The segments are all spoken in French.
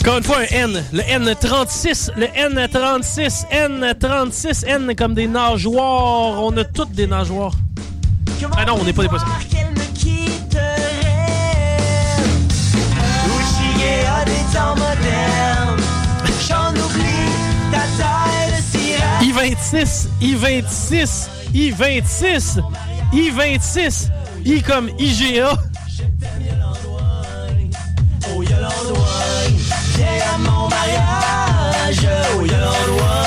Encore une fois, un N. Le N36. Le N36. N36. N comme des nageoires. On a toutes des nageoires. Ah non, on n'est pas des poissons. qu'elle me quitterait. Uchier a des temps modernes. J'en oublie ta taille de sirène. I26. I26. I26. I26. I comme IGA. Y'a l'endroit. Viens à mon mariage. Oh, y'a l'endroit.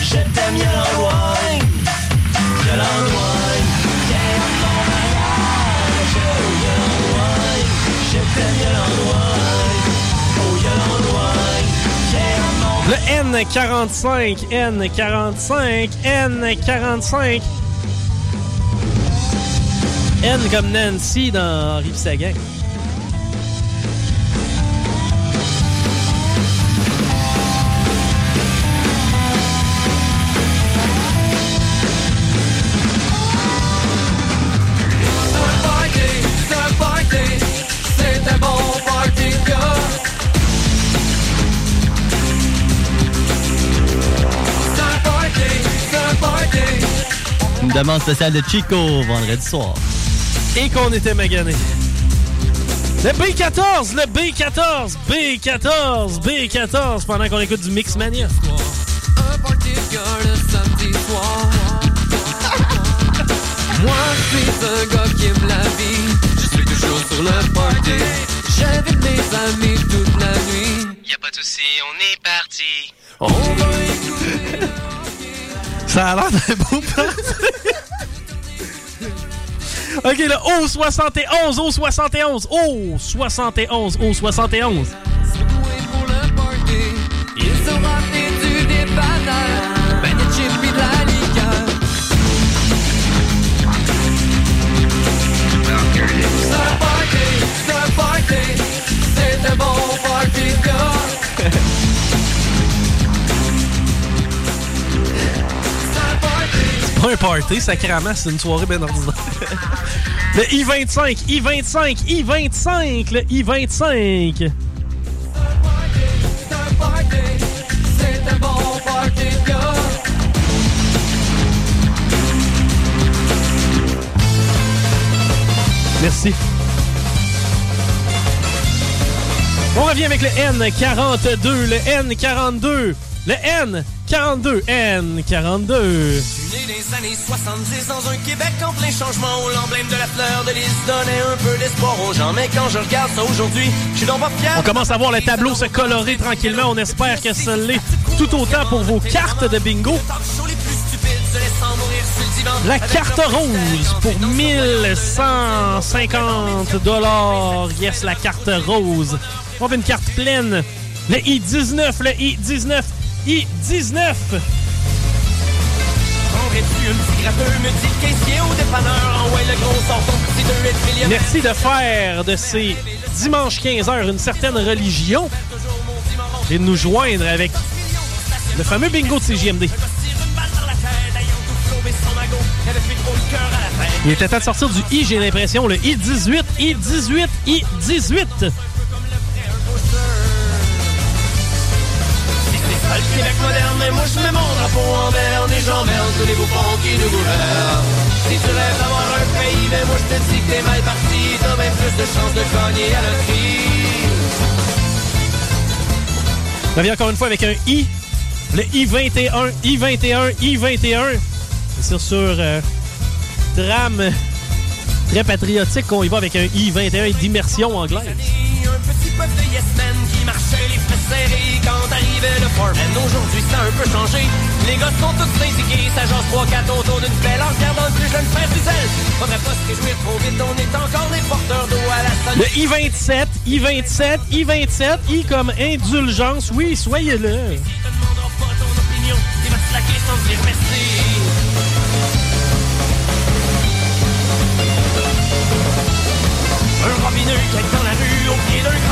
Je t'aime, y'a l'endroit. Y'a l'endroit. Viens à mon mariage. Oh, y'a l'endroit. Je t'aime, y'a l'endroit. Oh, y'a l'endroit. Viens à mon Le N45. N45. N45. N comme Nancy dans Henri Sagan. Une demande spéciale de Chico vendredi soir. Et qu'on était magané. Le B14, le B14, B14, B14, pendant qu'on écoute du Mixmania. Moi, je suis un gars qui aime la vie. Je suis toujours sur le party. J'invite mes amis toute la nuit. Y a pas de souci, on est parti. On va écouter. Ça a l'air d'un beau party. OK, le O71, O71, O71, O71. sont doués pour le party. Ils ont ramené du dépanneur, ben des chips et de la liqueur. C'est un party, c'est un party, c'est un bon party gars. Pas un party, sacrément, c'est une soirée bien ordinaire. Le I-25, I-25, I-25, le I-25. C'est un party, c'est un bon party de gars. Merci. On revient avec le N42, le N42, le N42, N42. Né des années 70 dans un Québec en plein changement où l'emblème de la fleur de lys donnait un peu d'espoir aux gens. Mais quand je regarde ça aujourd'hui, je suis donc pas fier. On commence à voir le tableau se colorer tranquillement. On espère que ça l'est tout autant pour vos cartes de bingo. La carte rose pour 1150 dollars. Yes, la carte rose. On fait une carte pleine. Le I-19, le I-19, I-19. Prendrais-tu un petit gratteux, me dit le caissier au dépanneur. En ouais, le gros sort ton petit 2 millionnaire. Merci de faire de ces dimanches 15h une certaine religion et de nous joindre avec le fameux bingo de CJMD. Il était temps de sortir du I, j'ai l'impression, le I-18, I-18, I-18. Québec moderne, mais moi je mets mon drapeau en berne et j'emmerde tous les bouffons qui nous gouvernent. Si tu rêves d'avoir un pays, mais moi je te dis que t'es mal parti, t'as même plus de chances de gagner à la On revient encore une fois avec un I. Le I-21, I-21, I-21. C'est sur euh, drame très patriotique qu'on y va avec un I-21 d'immersion anglaise. Peuple de yes men qui marchait les fesses serrées quand arrivait le foreman. Aujourd'hui, ça a un peu changé. Les gars sont tous syndiqués, ça jase 3-4 autour d'une pelle en regardant le plus jeune frère du zèle. Faudrait pas se réjouir trop vite, on est encore des porteurs d'eau à la salle. Le I-27, I-27, I-27, I comme indulgence. Oui, soyez-le. Il te demandera pas ton opinion, il va te slacker sans te dire merci. Un robineux qui est dans la rue, au pied d'un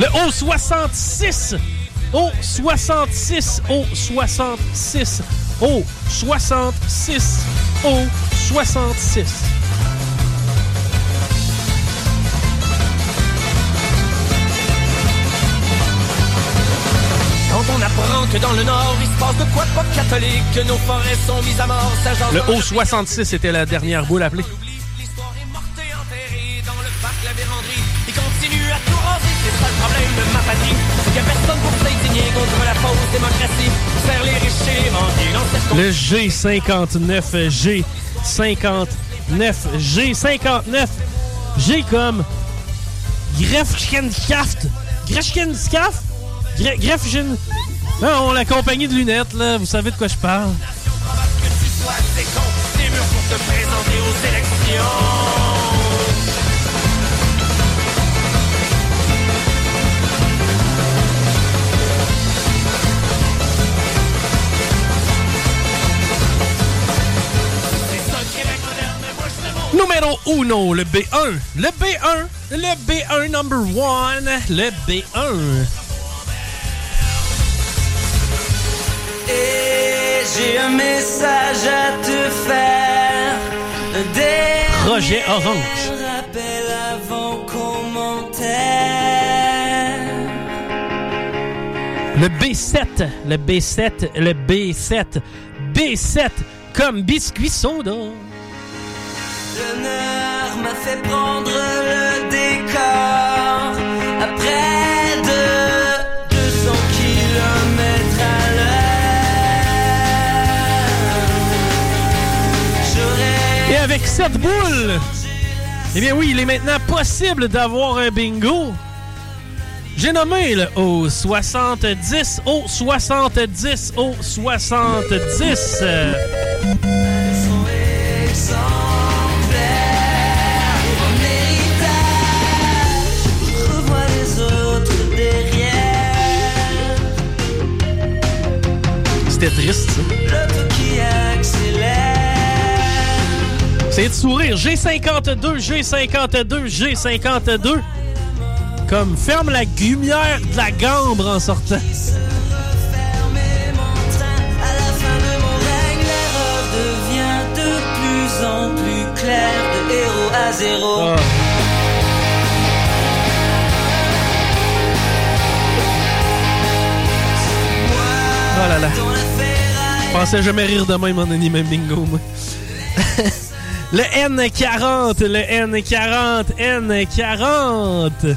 Le O66. O66. O66. O66. O66. Quand on apprend que dans le Nord, il se passe de quoi de pas catholique, que nos forêts sont mises à mort, ça jase Le dans O66 était la dernière boule appelée. L'histoire est morte et enterrée dans le parc La Vérandrie. Il continue à tout raser, c'est ça le problème de ma patrie. C'est qu'il y a personne pour s'indigner contre la fausse démocratie. Faire les riches et les mendiers dans cette Le G59, G59, G59, G comme Grefschenschaft. Grefschenschaft? Gre- Grefschen... Non, la compagnie de lunettes, là, vous savez de quoi je parle. que tu sois c'est con, des murs pour te présenter aux élections. Numéro uno, le B1. Le B1, le B1 number one, le B1. Et j'ai un message à te faire. Des Roger Orange. rappel avant commentaire. Le B7, le B7, le B7, B7 comme biscuit soda. L'honneur m'a fait prendre le décor après de 200 kilomètres à l'heure. Et avec cette boule, eh bien oui, il est maintenant possible d'avoir un bingo. J'ai nommé le au 70, au 70, au 70. Accélère. C'est de sourire. G52, G52, G52. Comme ferme la gumière de la gambre en sortant. Plus en plus claire. De héros à zéro. Ah. Oh là là. Pensais jamais rire de même en anime bingo, moi. le N40, le N40, N40.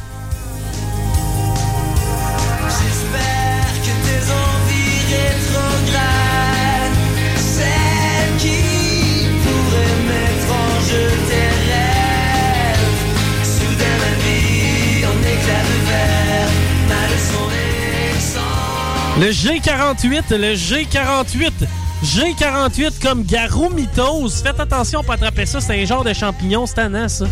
Le G48, le G48. G48 comme Garou-Mythos. Faites attention pour attraper ça, c'est un genre de champignon, c'est ça.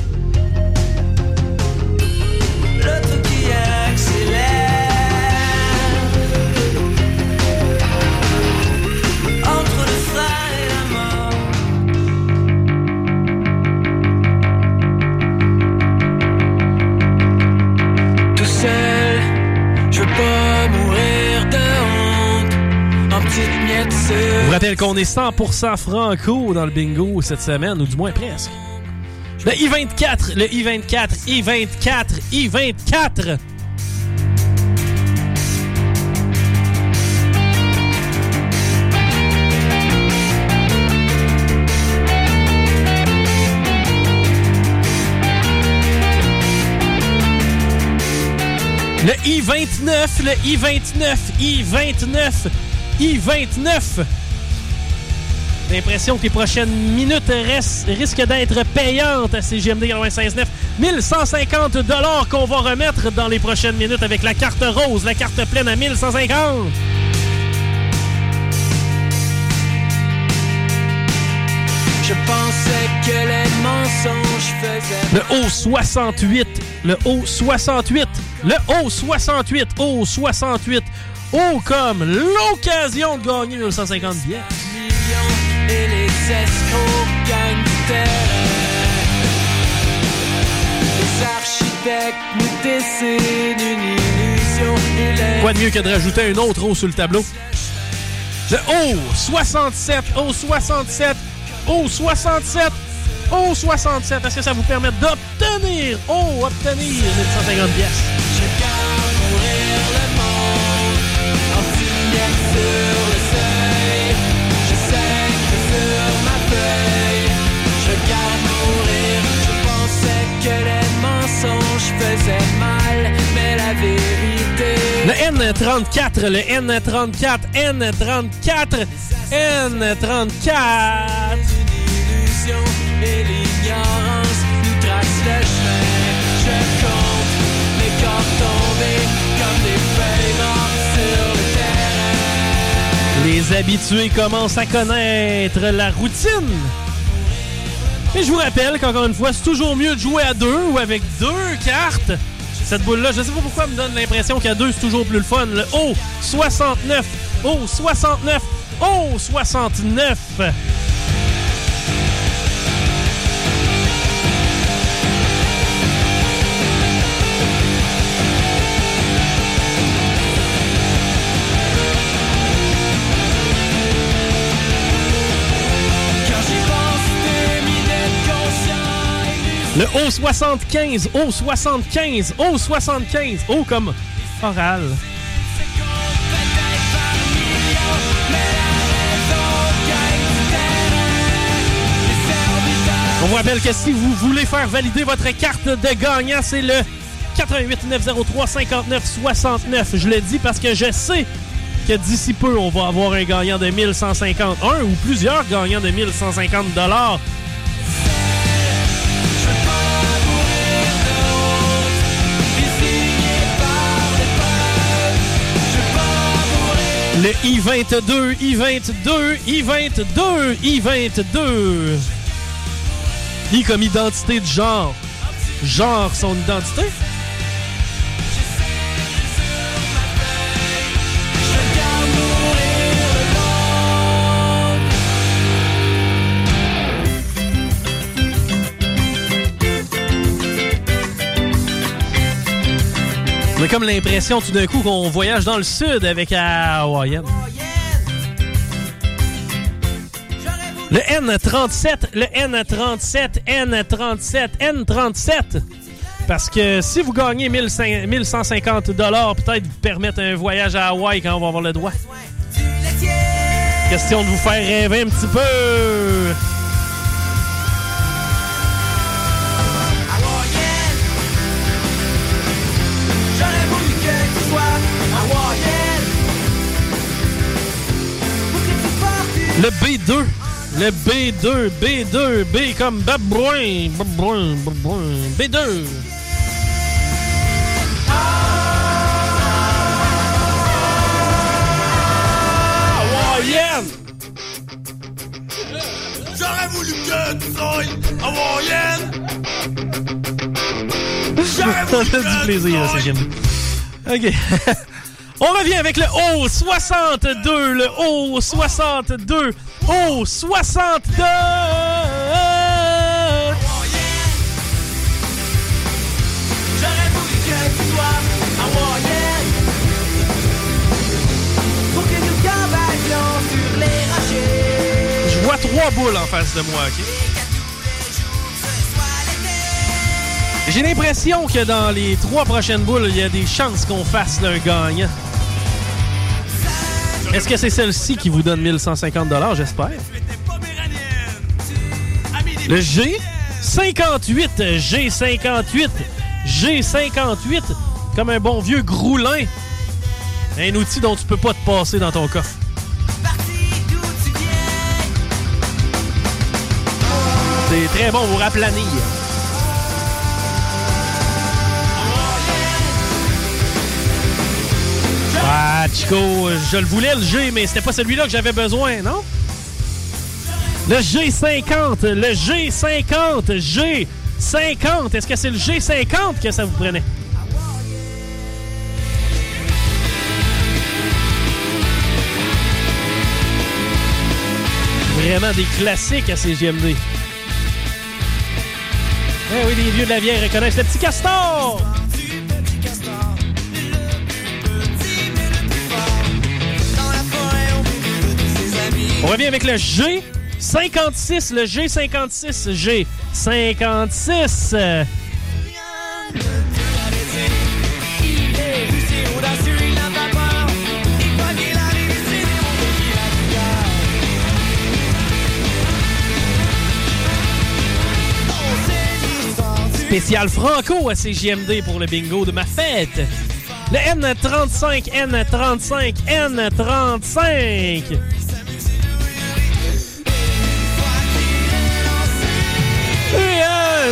Qu'on est 100% franco dans le bingo cette semaine, ou du moins presque. Le I-24, le I-24, I-24, I-24. Le I-29, le I-29, I-29, I-29. L'impression que les prochaines minutes restent- risquent d'être payantes à CGMD 96.9. 1150 dollars qu'on va remettre dans les prochaines minutes avec la carte rose, la carte pleine à 1150. Je pensais que les mensonges faisaient Le haut 68, le haut 68, le haut 68, haut 68, haut comme l'occasion de gagner 1150 billets. Et les escrocs gagnent. Les architectes nous dessinent une illusion les Quoi de mieux que de rajouter un autre haut sur le tableau? Le haut 67, haut 67, haut 67, haut 67. Est-ce que ça vous permet d'obtenir, oh, obtenir 1150 pièces? Faisaient mal, mais la vérité. Le N34, le N34, N34, N34. illusion et l'ignorance nous tracent le chemin. Je compte les corps tombés comme des feuilles mortes sur le terrain. Les habitués commencent à connaître la routine. Et je vous rappelle qu'encore une fois, c'est toujours mieux de jouer à deux ou avec deux cartes. Cette boule-là, je sais pas pourquoi elle me donne l'impression qu'à deux, c'est toujours plus le fun. Le haut 69, haut 69, haut 69. Le haut 75, haut 75, haut 75, haut comme oral. On vous rappelle que si vous voulez faire valider votre carte de gagnant, c'est le 88 903 59 69. Je le dis parce que je sais que d'ici peu, on va avoir un gagnant de 1150, un ou plusieurs gagnants de 1150 Le I-22, I-22, I-22, I-22. I comme identité de genre. Genre son identité? On a comme l'impression tout d'un coup qu'on voyage dans le sud avec la Hawaïenne. Le N37, le N37, N37, N37. Parce que si vous gagnez 1500 1150 peut-être vous permettre un voyage à Hawaï quand on va avoir le droit. Question de vous faire rêver un petit peu. Le B2. Le B2, B2, B comme babouin, babouin, babouin, B2. Hawaïenne! J'aurais voulu que tu sois hawaïenne. On a du plaisir à ce game. OK. On revient avec le haut 62, le haut 62, haut 62. J'aurais voulu les rochers. trois boules en face de moi, OK? J'ai l'impression que dans les trois prochaines boules, il y a des chances qu'on fasse un gagnant. Est-ce que c'est celle-ci qui vous donne 1150 j'espère? Le G, 58, G58, G58, comme un bon vieux groulin. Un outil dont tu peux pas te passer dans ton coffre. C'est très bon pour aplanir. Ah, Chico, je le voulais le G, mais c'était pas celui-là que j'avais besoin, non? Le G50, le G50, G50. Est-ce que c'est le G50 que ça vous prenait? Vraiment des classiques à CGMD. Eh oui, les vieux de la vieille reconnaissent le petit castor! On revient avec le G. 56, le G56, G56. Spécial Franco à CJMD pour le bingo de ma fête. Le N35, N35, N35.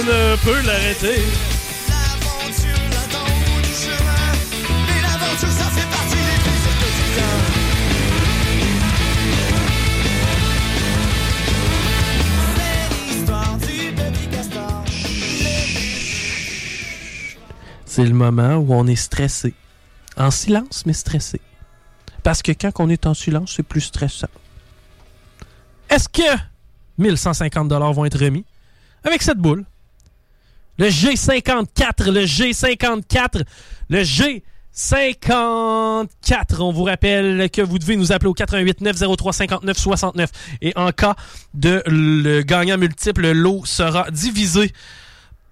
Ne peut l'arrêter. C'est le moment où on est stressé. En silence, mais stressé. Parce que quand on est en silence, c'est plus stressant. Est-ce que 1150 vont être remis? Avec cette boule? Le G54, le G54, le G54. On vous rappelle que vous devez nous appeler au 88 903 59 69. Et en cas de le gagnant multiple, le lot sera divisé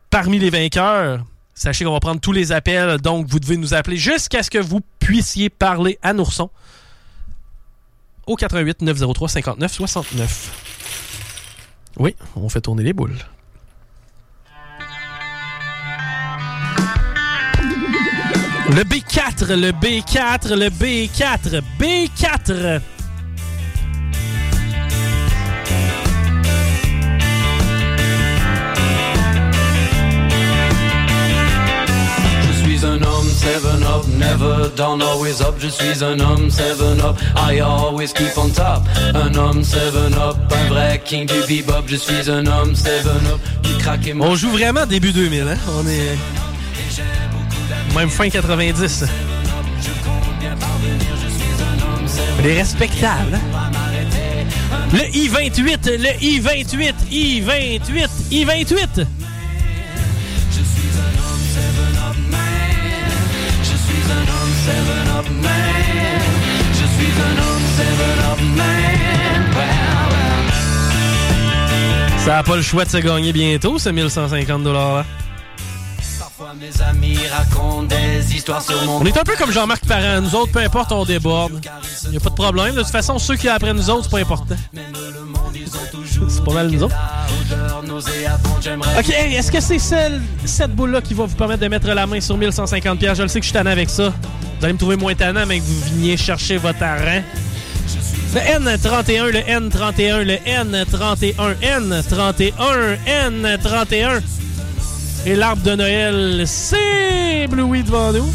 parmi les vainqueurs. Sachez qu'on va prendre tous les appels, donc vous devez nous appeler jusqu'à ce que vous puissiez parler à Nourson au 88 903 59 69. Oui, on fait tourner les boules. Le B4, le B4, le B4, B4. Je suis un homme, seven up, never down, always up. Je suis un homme, seven up, I always keep on top. Un homme, seven up, un vrai king du bebop. Je suis un homme, seven up, du crack et On joue vraiment début 2000, hein? On est. Même fin 90. On est respectable, hein? Le I-28, le I-28, I-28, I-28. seven up man. Je suis un homme, seven up man. Well, well. Ça n'a pas le choix de se gagner bientôt, ce 1150 là. On est un peu comme Jean-Marc Parent. Nous autres, peu importe, on déborde. Il n'y a pas de problème. De toute façon, ceux qui après nous autres, c'est pas important. C'est pas mal nous autres. OK, est-ce que c'est celle, cette boule-là qui va vous permettre de mettre la main sur 1150 pierres? Je le sais que je suis tannant avec ça. Vous allez me trouver moins tannant, mais que vous veniez chercher votre arrêt. Le N31, le N31, le N31, N31, N31. Et l'arbre de Noël s'est ébloui devant nous.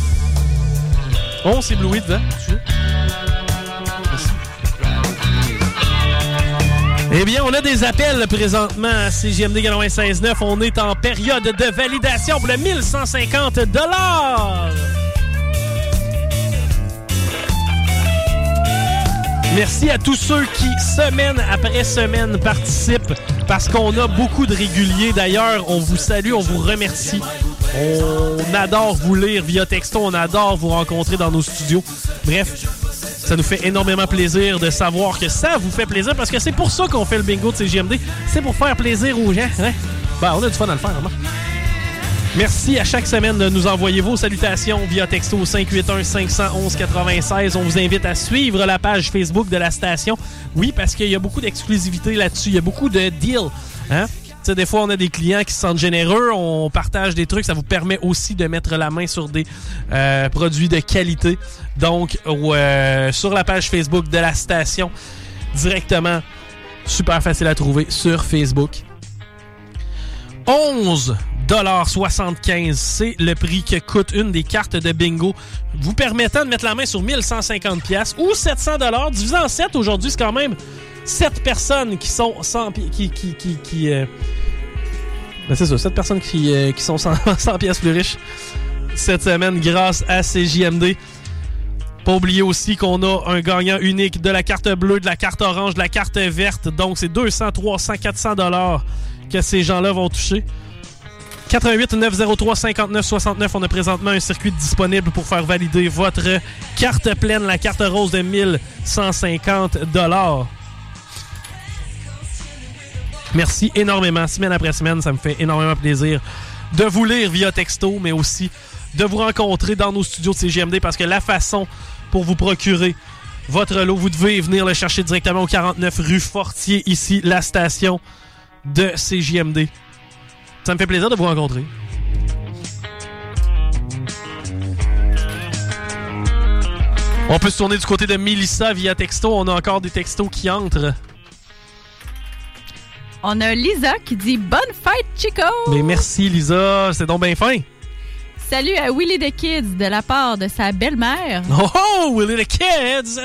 On s'est ébloui devant. Eh bien, on a des appels présentement à CGMD 96.9. On est en période de validation pour le 1150 Merci à tous ceux qui, semaine après semaine, participent parce qu'on a beaucoup de réguliers. D'ailleurs, on vous salue, on vous remercie. On adore vous lire via texto, on adore vous rencontrer dans nos studios. Bref, Ça nous fait énormément plaisir de savoir que ça vous fait plaisir parce que c'est pour ça qu'on fait le bingo de CGMD. C'est pour faire plaisir aux gens. Hein? Ben, on a du fun à le faire, vraiment. Merci à chaque semaine de nous envoyer vos salutations via texto 581-511-96. On vous invite à suivre la page Facebook de la station. Oui, parce qu'il y a beaucoup d'exclusivité là-dessus. Il y a beaucoup de deals. Hein? Tu sais, des fois, on a des clients qui se sentent généreux, on partage des trucs, ça vous permet aussi de mettre la main sur des euh, produits de qualité. Donc, euh, sur la page Facebook de la station, directement, super facile à trouver sur Facebook. 11,75 c'est le prix que coûte une des cartes de bingo, vous permettant de mettre la main sur 1150 pièces ou 700 dollars divisé en 7 aujourd'hui, c'est quand même 7 personnes qui sont sans qui qui, qui euh, ben c'est ça, 7 personnes qui, euh, qui sont 100, 100 pièces plus riches cette semaine grâce à CJMD. Pas oublier aussi qu'on a un gagnant unique de la carte bleue, de la carte orange, de la carte verte. Donc, c'est 200, 300, 400 dollars que ces gens-là vont toucher. 88 903 59 69, on a présentement un circuit disponible pour faire valider votre carte pleine, la carte rose de 1150 dollars. Merci énormément, semaine après semaine, ça me fait énormément plaisir de vous lire via texto, mais aussi de vous rencontrer dans nos studios de CGMD parce que la façon pour vous procurer votre lot, vous devez venir le chercher directement au 49 rue Fortier, ici, la station de CJMD. Ça me fait plaisir de vous rencontrer. On peut se tourner du côté de Mélissa via texto. On a encore des textos qui entrent. On a Lisa qui dit Bonne fête, Chico! Mais merci, Lisa. C'est donc bien fin. Salut à Willy the Kids de la part de sa belle-mère. Oh, oh, Willy the Kids!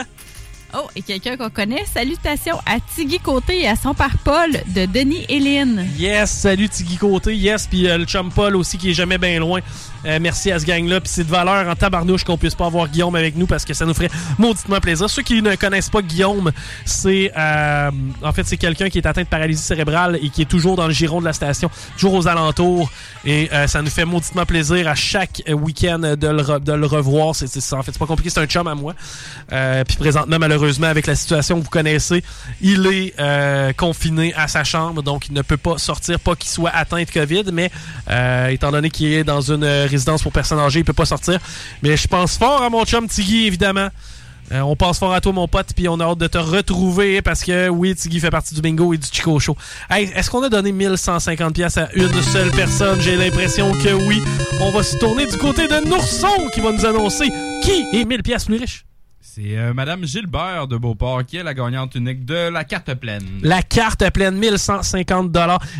Oh, et quelqu'un qu'on connaît. Salutations à Tiggy Côté et à son père Paul de Denis Lynn. Yes, salut Tiggy Côté. Yes, puis euh, le chum Paul aussi qui est jamais bien loin. Euh, merci à ce gang-là. Puis c'est de valeur en tabarnouche qu'on puisse pas avoir Guillaume avec nous parce que ça nous ferait mauditement plaisir. Ceux qui ne connaissent pas Guillaume, c'est euh, en fait c'est quelqu'un qui est atteint de paralysie cérébrale et qui est toujours dans le giron de la station, toujours aux alentours. Et euh, ça nous fait mauditement plaisir à chaque euh, week-end de le, re- de le revoir. C'est, en fait c'est pas compliqué, c'est un chum à moi. Euh, puis présentement malheureusement avec la situation que vous connaissez, il est euh, confiné à sa chambre, donc il ne peut pas sortir, pas qu'il soit atteint de COVID, mais étant donné qu'il est dans une résidence pour personnes âgées, il peut pas sortir. Mais je pense fort à mon chum Tiggy, évidemment. Euh, on pense fort à toi, mon pote, puis on a hâte de te retrouver parce que, oui, Tiggy fait partie du bingo et du Chico Show. Hey, est-ce qu'on a donné 1150 pièces à une seule personne? J'ai l'impression que oui. On va se tourner du côté de Nourson qui va nous annoncer qui est 1000 pièces plus riche. C'est euh, Madame Gilbert de Beauport qui est la gagnante unique de la carte pleine. La carte pleine, 1150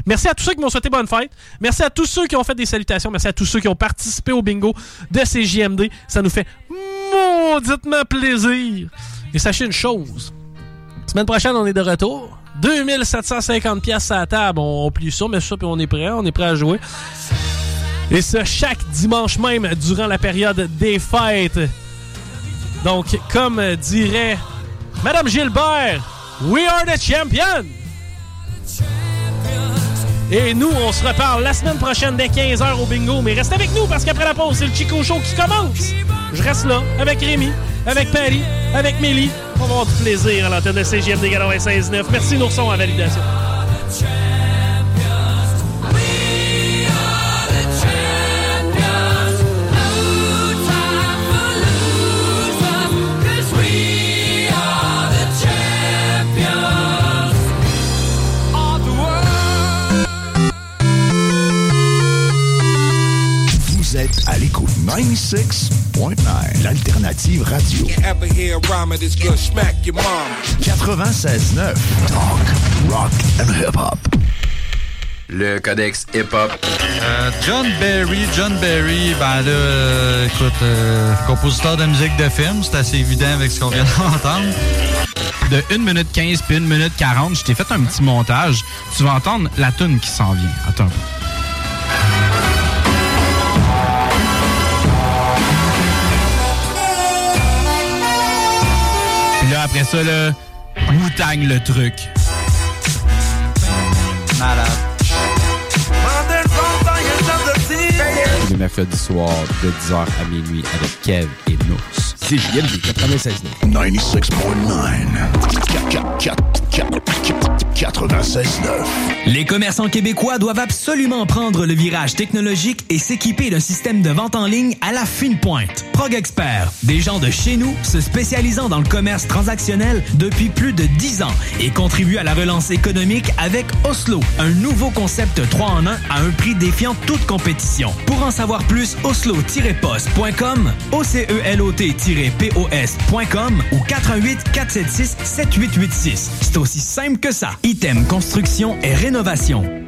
Merci à tous ceux qui m'ont souhaité bonne fête. Merci à tous ceux qui ont fait des salutations. Merci à tous ceux qui ont participé au bingo de CJMD. Ça nous fait mauditement plaisir. Et sachez une chose. Semaine prochaine, on est de retour. 2750 pièces à table. On plie ça, mais ça, puis on est prêt. On est prêt à jouer. Et ça, chaque dimanche même, durant la période des fêtes. Donc, comme dirait Madame Gilbert, We are the champions! Et nous, on se reparle la semaine prochaine dès 15h au bingo. Mais reste avec nous parce qu'après la pause, c'est le Chico Show qui commence. Je reste là avec Rémi, avec Paris, avec Mélie. On va avoir du plaisir à l'antenne de CGMD 96.9. Merci Nourson à validation. Vous êtes à l'écoute 96.9, l'alternative radio. ever hear a rhyme of this good? Smack your mom. 96.9, talk, rock and hip-hop. Le codex hip-hop. Euh, John Barry, John Barry, ben là, euh, écoute, euh, compositeur de musique de film, c'est assez évident avec ce qu'on vient d'entendre. De 1 minute 15 puis 1 minute 40, je t'ai fait un petit montage. Tu vas entendre la tune qui s'en vient. Attends un peu. Après ça, là, Wu-Tang le truc. Malade. Tous les mercredis soirs de 10h à minuit avec Kev et Nours. CJMD 96.9. 96.9. Les commerçants québécois doivent absolument prendre le virage technologique et s'équiper d'un système de vente en ligne à la fine pointe. Prog Expert, des gens de chez nous se spécialisant dans le commerce transactionnel depuis plus de 10 ans et contribuent à la relance économique avec Oslo, un nouveau concept 3 en 1 à un prix défiant toute compétition. Pour en savoir plus, oslo-post.com, OCELOT-POS.com ou 88 476 7886. Aussi simple que ça. Item Construction et Rénovation.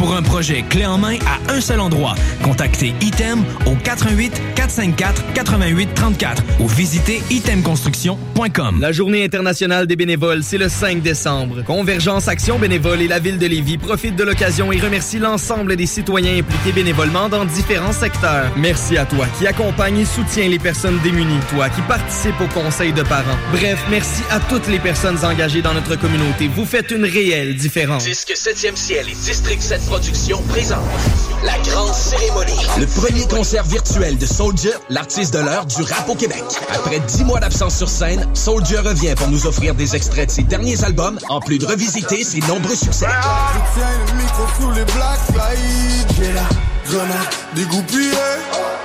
Pour un projet clé en main à un seul endroit, contactez Item au 88 454 88 34 ou visitez itemconstruction.com. La journée internationale des bénévoles, c'est le 5 décembre. Convergence Action Bénévole et la Ville de Lévis profitent de l'occasion et remercient l'ensemble des citoyens impliqués bénévolement dans différents secteurs. Merci à toi qui accompagne et soutient les personnes démunies, toi qui participe au conseil de parents. Bref, merci à toutes les personnes engagées dans notre communauté. Vous faites une réelle différence. Disque 7e ciel et District 7 Productions présente la grande cérémonie. Le premier concert virtuel de Soldier, l'artiste de l'heure du rap au Québec. Après dix mois d'absence sur scène, Soldier revient pour nous offrir des extraits de ses derniers albums, en plus de revisiter ses nombreux succès. Je tiens le micro sous les black flies. J'ai la grenade dégoupillée.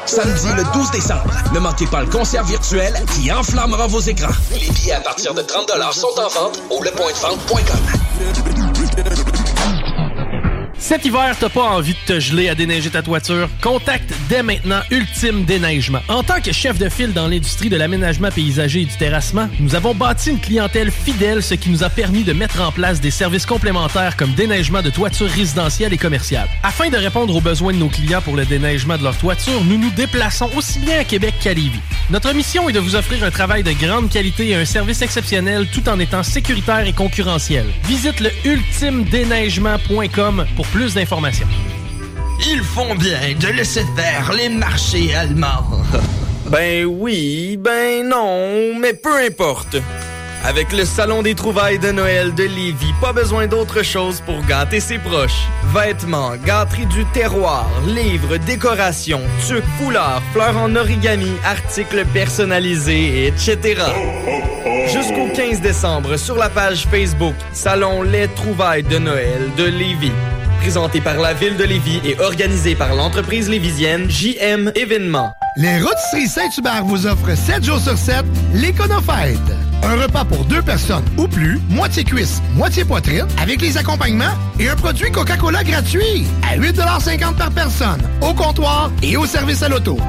Samedi le 12 décembre, ne manquez pas le concert virtuel qui enflammera vos écrans. Les billets à partir de 30 sont en vente au lepointdevente.com. Cet hiver, t'as pas envie de te geler à déneiger ta toiture? Contacte dès maintenant Ultime Déneigement. En tant que chef de file dans l'industrie de l'aménagement paysager et du terrassement, nous avons bâti une clientèle fidèle, ce qui nous a permis de mettre en place des services complémentaires comme déneigement de toitures résidentielles et commerciales. Afin de répondre aux besoins de nos clients pour le déneigement de leur toiture, nous nous déplaçons aussi bien à Québec qu'à Lévis. Notre mission est de vous offrir un travail de grande qualité et un service exceptionnel tout en étant sécuritaire et concurrentiel. Visite le ultimedéneigement.com pour plus d'informations. Ils font bien de laisser faire les marchés allemands. Ben oui, ben non, mais peu importe. Avec le Salon des trouvailles de Noël de Lévis, pas besoin d'autre chose pour gâter ses proches. Vêtements, gâteries du terroir, livres, décorations, tuques, foulards, fleurs en origami, articles personnalisés, etc. Jusqu'au 15 décembre, sur la page Facebook Salon Les trouvailles de Noël de Lévis. Présenté par la ville de Lévis et organisé par l'entreprise lévisienne JM Événements. Les Rôtisseries Saint-Hubert vous offrent 7 jours sur 7 l'Éconofête. Un repas pour deux personnes ou plus, moitié cuisse, moitié poitrine, avec les accompagnements et un produit Coca-Cola gratuit à 8,50 par personne, au comptoir et au service à l'auto.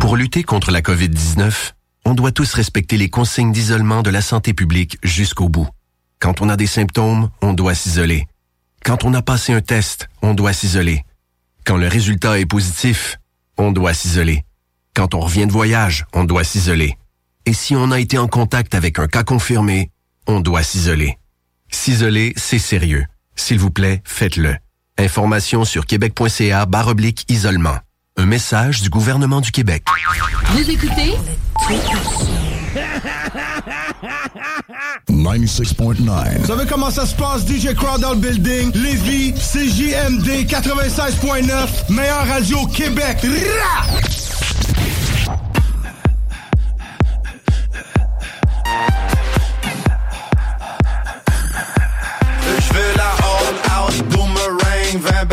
Pour lutter contre la COVID-19, on doit tous respecter les consignes d'isolement de la santé publique jusqu'au bout. Quand on a des symptômes, on doit s'isoler. Quand on a passé un test, on doit s'isoler. Quand le résultat est positif, on doit s'isoler. Quand on revient de voyage, on doit s'isoler. Et si on a été en contact avec un cas confirmé, on doit s'isoler. S'isoler, c'est sérieux. S'il vous plaît, faites-le. Information sur québec.ca barre oblique isolement. Un message du gouvernement du Québec. Vous écoutez? 96.9. Vous savez comment ça se passe, DJ Crowd dans le building? Lévis, CJMD 96.9, meilleure radio Québec. Rah! Je veux la all out boomerang, 20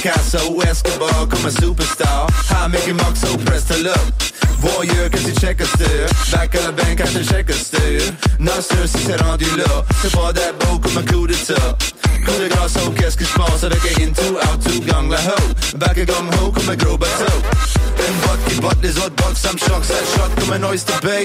Picasso, Escobar, comme un superstar. I make him mark so pressed to look. Voyeur que tu check stir Back à la banque à te check stir Non sûr si c'est rendu là C'est pas that beau comme un coup d'état coup de grâce, oh, qu'est-ce que je avec un into, out to, gang la ho. Back et gang ho, comme un gros bateau. Une botte qui botte les autres bottes, ça me choque, ça shot comme un oyster bay.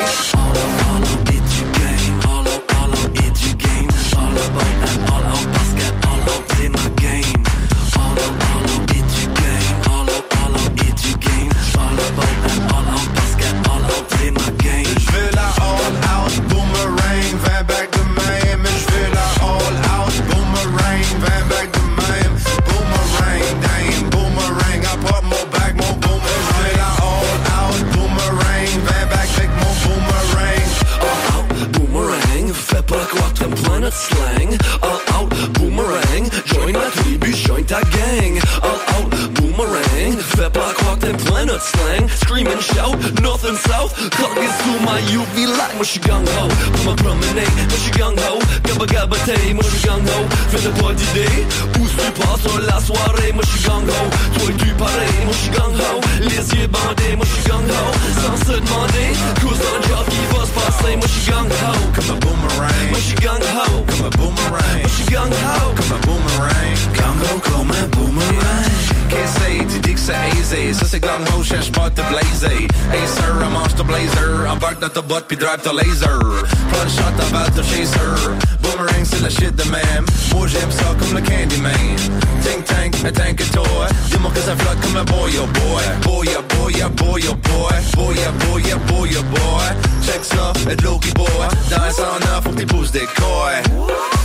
Ta boîte puis drive ton laser. Shot avant de chaser. Boomerang c'est la shit de même. Moi j'aime ça comme le Candyman. Think tank, tank et toi. Dis-moi que ça comme un boy oh boy. Boy boy oh boy oh boy. Boy boy boy oh boy. Check ça, et de l'eau qui boit. Dans un faut que des coils.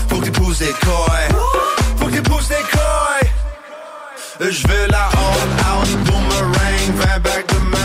Faut que des coils. Faut que coils. Je veux la all boomerang, vingt back de même.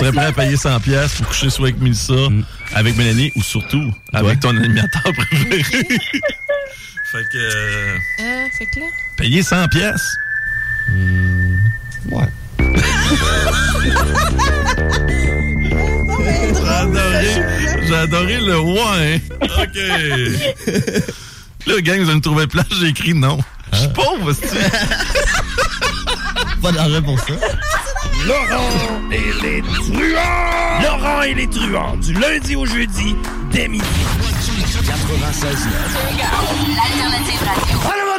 Serais- tu serais prêt à payer 100 pièces pour coucher soit avec Mélissa, avec Mélanie ou surtout avec ton animateur préféré. fait que euh, Euh, fait que là? payer 100 pièces. ouais. J'ai adoré, j'ai adoré le ouais. OK. Là, gang, vous allez me trouver plat, j'ai écrit non. Je suis pauvre, c'est Pas d'argent pour ça. Laurent et les truands! Laurent et les truands, du lundi au jeudi, dès midi. 96 L'alternative radio.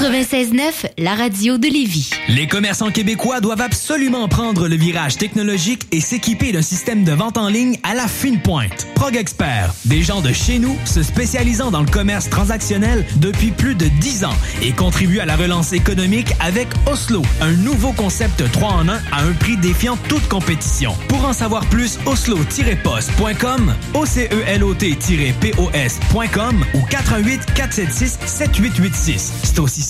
96.9, la radio de Lévis. Les commerçants québécois doivent absolument prendre le virage technologique et s'équiper d'un système de vente en ligne à la fine pointe. Prog Expert, des gens de chez nous se spécialisant dans le commerce transactionnel depuis plus de 10 ans et contribuent à la relance économique avec Oslo, un nouveau concept 3 en 1 à un prix défiant toute compétition. Pour en savoir plus, oslo-post.com, OCELOT-POS.com ou 88 476 7886. C'est aussi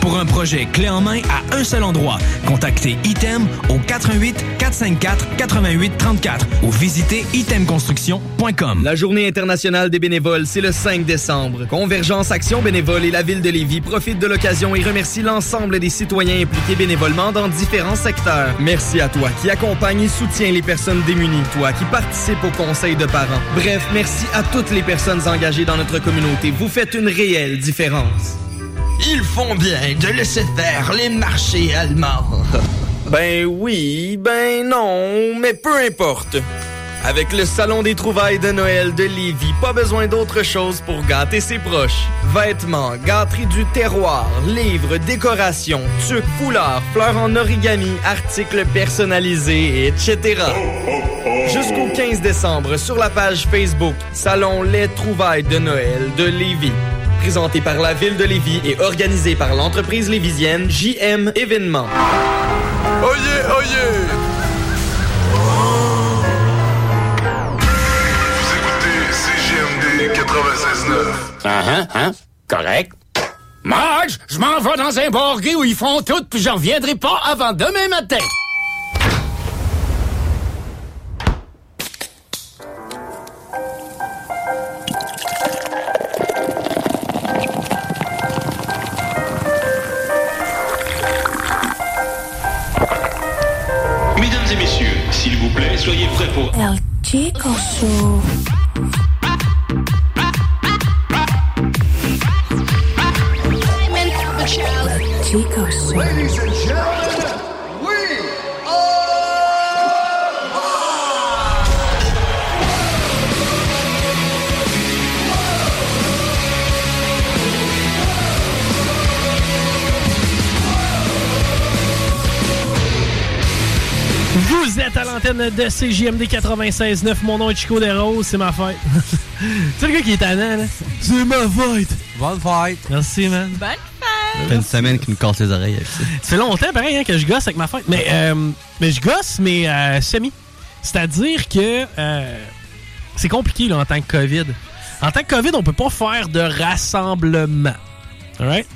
Pour un projet clé en main à un seul endroit, contactez Item au 88 454 88 34 ou visitez itemconstruction.com. La journée internationale des bénévoles, c'est le 5 décembre. Convergence Action Bénévole et la ville de Lévis profitent de l'occasion et remercient l'ensemble des citoyens impliqués bénévolement dans différents secteurs. Merci à toi qui accompagne et soutient les personnes démunies, toi qui participe au conseil de parents. Bref, merci à toutes les personnes engagées dans notre communauté. Vous faites une réelle différence. Ils font bien de laisser faire les marchés allemands. Ben oui, ben non, mais peu importe. Avec le Salon des trouvailles de Noël de Lévis, pas besoin d'autre chose pour gâter ses proches. Vêtements, gâteries du terroir, livres, décorations, tuques, foulards, fleurs en origami, articles personnalisés, etc. Jusqu'au 15 décembre, sur la page Facebook Salon Les trouvailles de Noël de Lévis. Présenté par la ville de Lévis et organisé par l'entreprise lévisienne JM Événements. Oyez, oyez! Vous écoutez CGMD 96.9. Ah, hein, hein? Correct. Marge, je m'en vais dans un bar gay où ils font tout, puis je reviendrai pas avant demain matin. Plaît, soyez prêts pour... El Chico Show. El Chico Show. Vous êtes à l'antenne de CJMD 96.9. Mon nom est Chico Desroses, c'est ma fête. c'est le gars qui est tannant, là? C'est ma fête. Bonne fête. Merci, man. Bonne Ça fait une semaine qu'il me casse les oreilles avec ça. Ça fait longtemps, pareil, hein, que je gosse avec ma fête. Mais, euh, mais je gosse, mais euh, semi. C'est-à-dire que euh, c'est compliqué là, en tant que COVID. En tant que COVID, on peut pas faire de rassemblement. Alright?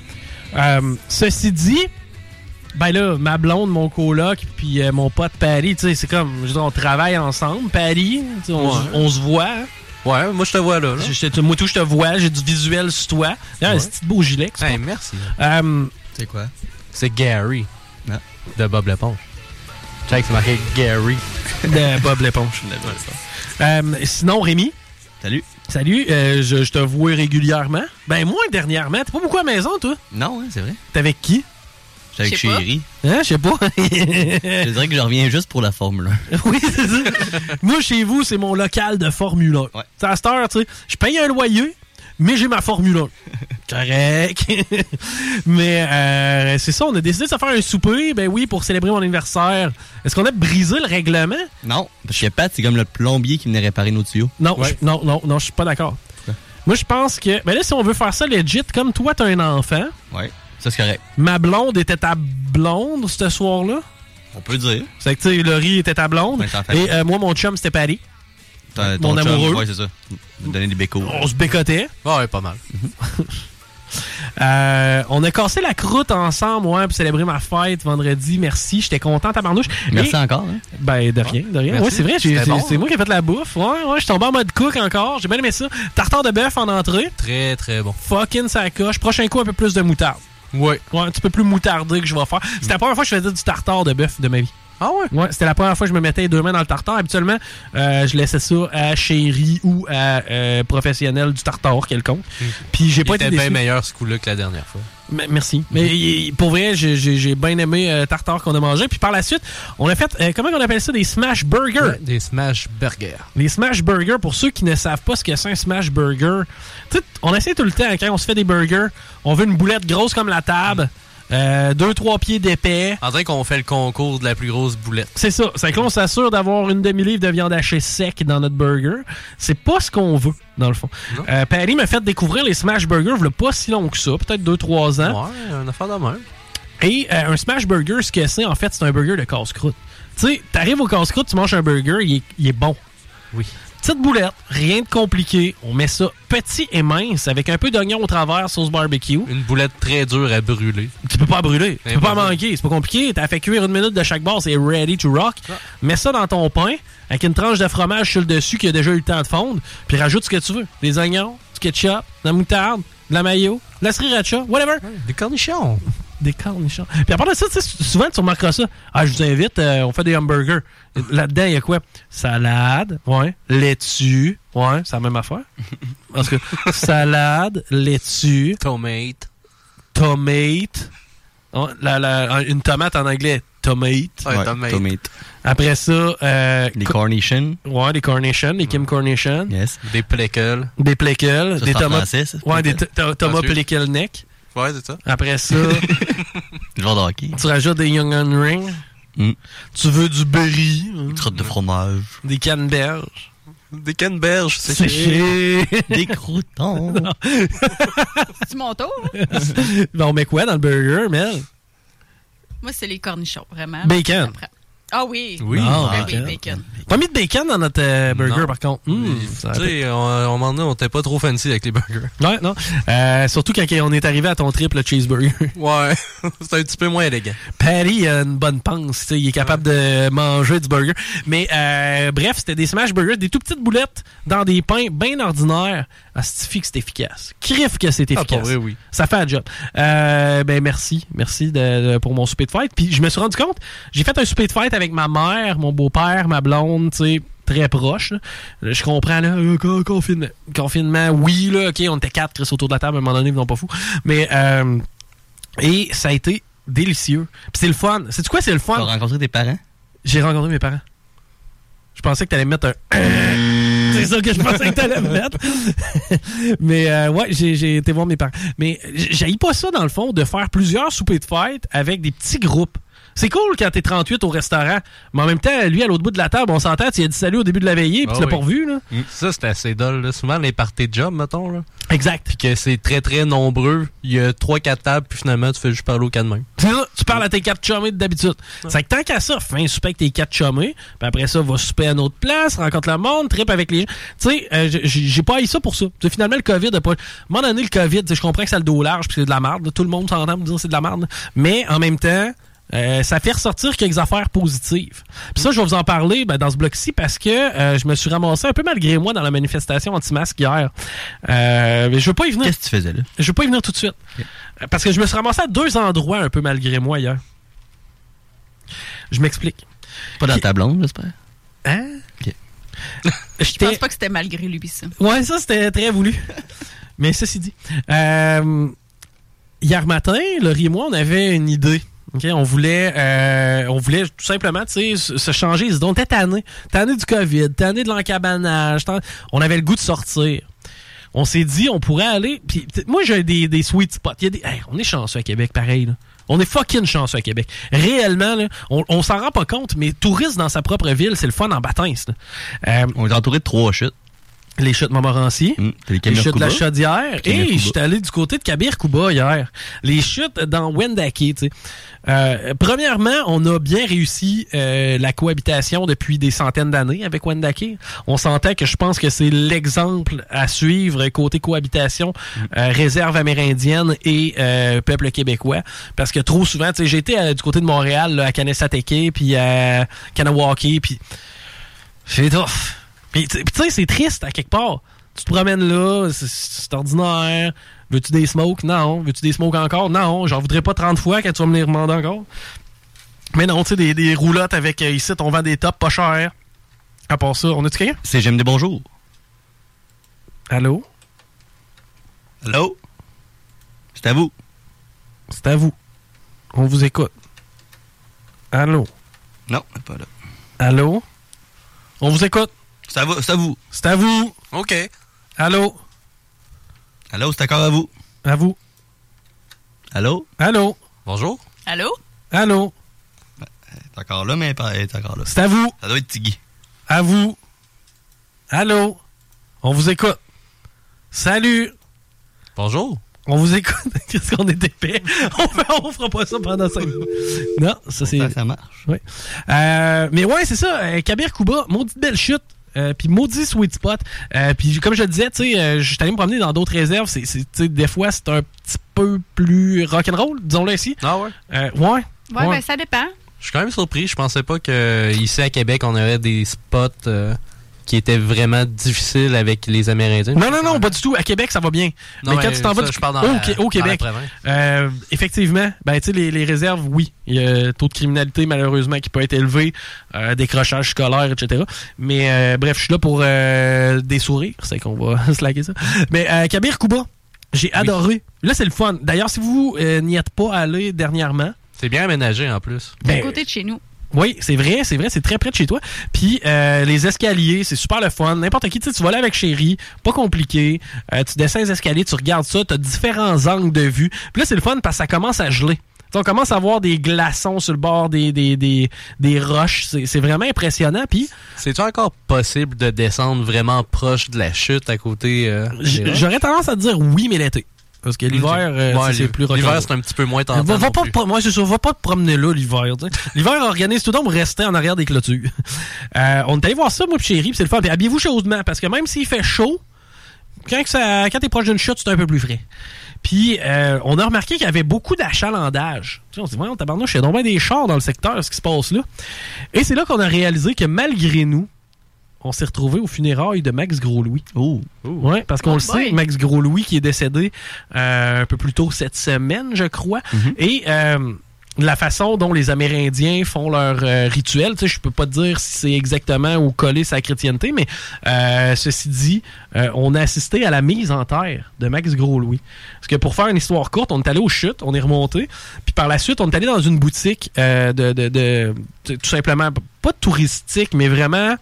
Euh, ceci dit, ben là, ma blonde, mon coloc, puis euh, mon pote Paris, tu sais, c'est comme, je veux dire, on travaille ensemble, Paris, tu sais, on, Ouais. on se voit. hein. Ouais, moi je te vois là. là. Je- je- moi tout, je te vois, j'ai du visuel sur toi. D'ailleurs, Ouais. un petit beau gilet. que Hey, merci. Euh, C'est quoi? C'est Gary. De Bob l'éponge. Check, c'est marqué Gary. de Bob l'éponge. Euh, sinon, Rémi? Salut. Salut, euh, je, je te vois régulièrement. Ben, moi, dernièrement. T'es pas beaucoup à la maison, toi? Non, hein, c'est vrai. T'es avec qui? J'étais avec Je sais pas. Chéri. Hein, je sais pas. je dirais que je reviens juste pour la Formule 1. oui, c'est ça. Moi, chez vous, c'est mon local de Formule 1. C'est à cette heure, tu sais, je paye un loyer, mais j'ai ma Formule 1. Correct. mais euh, c'est ça, on a décidé de se faire un souper, ben oui, pour célébrer mon anniversaire. Est-ce qu'on a brisé le règlement? Non, parce que Pat, c'est comme le plombier qui venait réparer nos tuyaux. Non, je- non, non, non, je suis pas d'accord. Moi, je pense que. Ben là, si on veut faire ça legit, comme toi, t'as un enfant, Ouais, ça c'est correct. ma blonde était ta blonde ce soir-là? On peut dire. C'est que, tu sais, Laurie était ta blonde. Ouais, et euh, moi, mon chum, c'était Paris. Ton- Mon chum, amoureux. Ouais, c'est ça. Donnait des bécos. On se bécotait. Ouais, pas mal. Euh, on a cassé la croûte ensemble, ouais, pour célébrer ma fête vendredi. Merci, j'étais content, tabarnouche. Merci Et- encore. Hein? Ben, de rien, de rien. Merci. Ouais, c'est vrai, c'est bon, hein? moi qui ai fait la bouffe. Ouais, ouais, je suis tombé en mode cook encore. J'ai bien aimé ça. Tartare de bœuf en entrée. Très, très bon. Fucking ça coche. Prochain coup, un peu plus de moutarde. Ouais. Ouais, un petit peu plus moutardé que je vais faire. C'était la première fois que je faisais du tartare de bœuf de ma vie. Ah ouais? Ouais, c'était la première fois que je me mettais les deux mains dans le tartare. Habituellement, euh, je laissais ça à chéri ou à euh, professionnel du tartare quelconque. Puis j'ai Il pas été était bien déçu. meilleur ce coup-là que la dernière fois. Merci. Mais pour vrai, j'ai- bien aimé euh, tartare qu'on a mangé. Puis par la suite, on a fait, euh, comment on appelle ça, des smash burgers. Ouais, des smash burgers. Les smash burgers, pour ceux qui ne savent pas ce que c'est un smash burger, tu sais, on essaie tout le temps, quand on se fait des burgers, on veut une boulette grosse comme la table, euh, deux, trois pieds d'épais. En dirait qu'on fait le concours de la plus grosse boulette. C'est ça. C'est que là, on s'assure d'avoir une demi-livre de viande hachée sec dans notre burger. C'est pas ce qu'on veut, dans le fond. Euh, Paris m'a fait découvrir les smash burgers il pas si long que ça, peut-être deux, trois ans. Ouais, un affaire de même. Et euh, un smash burger, ce que c'est, en fait, c'est un burger de casse-croûte. Tu sais, t'arrives au casse-croûte, tu manges un burger, il est, il est bon. Oui. Petite boulette, rien de compliqué. On met ça petit et mince avec un peu d'oignon au travers, sauce barbecue. Une boulette très dure à brûler. Tu peux pas brûler. Tu peux pas manquer. C'est pas compliqué. T'as fait cuire une minute de chaque bord, c'est ready to rock. Mets ça dans ton pain avec une tranche de fromage sur le dessus qui a déjà eu le temps de fondre. Puis rajoute ce que tu veux. Des oignons, du ketchup, de la moutarde, de la mayo, de la sriracha, whatever. Des cornichons. Des cornichons. Puis à part de ça, tu sais, souvent tu remarqueras ça. Ah, je vous invite, euh, on fait des hamburgers. Là-dedans, il y a quoi? Salade, ouais. Laitue, ouais, c'est la même affaire. Parce que salade, laitue. Tomate. Tomate. Oh, la- la- une tomate en anglais, tomate. Ouais, tomate. tomate. Après ça, euh, Les co- cornichons. Ouais, des cornichons, des Kim Cornichon. Yes. Des pleckles. Des pleckles, Ça, des tomates. français, ça, ouais, des Thomas Ensuite. Pleckle Neck. Ouais, c'est ça. Après ça, Le genre de hockey. tu rajoutes des Young on Ring. Mm. Tu veux du berry. hein. Une crotte de fromage. Des canneberges. Des canneberges, c'est Séchées. Des croutons. C'est mon tour. hein? Ben, on met quoi dans le burger, Mel? Moi, c'est les cornichons, vraiment. Bacon. Ah oui. Oui, Ben bacon. oui, bacon. Pas mis de bacon dans notre euh, burger, Non. par contre. Hum, ça Tu sais, on, on m'en a, on était pas trop fancy avec les burgers. Ouais, non. Euh, surtout quand on est arrivé à ton triple cheeseburger. Ouais, c'est un petit peu moins élégant. Patty a une bonne panse, tu sais, il est capable de manger du burger. Mais euh, bref, c'était des smash burgers, des tout petites boulettes dans des pains bien ordinaires. Astifie que c'est efficace? Crif que c'est Ah, efficace. pour vrai, oui. Ça fait un job. Euh, ben merci, merci de, de- pour mon souper de fête. Puis je me suis rendu compte, j'ai fait un souper de fête avec ma mère, mon beau-père, ma blonde, tu sais, très proche. là. Je comprends là, euh, con- confinement, confinement, oui là, ok, on était quatre Chris, autour de la table, à un moment donné, ils n'ont pas fou. Mais euh, et ça a été délicieux. Puis c'est le fun. C'est quoi, c'est le fun? Tu as rencontré tes parents? J'ai rencontré mes parents. Je pensais que t'allais mettre un. C'est ça que je pensais que t'allais me mettre. Mais euh, ouais, j'ai j'ai été voir mes parents. Mais j'ai pas ça, dans le fond, de faire plusieurs soupers de fête avec des petits groupes. C'est cool quand t'es 38 au restaurant, mais en même temps, lui, à l'autre bout de la table, on s'entend, tu as dit salut au début de la veillée, puis Ah tu l'as oui. pas revu, là. Ça, c'est assez dole. Là. Souvent, les parties de job, mettons. Là. Exact. Puis que c'est très, très nombreux. Il y a 3-4 tables, puis finalement, tu fais juste parler au cas de main. C'est ça, tu parles à tes quatre chumés d'habitude. C'est que tant qu'à ça, fais un souper avec tes quatre chumés, puis après ça, va souper à une autre place, rencontre le monde, trip avec les gens. Tu sais, euh, j'ai- pas haï ça pour ça. Tu sais, finalement, le COVID a pas... À un moment donné, le COVID, je comprends que c'est le dos large, puis c'est de la merde. Tout le monde s'entend pour dire que c'est de la merde. Mais en même temps... euh, ça fait ressortir quelques affaires positives. Puis ça, je vais vous en parler ben, dans ce bloc-ci parce que euh, je me suis ramassé un peu malgré moi dans la manifestation anti-masque hier. Euh, mais je veux pas y venir. Qu'est-ce que tu faisais là? Je veux pas y venir tout de suite. Parce que je me suis ramassé à deux endroits un peu malgré moi hier. Je m'explique. Pas dans ta blonde, j'espère? Hein? Je pense pas que c'était malgré lui, ça. Ouais, ça, c'était très voulu. Mais ceci dit, euh, hier matin, Laurie et moi, on avait une idée. On voulait euh, on voulait tout simplement se changer. On était tanné. Tanné du COVID, tanné de l'encabanage. On avait le goût de sortir. On s'est dit, on pourrait aller. Puis, moi, j'ai des, des sweet spots. Y a des, on est chanceux à Québec, pareil. là. On est fucking chanceux à Québec. Réellement, là, on, s'en rend pas compte, mais touriste dans sa propre ville, c'est le fun en bâtins. on est entouré de trois chutes. Les chutes Montmorency, les les chutes de la. Chaudière, et suis allé du côté de Kabir Kuba hier. Les chutes dans Wendake, tu sais. Euh, premièrement, on a bien réussi euh, la cohabitation depuis des centaines d'années avec Wendake. On sentait que je pense que c'est l'exemple à suivre côté cohabitation, euh, réserve amérindienne et euh, peuple québécois. Parce que trop souvent, tu sais, été euh, du côté de Montréal, là, à Kanesateke, puis à Kanawake, puis c'est tough. Puis tu sais, c'est triste à quelque part. Tu te promènes là, c'est- c'est ordinaire. Veux-tu des smokes? Non. Veux-tu des smokes encore? Non. J'en voudrais pas 30 fois quand tu vas me les demander encore. Mais non, tu sais, des, des roulottes avec euh, ici, on vend des tops pas chers. À part ça, on a-tu quelqu'un? C'est J'aime des bonjours. Allô? Allô? C'est à vous. C'est à vous. On vous écoute. Allô? Non, pas là. Allô? On vous écoute. C'est à vous. C'est à vous. C'est à vous. OK. Allô? Allô, c'est encore à vous. À vous. Allô? Allô? Bonjour. Allô? Allô? T'es encore là, mais pas- elle est encore là. C'est à vous. Ça doit être Tiggy. À vous. Allô? On vous écoute. Salut. Bonjour. On vous écoute. Qu'est-ce qu'on est épais? On, on fera pas ça pendant 5 minutes. Non, ça c'est. Ça marche. Ouais. Euh, mais ouais, c'est ça. euh, Kabir Kuba, maudite belle chute. Euh, puis maudit sweet spot. Euh, puis comme je le disais, tu sais, euh, je suis allé me promener dans d'autres réserves. C'est, c'est, tu sais, des fois, c'est un petit peu plus rock'n'roll, disons-le ici. Ah ouais? Euh, ouais. Ouais, ben ça dépend. Je suis quand même surpris. Je pensais pas que ici à Québec, on aurait des spots euh, qui étaient vraiment difficiles avec les Amérindiens. Non, non, non, pas du tout. À Québec, ça va bien. Non, mais mais quand tu t'en vas dans au, au Québec, euh, effectivement, ben, tu sais, les, les réserves, oui. Il y a taux de criminalité, malheureusement, qui peut être élevé, euh, décrochage scolaire, etc. Mais euh, bref, je suis là pour euh, des sourires. C'est qu'on va slacker ça. Mais euh, Kabir Kuba, j'ai adoré. Là, c'est le fun. D'ailleurs, si vous euh, n'y êtes pas allé dernièrement, C'est bien aménagé en plus. C'est à Ben, côté de chez nous. Oui, c'est vrai, c'est vrai, c'est très près de chez toi. Puis euh, les escaliers, c'est super le fun. N'importe qui, tu sais, tu vas là avec chérie, pas compliqué. Euh, tu descends les escaliers, tu regardes ça, tu as différents angles de vue. Puis là, c'est le fun parce que ça commence à geler. Tu sais, on commence à voir des glaçons sur le bord des, des, des, des roches. C'est c'est vraiment impressionnant. Puis C'est-tu encore possible de descendre vraiment proche de la chute à côté euh, j'aurais tendance à te dire oui, mais l'été. Parce que l'hiver, euh, Ouais, c'est plus L'hiver, c'est un petit peu moins tentant. Va, va pas, moi, c'est ça, va pas te promener là l'hiver. L'hiver organise tout le rester en arrière des clôtures. Euh, on est allé voir ça, moi, pis chérie, c'est le fun. Puis habillez-vous chaudement, parce que même s'il fait chaud, quand, que ça, quand t'es proche d'une chute, c'est un peu plus frais. Puis euh, on a remarqué qu'il y avait beaucoup d'achalandage. On s'est dit, voyons, tabarnouche, il y a donc bien des chars dans le secteur, ce qui se passe là. Et c'est là qu'on a réalisé que malgré nous, on s'est retrouvé aux funérailles de Max Gros-Louis. Oh. Ouais, parce qu'on Oh le boy. sait, Max Gros-Louis qui est décédé euh, un peu plus tôt cette semaine, je crois. Et euh, la façon dont les Amérindiens font leur euh, rituel, tu sais, je peux pas te dire si c'est exactement ou coller sa chrétienté, mais euh, ceci dit, euh, on a assisté à la mise en terre de Max Gros-Louis. Parce que pour faire une histoire courte, on est allé aux chutes, on est remonté, puis par la suite, on est allé dans une boutique euh, de, de, de- de- tout simplement, pas touristique, mais vraiment...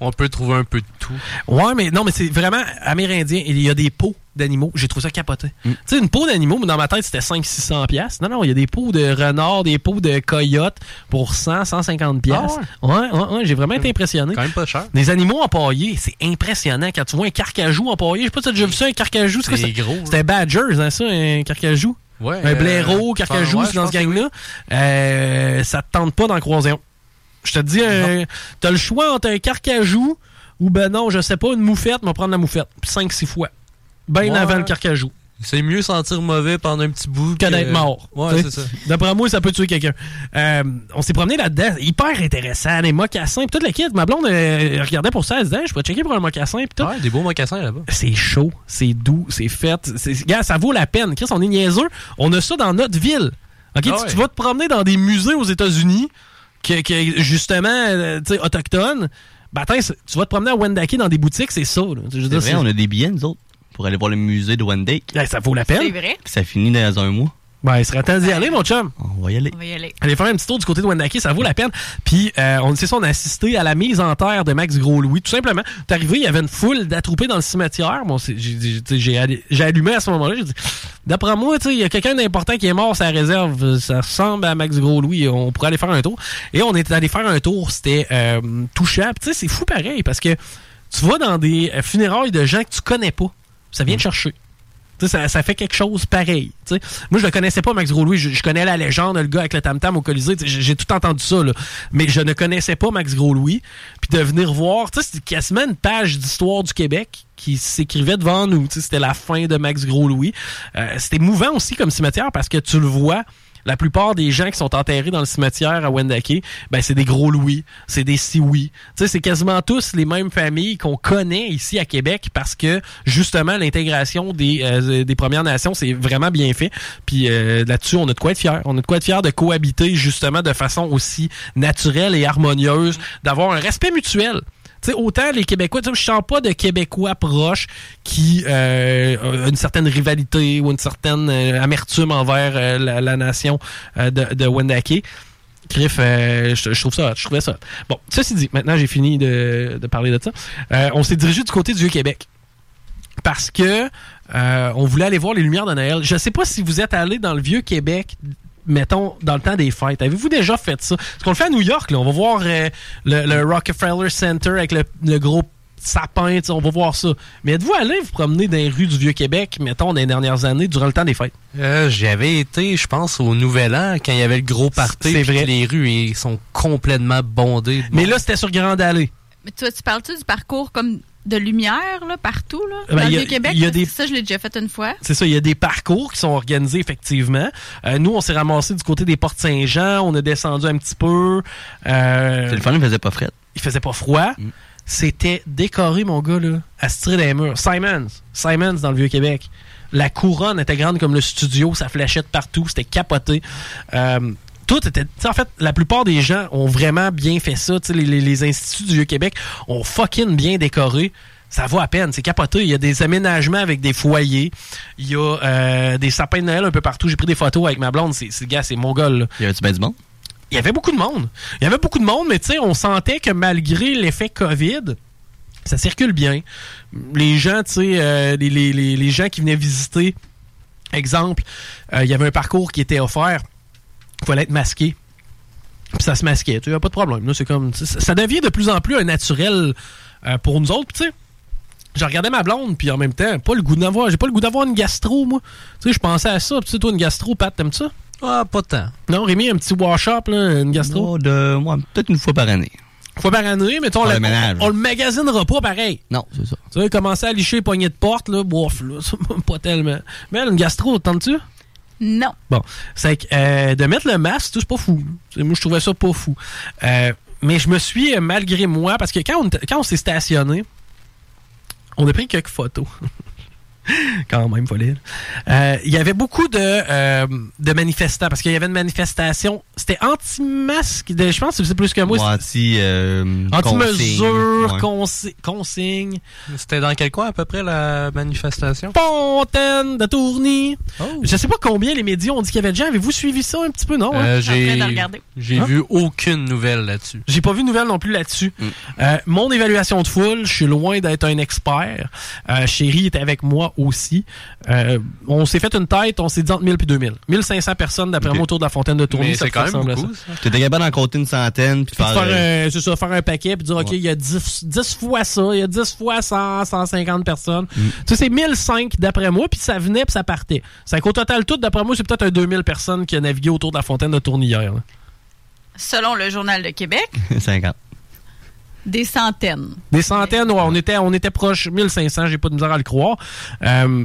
On peut trouver un peu de tout. Ouais, mais non, mais c'est vraiment amérindien. Il y a des pots d'animaux. J'ai trouvé ça capoté. Mm. Tu sais, une peau d'animaux, mais dans ma tête, c'était 500-600 pièces. Non, non, il y a des pots de renard, des pots de coyotes pour 100, 150 pièces. Ah ouais, ouais, ouais, j'ai vraiment été impressionné. Quand même pas cher. Des animaux empaillés, c'est impressionnant. Quand tu vois un carcajou empaillé, je sais pas si t'as déjà vu ça, un carcajou. quoi, C'est ça? gros, C'était Badgers, hein, ça, un carcajou? Ouais, un euh, blaireau, carcajou, ouais, c'est je dans ce gang-là. Euh, ça te tente pas d'en croiser un. Je te dis, un- t'as le choix entre un carcajou ou ben non, je sais pas, une moufette, on va prendre la moufette. 5-6 fois. Ben Ouais. avant le carcajou. C'est mieux sentir mauvais pendant un petit bout Que d'être mort. Ouais, c'est ça. D'après moi, ça peut tuer quelqu'un. Euh, on s'est promené là-dedans. Hyper intéressant. Les mocassins. Puis toute la kit. Ma blonde euh, regardait pour ça. Elle se disait, je peux checker pour un mocassin. Puis tout. Ouais, des beaux mocassins là-bas. C'est chaud, c'est doux, c'est fait. Gars, ça vaut la peine. Chris, on est niaiseux. On a ça dans notre ville. OK, Ah tu vas te promener dans des musées aux États-Unis, que, que, justement, euh, tu sais, autochtones. Ben, tu vas te promener à Wendake dans des boutiques, c'est ça. là. Je veux C'est dire, vrai, on a des billets, nous autres, pour aller voir le musée de Wendake. ça vaut la peine. C'est vrai. Ça finit dans un mois. Ben, il serait temps d'y aller, mon chum. On va y aller. On va y aller. Allez faire un petit tour du côté de Wendake, ça vaut la peine. Puis, euh, on c'est ça, on a assisté à la mise en terre de Max Gros-Louis. Tout simplement, t'es arrivé, il y avait une foule d'attroupés dans le cimetière. Bon, j'ai- allumé à ce moment-là. J'ai dit, d'après moi, tu sais, il y a quelqu'un d'important qui est mort, sa réserve. Ça ressemble à Max Gros-Louis. On pourrait aller faire un tour. Et on est allé faire un tour. C'était euh, touchant. Puis, Tu sais, c'est fou pareil parce que tu vas dans des euh, funérailles de gens que tu connais pas. Ça vient te chercher. Ça, ça fait quelque chose pareil. Moi, je le connaissais pas, Max Gros-Louis. Je, connais la légende, le gars avec le tam-tam au Colisée. J'ai tout entendu ça, là. Mais je ne connaissais pas Max Gros-Louis. Puis de venir voir, c'était quasiment une page d'histoire du Québec qui s'écrivait devant nous. C'était la fin de Max Gros-Louis. Euh, C'était mouvant aussi comme cimetière parce que tu le vois. La plupart des gens qui sont enterrés dans le cimetière à Wendake, ben c'est des gros Louis, c'est des Sioux. Tu sais, c'est quasiment tous les mêmes familles qu'on connaît ici à Québec parce que justement l'intégration des, euh, des Premières Nations c'est vraiment bien fait. Puis euh, là-dessus, on a de quoi être fier. On a de quoi être fier de cohabiter justement de façon aussi naturelle et harmonieuse, d'avoir un respect mutuel. Tu sais, autant les Québécois, je sens pas de Québécois proches qui euh, ont une certaine rivalité ou une certaine euh, amertume envers euh, la, nation euh, de, Wendake. Griff, euh, je, trouve ça je trouvais ça. Bon, ceci dit, maintenant j'ai fini de, de parler de ça. Euh, on s'est dirigé du côté du Vieux-Québec. Parce que euh, on voulait aller voir les lumières de Noël. Je sais pas si vous êtes allé dans le Vieux-Québec mettons, dans le temps des fêtes. Avez-vous déjà fait ça? Parce qu'on le fait à New York, là. On va voir euh, le, le Rockefeller Center avec le, le gros sapin, tu sais, on va voir ça. Mais êtes-vous allé vous promener dans les rues du Vieux-Québec, mettons, dans les dernières années, durant le temps des fêtes? Euh, J'avais été, je pense, au Nouvel An, quand il y avait le gros party. C'est vrai. Les rues ils sont complètement bondées. Mais là, c'était sur Grande Allée. Mais toi, tu parles-tu du parcours comme de lumière, là, partout, là? Ben, dans le que des- Ça, je l'ai déjà fait une fois. C'est ça, il y a des parcours qui sont organisés effectivement. Euh, nous, on s'est ramassé du côté des Portes Saint-Jean, on a descendu un petit peu. Euh, C'est le fun, il faisait pas fret. il faisait pas froid. C'était décoré, mon gars, là, à se tirer des murs. Simons, Simons dans le Vieux-Québec. La couronne était grande comme le studio, ça flashait de partout, c'était capoté. Euh, tout était. tu sais, En fait, la plupart des gens ont vraiment bien fait ça. Tu sais, Les, les- les instituts du Vieux-Québec ont fucking bien décoré. Ça vaut à peine, c'est capoté. Il y a des aménagements avec des foyers. Il y a euh, des sapins de Noël un peu partout. J'ai pris des photos avec ma blonde. C'est, c'est- gars, c'est mon gars, là. Y avait-tu bien du monde? Il y avait beaucoup de monde. Il y avait beaucoup de monde, mais tu sais, on sentait que malgré l'effet COVID, ça circule bien. Les gens, tu sais, euh, les, les- les- les gens qui venaient visiter, exemple, euh, il y avait un parcours qui était offert. Il fallait être masqué. Puis ça se masquait. Tu a pas de problème. C'est comme, ça, devient de plus en plus un naturel euh, pour nous autres. Puis, tu sais, je regardais ma blonde, puis en même temps, pas le goût d'avoir, j'ai pas le goût d'avoir une gastro, moi. Tu sais, je pensais à ça. Puis, tu sais, toi, une gastro, Pat, t'aimes ça? Ah, pas tant. Non, Rémi, un petit wash-up, là, une gastro? Oh, de, ouais, peut-être une fois par année. Une fois par année, mais on, le, on, le magasinera pas pareil. Non, c'est ça. Tu sais, commencer à licher les poignées de porte, là, bof, là, pas tellement. Mais une gastro, tentes-tu? Non. Bon, c'est que euh, de mettre le masque, c'est pas fou. Moi, je trouvais ça pas fou. Euh, mais je me suis, euh, malgré moi, parce que quand on, quand on s'est stationné, on a pris quelques photos. Quand même, folie. Euh, Il y avait beaucoup de, euh, de manifestants, parce qu'il y avait une manifestation. C'était anti-masque, de- je pense que c'est plus que moi. Ouais, anti, euh, Anti-mesure, consigne. Ouais. consi- consigne. C'était dans quel coin à peu près la manifestation? Fontaine de Tourny. Oh. Je sais pas combien les médias ont dit qu'il y avait de gens. Avez-vous suivi ça un petit peu, non? hein? Euh, j'ai j'ai Hein? vu aucune nouvelle là-dessus. J'ai pas vu de nouvelles non plus là-dessus. Mm. Euh, mon évaluation de foule, je suis loin d'être un expert. Euh, Chérie était avec moi aussi. Euh, on s'est fait une tête, on s'est dit entre 1000 et 2000. 1500 personnes d'après moi autour de la fontaine de Tourny. C'est quand ressemble même à beaucoup, ça. ça. T'étais capable d'en compter une centaine, puis Puis faire... faire, euh, c'est ça, faire un paquet, puis dire, OK, il y a 10, 10 fois ça, il y a 10 fois 100, 150 personnes. Mm. Tu sais, c'est 1005 d'après moi, puis ça venait, puis ça partait. C'est qu'au total, tout, d'après moi, c'est peut-être un 2000 personnes qui a navigué autour de la fontaine de Tourny hier. là. Selon le Journal de Québec, 50. Des centaines. Des centaines, ouais, on était, on était proche, 1500, j'ai pas de misère à le croire. Euh,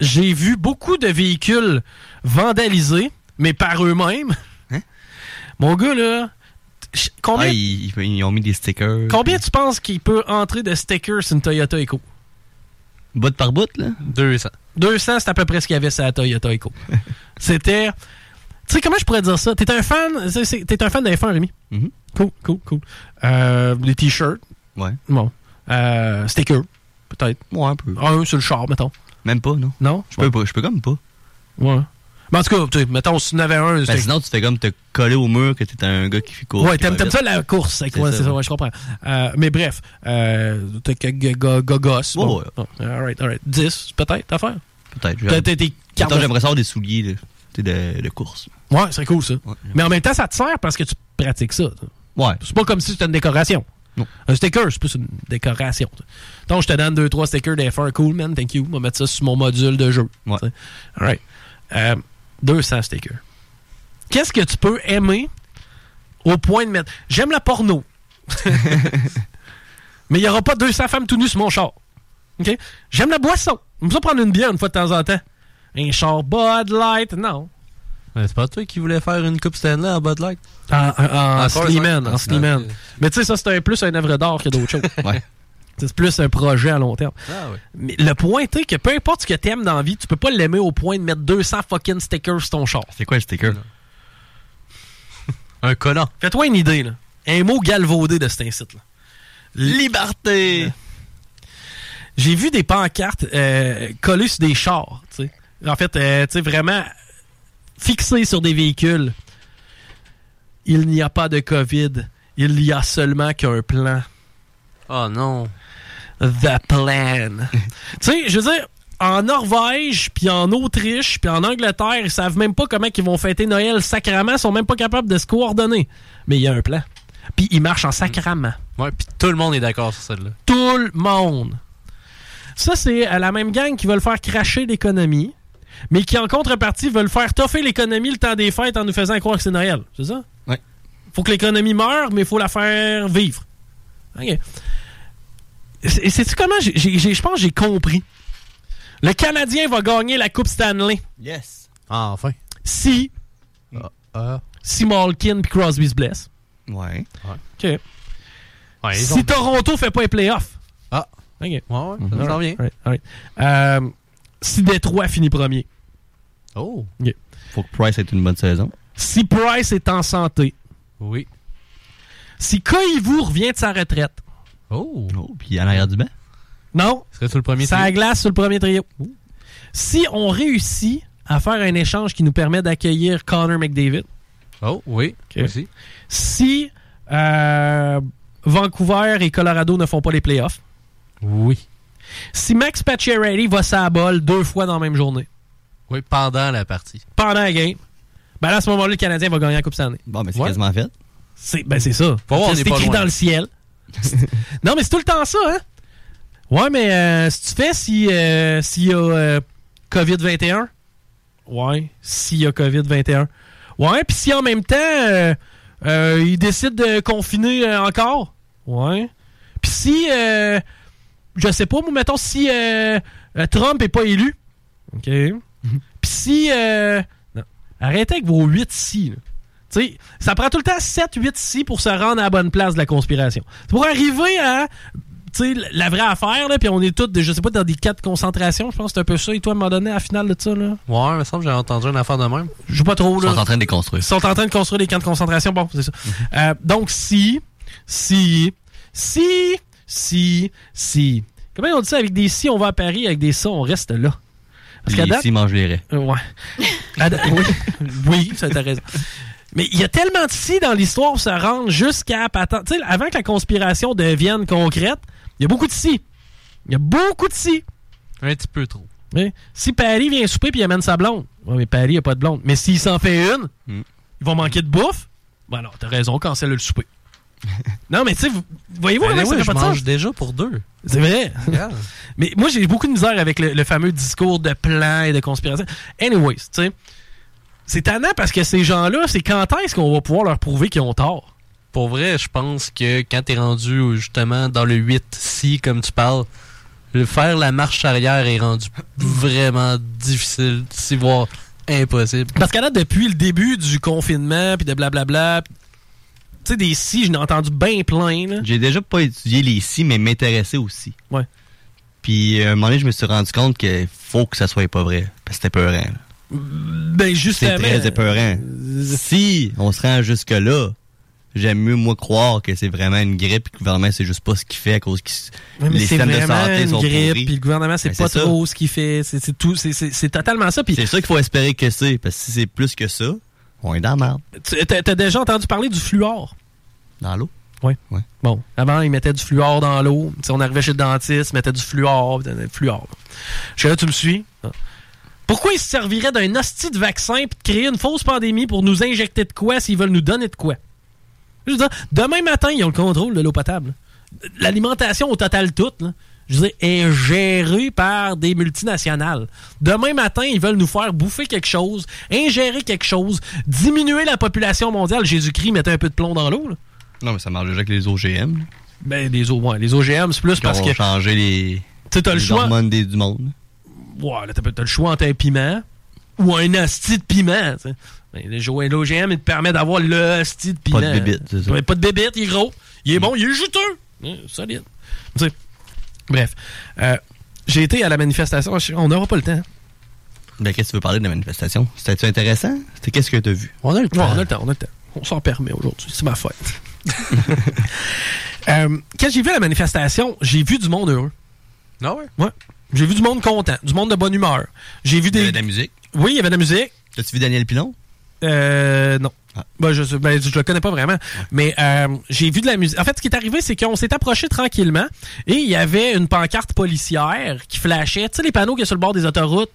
j'ai vu beaucoup de véhicules vandalisés, mais par eux-mêmes. Mon gars, là, combien, Ah, ils, ils ont mis des stickers. combien tu penses qu'il peut entrer de stickers sur une Toyota Echo? Bout par bout, là? 200. 200, c'est à peu près ce qu'il y avait sur la Toyota Echo. C'était... Tu sais, comment je pourrais dire ça? T'es un fan, t'es un fan de F1, Rémi? Mhm. Cool, cool, cool. Euh, les t-shirts. Ouais. Bon. Euh, stickers, peut-être. Ouais, un peu. Un sur le char, mettons. Même pas, non? Non? Je peux pas, je peux comme pas. Ouais. Mais en tout cas, tu sais, mettons, si tu en avais un... Ben, sinon, tu fais comme te coller au mur que t'es un gars qui fait court. Ouais, t'aimes ça la course, C'est quoi, ça, c'est ça, ouais. ouais, je comprends. Euh, mais bref, euh, g- gogos. Ouais, bon. ouais. Oh, alright, alright. 10, peut-être, à faire. Peut-être. Tes j'aimerais savoir des souliers, là. De, de course. Ouais, c'est cool, ça. Mais en même temps, ça te sert parce que tu pratiques ça. Ouais. C'est pas comme si c'était une décoration. Non. Un sticker, c'est plus une décoration. Donc, je te donne 2-3 stickers d'F1. Cool, man, thank you. On va mettre ça sur mon module de jeu. Ouais. T'sais. Alright. Euh, 200 stickers. Qu'est-ce que tu peux aimer au point de mettre? J'aime la porno. Mais il n'y aura pas 200 femmes tout nues sur mon char. OK? J'aime la boisson. J'aime ça prendre une bière une fois de temps en temps. Un char Bud Light, non. Mais c'est pas toi qui voulais faire une coupe Stanley en Bud Light? En, en, en. Ok. Mais tu sais, ça, c'est un- plus un œuvre d'art que d'autres choses. Ouais. C'est plus un projet à long terme. Ah oui. Mais le point, tu sais, que peu importe ce que t'aimes dans la vie, tu peux pas l'aimer au point de mettre 200 fucking stickers sur ton char. C'est quoi le sticker? Un collant. Fais-toi une idée, là. Un mot galvaudé de cet incite-là. Liberté! J'ai vu des pancartes euh, collées sur des chars, tu sais. En fait, euh, tu sais, vraiment fixées sur des véhicules. Il n'y a pas de COVID. Il y a seulement qu'un plan. Oh non. The plan. tu sais, je veux dire, en Norvège, puis en Autriche, puis en Angleterre, ils savent même pas comment ils vont fêter Noël sacrément, ils sont même pas capables de se coordonner. Mais il y a un plan. Puis il marche en sacrament. Ouais, puis tout le monde est d'accord sur celle-là. Tout le monde. Ça, c'est la même gang qui veulent faire cracher l'économie, mais qui en contrepartie veulent faire toffer l'économie le temps des fêtes en nous faisant croire que c'est Noël. C'est ça? Oui. Faut que l'économie meure, mais il faut la faire vivre. OK. Et c'est comment? Je pense que j'ai compris. Le Canadien va gagner la Coupe Stanley. Yes. Ah, enfin. Si. Si Malkin et Crosby se blessent. Ouais. OK. Ouais, si ont- Toronto fait pas les playoffs. Ah. OK. Ouais, ouais, ça. Euh, si Détroit finit premier. Oh. Faut que Price ait une bonne saison. Si Price est en santé. Oui. Si Koivu revient de sa retraite. Oh. Oh, puis en arrière du banc. Non. Serait sur le premier Ça trio. glace sur le premier trio. Si on réussit à faire un échange qui nous permet d'accueillir Connor McDavid. Oh, oui. Ok. Aussi. Si euh, Vancouver et Colorado ne font pas les playoffs. Oui. Si Max Pacioretty va sa balle deux fois dans la même journée. Oui, pendant la partie. Pendant la game. Ben là, à ce moment-là, le Canadien va gagner la Coupe Stanley. Bon, mais c'est Ouais. quasiment fait. C'est ben c'est ça. Faut voir, on c'est écrit loin. dans le ciel. non, mais c'est tout le temps ça, hein? Ouais, mais euh, si tu fais si euh, s'il y a euh, COVID-21? Ouais, s'il y a COVID-21. Ouais, puis si en même temps euh, euh, ils décident de confiner euh, encore? Ouais. Puis si euh, je sais pas, moi, mettons si euh, euh, Trump est pas élu. OK? Puis si euh, non. arrêtez avec vos 8 si. sais, ça prend tout le temps 7-8 si pour se rendre à la bonne place de la conspiration. C'est pour arriver à tu sais, la vraie affaire, là, puis on est tous, je sais pas, dans des cas de concentration, je pense que c'est un peu ça. Et toi, à un moment donné, à la finale de ça, là? Ouais, il me semble que j'ai entendu une affaire de même. Je sais pas trop, Ils là. sont en train de les construire. Ils sont en train de construire des camps de concentration. Bon, c'est ça. Euh, donc, si, si, si, si, si. Comment on dit ça avec des si, on va à Paris, avec des ça, on reste là? Parce qu'à Les date- ici mangent les raies. Euh, ouais. Date- oui, oui, ça t'as raison. Mais il y a tellement de si dans l'histoire pour se rendre jusqu'à patent. Tu sais, avant que la conspiration devienne concrète, il y a beaucoup de si. Il y a beaucoup de si. Un petit peu trop. Oui. Si Paris vient souper puis il amène sa blonde. Ouais, mais Paris a pas de blonde. Mais s'il s'en fait une, Mm. ils vont manquer de bouffe. Ben non, t'as raison, cancelle le souper. non, mais tu sais, vous- voyez-vous Ben comment ça oui, fait je pas mange déjà pour deux. C'est vrai. Mais moi, j'ai beaucoup de misère avec le, le fameux discours de plan et de conspiration. Anyways, tu sais, c'est tannant parce que ces gens-là, c'est quand est-ce qu'on va pouvoir leur prouver qu'ils ont tort? Pour vrai, je pense que quand t'es rendu justement dans le 8-si, comme tu parles, le faire la marche arrière est rendu vraiment difficile, si voire impossible. Parce qu'à date, depuis le début du confinement, puis de blablabla, sais, des si, j'en ai entendu bien plein. J'ai déjà pas étudié les si, mais m'intéressais aussi. Ouais. Puis, euh, à un moment donné, je me suis rendu compte qu'il faut que ça soit pas vrai. Parce que c'était peurant. Ben, justement. C'est très épeurant. Si on se rend jusque-là, j'aime mieux, moi, croire que c'est vraiment une grippe et que le gouvernement, c'est juste pas ce qu'il fait à cause que les c'est systèmes de santé une sont grippe, puis le gouvernement, c'est Ben, pas ça. trop ce qu'il fait. C'est tout, c'est- totalement ça. C'est ça qu'il faut espérer que c'est. Parce que si c'est plus que ça, on est dans la merde. t'as déjà entendu parler du fluor? Dans l'eau? Oui. Ouais. Bon, avant, ils mettaient du fluor dans l'eau. Sais, on arrivait chez le dentiste, ils mettaient du fluor, du fluor. Je suis là, tu me suis? Pourquoi ils se serviraient d'un hostie de vaccin puis de créer une fausse pandémie pour nous injecter de quoi s'ils veulent nous donner de quoi? Je veux dire, demain matin, ils ont le contrôle de l'eau potable. L'alimentation au total toute, là, je veux dire, est gérée par des multinationales. Demain matin, ils veulent nous faire bouffer quelque chose, ingérer quelque chose, diminuer la population mondiale. Jésus-Christ mettait un peu de plomb dans l'eau. Non, mais ça marche déjà avec les OGM. là. Ben, les, O- ouais, les OGM, c'est plus Qui parce ont que. changé les, Tu sais, t'as le les choix. hormones des- du monde. Ouais, là, t'as t'as le choix entre un piment ou un hostie de piment. tu sais. Ben, le jo- L'OGM, il te permet d'avoir le hostie de piment. Pas de bébite, c'est ça. Ouais, pas de bébite, il est gros. Il est bon, il est juteux. Hein, solide. Tu sais, bref. Euh, J'ai été à la manifestation. On n'aura pas le temps. Ben, qu'est-ce que tu veux parler de la manifestation? C'était-tu intéressant? C'était qu'est-ce que t'as vu? On a le Ouais, on a le temps, on a le temps. On s'en permet aujourd'hui. C'est ma fête. Euh, quand j'ai vu la manifestation, j'ai vu du monde heureux. Ah ouais? Ouais. J'ai vu du monde content, du monde de bonne humeur. J'ai vu Il y des. avait de la musique? Oui, il y avait de la musique. T'as-tu vu Daniel Pilon? Euh, non. Ben, je, ben, je le connais pas vraiment. Mais euh, j'ai vu de la musique. En fait, ce qui est arrivé, c'est qu'on s'est approché tranquillement et il y avait une pancarte policière qui flashait. Tu sais, les panneaux qu'il y a sur le bord des autoroutes.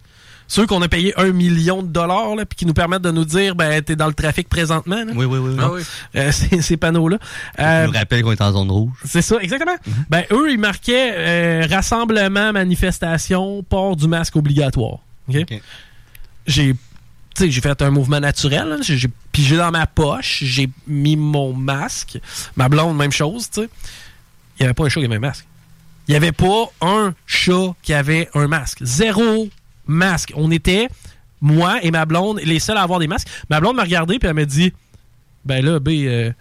Ceux qu'on a payé un million de dollars, là, puis qui nous permettent de nous dire, ben, t'es dans le trafic présentement. là. Oui, oui, oui. oui. Ah oui. Euh, ces, ces panneaux-là. Euh, Je me rappelle qu'on est en zone rouge. c'est ça, exactement. Ben, eux, ils marquaient euh, rassemblement, manifestation, port du masque obligatoire. OK? J'ai tu sais, j'ai fait un mouvement naturel. J'ai j'ai pigé dans ma poche, j'ai mis mon masque. Ma blonde, même chose, tu sais. Il n'y avait pas un chat qui avait un masque. Il n'y avait pas un chat qui avait un masque. Zéro masque. On était, moi et ma blonde, les seuls à avoir des masques. Ma blonde m'a regardé puis elle m'a dit Ben là, B, euh,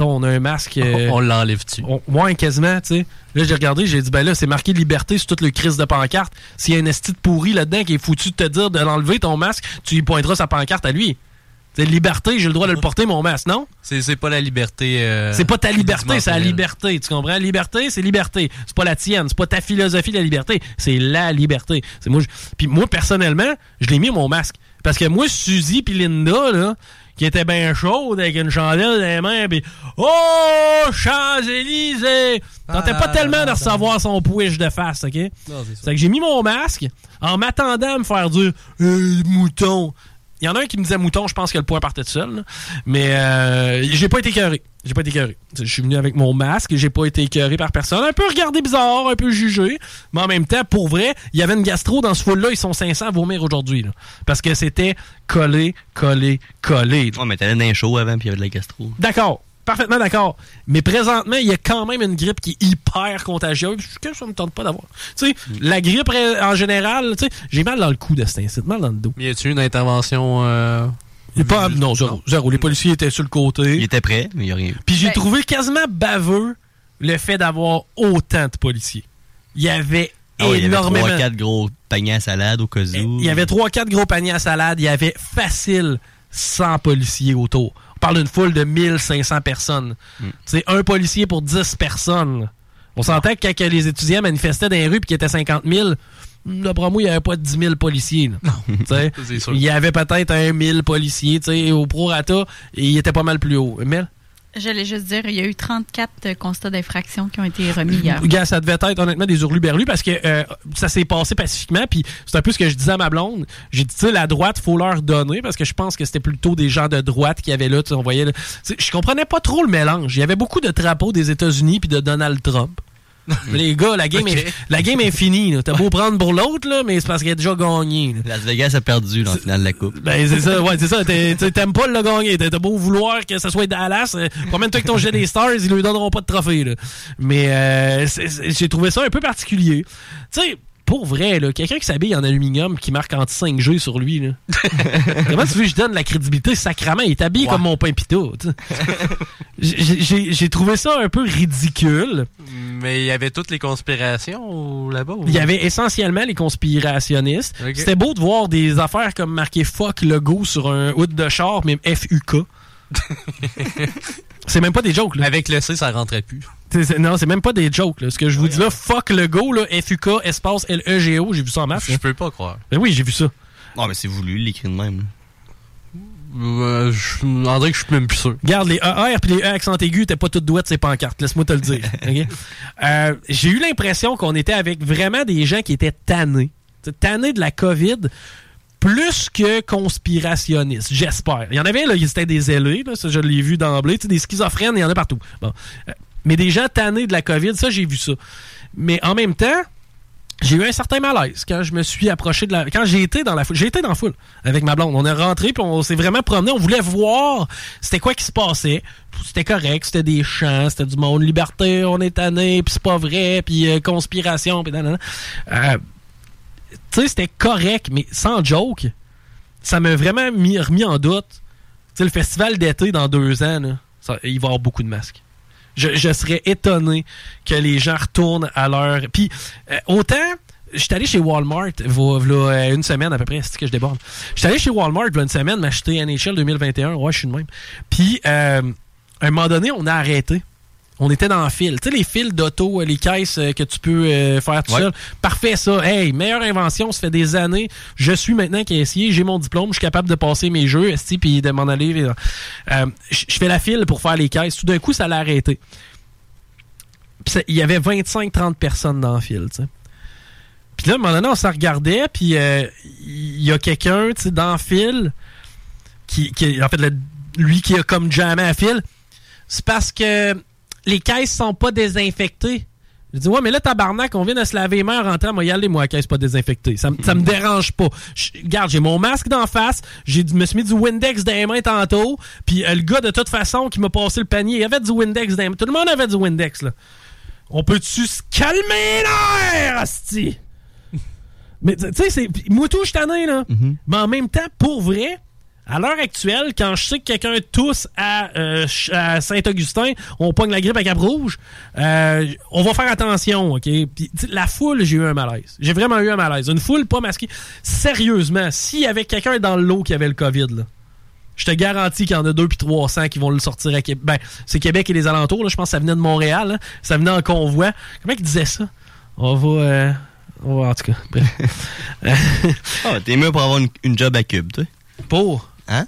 on a un masque. euh, On l'enlève-tu? on- Ouais, quasiment, tu sais. Là, j'ai regardé, j'ai dit, ben là, c'est marqué liberté sur toute le crise de pancarte. S'il y a un esti de pourri là-dedans qui est foutu de te dire de l'enlever, ton masque, tu lui pointeras sa pancarte à lui. C'est liberté, j'ai le droit de le porter, mon masque, non? C'est pas la liberté. euh, C'est pas ta liberté, c'est la liberté. Tu comprends? Liberté, c'est liberté. C'est pas la tienne. C'est pas ta philosophie de la liberté. C'est la liberté. C'est moi. Puis moi, personnellement, je l'ai mis mon masque. Parce que moi, Suzy puis Linda, là, qui était bien chaude avec une chandelle dans les mains, puis Oh, Champs-Élysées! Tentais pas Ah, tellement de recevoir son pouiche de face, OK? C'est que j'ai mis mon masque en m'attendant à me faire dire Hey, mouton. Il y en a un qui me disait mouton, je pense que le point partait tout seul. là. Mais euh, j'ai pas été écœuré. J'ai pas été écœuré. Je suis venu avec mon masque, j'ai pas été écœuré par personne. Un peu regardé bizarre, un peu jugé. Mais en même temps, pour vrai, il y avait une gastro dans ce foule-là, ils sont 500 à vomir aujourd'hui. Parce que c'était collé, collé, collé. Ouais, mais t'allais dans un show avant, puis il y avait de la gastro. D'accord. Parfaitement d'accord. Mais présentement, il y a quand même une grippe qui est hyper contagieuse. Que ça me tente pas d'avoir. Tu sais, la grippe en général, tu sais, j'ai mal dans le cou de cet incite, mal dans le dos. Y a-tu une intervention euh, Il est pas, non, zéro, zéro. Les policiers étaient sur le côté. Il était prêt, mais il n'y a rien. Puis j'ai Ben- trouvé quasiment baveux le fait d'avoir autant de policiers. Il y avait Ah ouais, il y avait énormément. 3-4 gros paniers à salade au cas où. Il y avait 3-4 gros paniers à salade. Il y avait facile 100 policiers autour. Parle d'une foule de 1500 personnes. C'est un policier pour 10 personnes. On sentait que quand les étudiants manifestaient dans les rues et qu'il y était 50 000, d'après moi, il n'y avait pas 10 000 policiers. il y avait peut-être un 1000 policiers. Au prorata, il était pas mal plus haut. Mel? J'allais juste dire, il y a eu 34 constats d'infraction qui ont été remis hier. Gars, ça devait être honnêtement des hurluberlus parce que euh, ça s'est passé pacifiquement. Puis c'est un peu ce que je disais à ma blonde. J'ai dit, la droite, faut leur donner parce que je pense que c'était plutôt des gens de droite qui avaient là. On voyait. Je comprenais pas trop le mélange. Il y avait beaucoup de drapeaux des États-Unis puis de Donald Trump. Les gars, la game, est, la game est finie. là. T'as beau prendre pour l'autre, là, mais c'est parce qu'il a déjà gagné. là. Las Vegas a perdu dans le final de la coupe. Ben, c'est ça, ouais, c'est ça. T'aimes pas le gagner. T'as beau vouloir que ce soit Dallas. euh, Promène-toi avec ton jet des Stars, ils lui donneront pas de trophée, là. Mais, euh, j'ai trouvé ça un peu particulier. Tu sais, pour vrai, là, quelqu'un qui s'habille en aluminium qui marque anti 5G sur lui, là. Comment tu veux que je donne la crédibilité? Sacrament? Il est habillé comme mon pain sais. J'ai- trouvé ça un peu ridicule. Mais il y avait toutes les conspirations là-bas? Il y avait essentiellement les conspirationnistes. C'était beau de voir des affaires comme marqué fuck logo sur un hood de char, même FUK. c'est même pas des jokes, là. Avec le C, ça rentrait plus. Non, c'est même pas des jokes, là. Ce que je vous dis là, fuck logo, là, FUK, espace L-E-G-O, j'ai vu ça en masse. Je peux pas croire. Ben oui, j'ai vu ça. Non, mais c'est voulu, il l'écrit de même. Euh, je- André, que je suis même plus sûr. Regarde, les ER puis les E accent aigu t'es pas toutes douées de ces pancartes. Laisse-moi te le dire. Euh, J'ai eu l'impression qu'on était avec vraiment des gens qui étaient tannés. T'sais, Tannés de la COVID plus que conspirationnistes, j'espère. Il y en avait, là, c'était des ailés, là, ça je l'ai vu d'emblée. Des schizophrènes, il y en a partout. Bon. Mais des gens tannés de la COVID, ça, j'ai vu ça. Mais en même temps, j'ai eu un certain malaise quand je me suis approché de la. Quand j'ai été dans la foule. J'ai été dans la foule avec ma blonde. On est rentré puis on s'est vraiment promené. On voulait voir c'était quoi qui se passait. C'était correct, c'était des chants, c'était du monde liberté, on est tanné, puis c'est pas vrai, puis euh, conspiration, puis nanana. Euh, tu sais, c'était correct, mais sans joke, ça m'a vraiment mis, remis en doute. Tu sais, le festival d'été dans deux ans, il va y avoir beaucoup de masques. Je, serais étonné que les gens retournent à leur. Puis, euh, autant. J'étais allé chez Walmart euh, une semaine à peu près, c'est que je déborde. J'étais allé chez Walmart v'là une semaine m'acheter NHL 2021. Ouais, je suis de même. Puis, euh, à un moment donné, on a arrêté. On était dans le fil. Tu sais, les fils d'auto, euh, les caisses euh, que tu peux euh, faire tout Ouais. seul. Parfait, ça. Hey, meilleure invention, ça fait des années. Je suis maintenant caissier, j'ai mon diplôme, je suis capable de passer mes jeux, esti, puis de m'en aller. Euh, je fais la file pour faire les caisses. Tout d'un coup, ça l'a arrêté. Il y avait 25-30 personnes dans le fil, tu sais. Puis là, à un moment donné, on se regardait, puis euh, il y a quelqu'un, tu sais, dans le fil, qui, qui- en fait, le- lui qui a comme jamais à fil, c'est parce que les caisses sont pas désinfectées. Je dis, ouais, mais là, tabarnak, on vient de se laver les mains en rentrant, moi, y aller, moi, la caisse pas désinfectée. Ça, me dérange pas. Je- regarde, j'ai mon masque d'en face, j'ai me suis mis du Windex dans les mains tantôt, puis euh, le gars, de toute façon, qui m'a passé le panier, il avait du Windex dans les mains. Tout le monde avait du Windex, là. On peut-tu se calmer l'air, asti? Mais tu sais, c'est. Moi, tout, je là. Mais en même temps, pour vrai, à l'heure actuelle, quand je sais que quelqu'un tousse à, euh, à Saint-Augustin, on pogne la grippe à Cap-Rouge, euh, on va faire attention, OK? Puis, tu sais, la foule, j'ai eu un malaise. J'ai vraiment eu un malaise. Une foule pas masquée. Sérieusement, s'il y avait quelqu'un dans l'eau qui avait le COVID, là, je te garantis qu'il y en a deux puis 300 qui vont le sortir à Québec. Ben, c'est Québec et les alentours. Là. Je pense que ça venait de Montréal. là. Ça venait en convoi. Comment il disait ça? On va... euh, on va en tout cas. bref. Ah, t'es mieux pour avoir une, une job à cube, toi. Pour? Hein?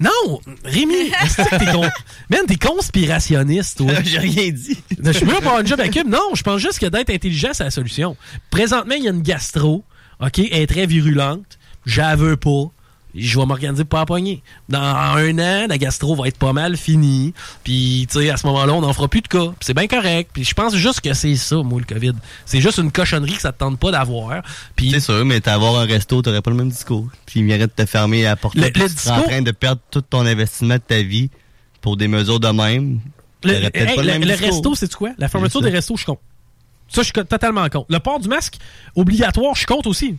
Non! Rémi! est-ce que t'es con... Man, t'es conspirationniste, toi. J'ai rien dit. Je suis mieux pour avoir une job à cube. Non, je pense juste que d'être intelligent, c'est la solution. Présentement, il y a une gastro. OK? Elle est très virulente. Veux pas. Je vais m'organiser pour pas pogner. Dans un an, la gastro va être pas mal finie. Puis, tu sais, à ce moment-là, on n'en fera plus de cas. C'est bien correct. Puis je pense juste que c'est ça, moi, le COVID. C'est juste une cochonnerie que ça te tente pas d'avoir. Puis C'est sûr, mais t'avoir un resto, t'aurais pas le même discours. Puis il mérite de te fermer à la porte. Le- le en train de perdre tout ton investissement de ta vie pour des mesures de même. Le, hey, pas le même le resto, c'est quoi? La fermeture des restos, je compte. Ça, je suis totalement contre. Le port du masque, obligatoire, je compte aussi.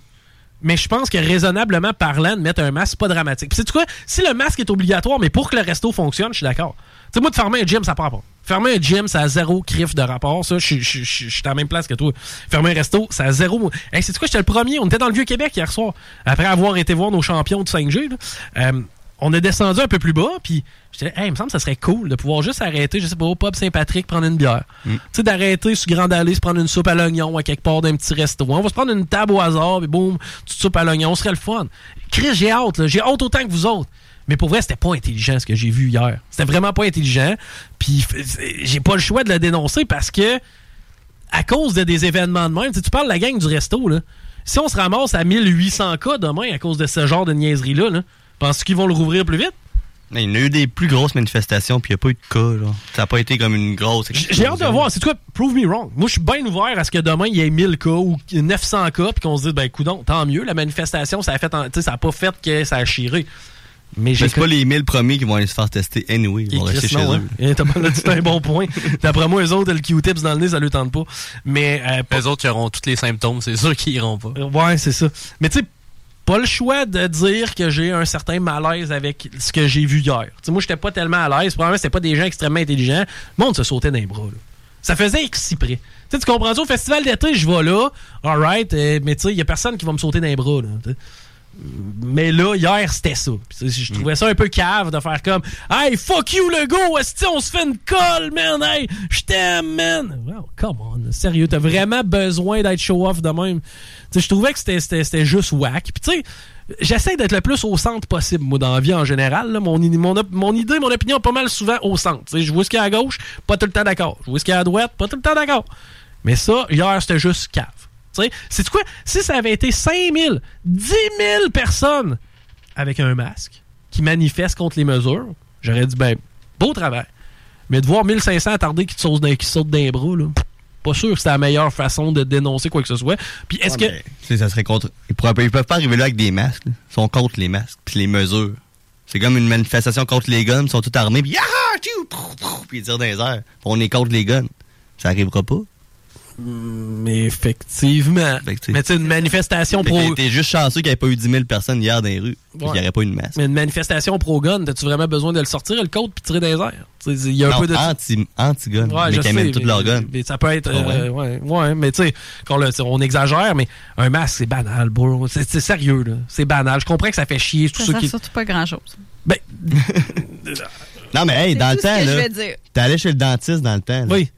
Mais je pense que raisonnablement parlant, de mettre un masque, c'est pas dramatique. Puis, sais quoi? Si le masque est obligatoire, mais pour que le resto fonctionne, je suis d'accord. Tu sais, moi, de fermer un gym, ça prend pas. Fermer un gym, ça a zéro crif de rapport. Ça, je suis à la même place que toi. Fermer un resto, ça a zéro. Hey, c'est quoi? J'étais le premier. On était dans le Vieux-Québec hier soir. Après avoir été voir nos champions de 5G, là. Euh, on est descendu un peu plus bas, puis j'étais, hey, il me semble que ça serait cool de pouvoir juste arrêter, je sais pas, au pub Saint-Patrick, prendre une bière. Tu sais, d'arrêter sur Grande Allée, se prendre une soupe à l'oignon à quelque part d'un petit resto. On va se prendre une table au hasard, puis boum, petite soupe à l'oignon, ce serait le fun. Chris, j'ai hâte, là. j'ai hâte autant que vous autres. Mais pour vrai, c'était pas intelligent ce que j'ai vu hier. C'était vraiment pas intelligent. Puis j'ai pas le choix de le dénoncer parce que à cause de des événements de même, tu parles de la gang du resto, là. Si on se ramasse à 1800 cas demain à cause de ce genre de niaiserie-là, là, penses-tu qu'ils vont le rouvrir plus vite? Mais il y a eu des plus grosses manifestations, puis il n'y a pas eu de cas. Genre. Ça n'a pas été comme une grosse. J'ai hâte de voir. C'est quoi? Prove me wrong. Moi, je suis bien ouvert à ce que demain, il y ait 1000 cas ou 900 cas, puis qu'on se dise, ben, coudon, tant mieux. La manifestation, ça a fait, en- tu sais, ça a pas fait que ça a chiré. Mais c'est pas les 1000 premiers qui vont aller se faire tester anyway. Ils vont rester chez non, eux. hein? Eh, T'as pas là, un bon point. D'après moi, eux autres, le Q-tips dans le nez, ça leur tente pas. Mais, euh, Les autres qui auront tous les symptômes, c'est sûr qu'ils iront pas. Ouais, c'est ça. Mais tu sais, pas le choix de dire que j'ai un certain malaise avec ce que j'ai vu hier. Tu sais, moi, j'étais pas tellement à l'aise. Probablement, c'était pas des gens extrêmement intelligents. Le monde se sautait dans les bras. là. Ça faisait si près. Tu comprends? Au festival d'été, je vais là. Alright. euh, mais tu sais, il y a personne qui va me sauter dans les bras. Là. Mais là, hier, c'était ça. Je trouvais ça un peu cave de faire comme Hey, fuck you, le go! Esti, on se fait une colle, man! Hey, je t'aime, man! Wow, come on. Sérieux, t'as vraiment besoin d'être show-off de même. Je trouvais que c'était- juste whack. Puis tu sais, j'essaie d'être le plus au centre possible, moi, dans la vie en général. Mon, idée, mon opinion, pas mal souvent au centre. Je vois ce qu'il y a à gauche, pas tout le temps d'accord. Je vois ce qu'il y a à droite, pas tout le temps d'accord. Mais ça, hier, c'était juste cave. C'est quoi? Si ça avait été 5 000, 10 000 personnes avec un masque qui manifestent contre les mesures, j'aurais dit, ben, beau travail. Mais de voir 1500 attardés qui te qui sautent les bras, là, pas sûr que c'était la meilleure façon de dénoncer quoi que ce soit. Puis est-ce que. Tu sais, ça serait contre. Ils, pourraient ils peuvent pas arriver là avec des masques. là. Ils sont contre les masques puis les mesures. C'est comme une manifestation contre les guns. Ils sont tous armés. Puis! Trou, trou, puis ils tirent dans les airs. On est contre les guns. Ça arrivera pas. Mais effectivement. Mais tu sais, une manifestation pro. T'es juste chanceux qu'il n'y ait pas eu 10 000 personnes hier dans les rues. Qu'il n'y aurait pas eu de masque. Mais une manifestation pro-gun, t'as-tu vraiment besoin de le sortir, le code, puis tirer dans les airs? Il y a un Non, peu de. anti, anti-gun. Ouais, mais qui amènent tous mais- leurs guns. mais ça peut être. Ouais? euh, ouais, ouais, mais tu sais, on exagère, mais un masque, c'est banal, bro. C'est sérieux, là. C'est banal. Je comprends que ça fait chier tous Ça ceux sert qui. surtout pas grand-chose. Ben. Non, mais hey, dans le tout ce temps, que je là. vais dire. T'es allé chez le dentiste dans le temps. Oui.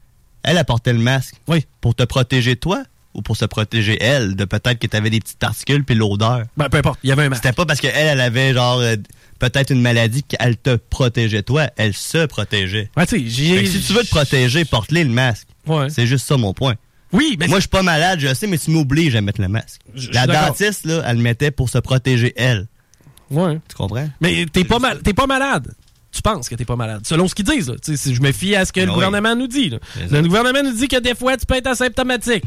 Elle apportait le masque. Oui. Pour te protéger toi ou pour se protéger elle de peut-être que t'avais des petites particules puis l'odeur? Ben, peu importe. Il y avait un masque. C'était pas parce qu'elle, elle avait genre euh, peut-être une maladie qu'elle te protégeait toi. Elle se protégeait. Ouais, tu sais, si tu veux te protéger, porte-les le masque. Ouais. C'est juste ça mon point. Oui, mais Moi, je suis pas malade, je sais, mais tu m'obliges à mettre le masque. La dentiste, là, elle le mettait pour se protéger, elle. Ouais. Tu comprends? Mais t'es pas, mal, t'es pas malade. Tu penses que t'es pas malade. Selon ce qu'ils disent. Là. Tu sais, si je me fie à ce que Ah le oui. gouvernement nous dit. là. Le gouvernement nous dit que des fois, tu peux être asymptomatique.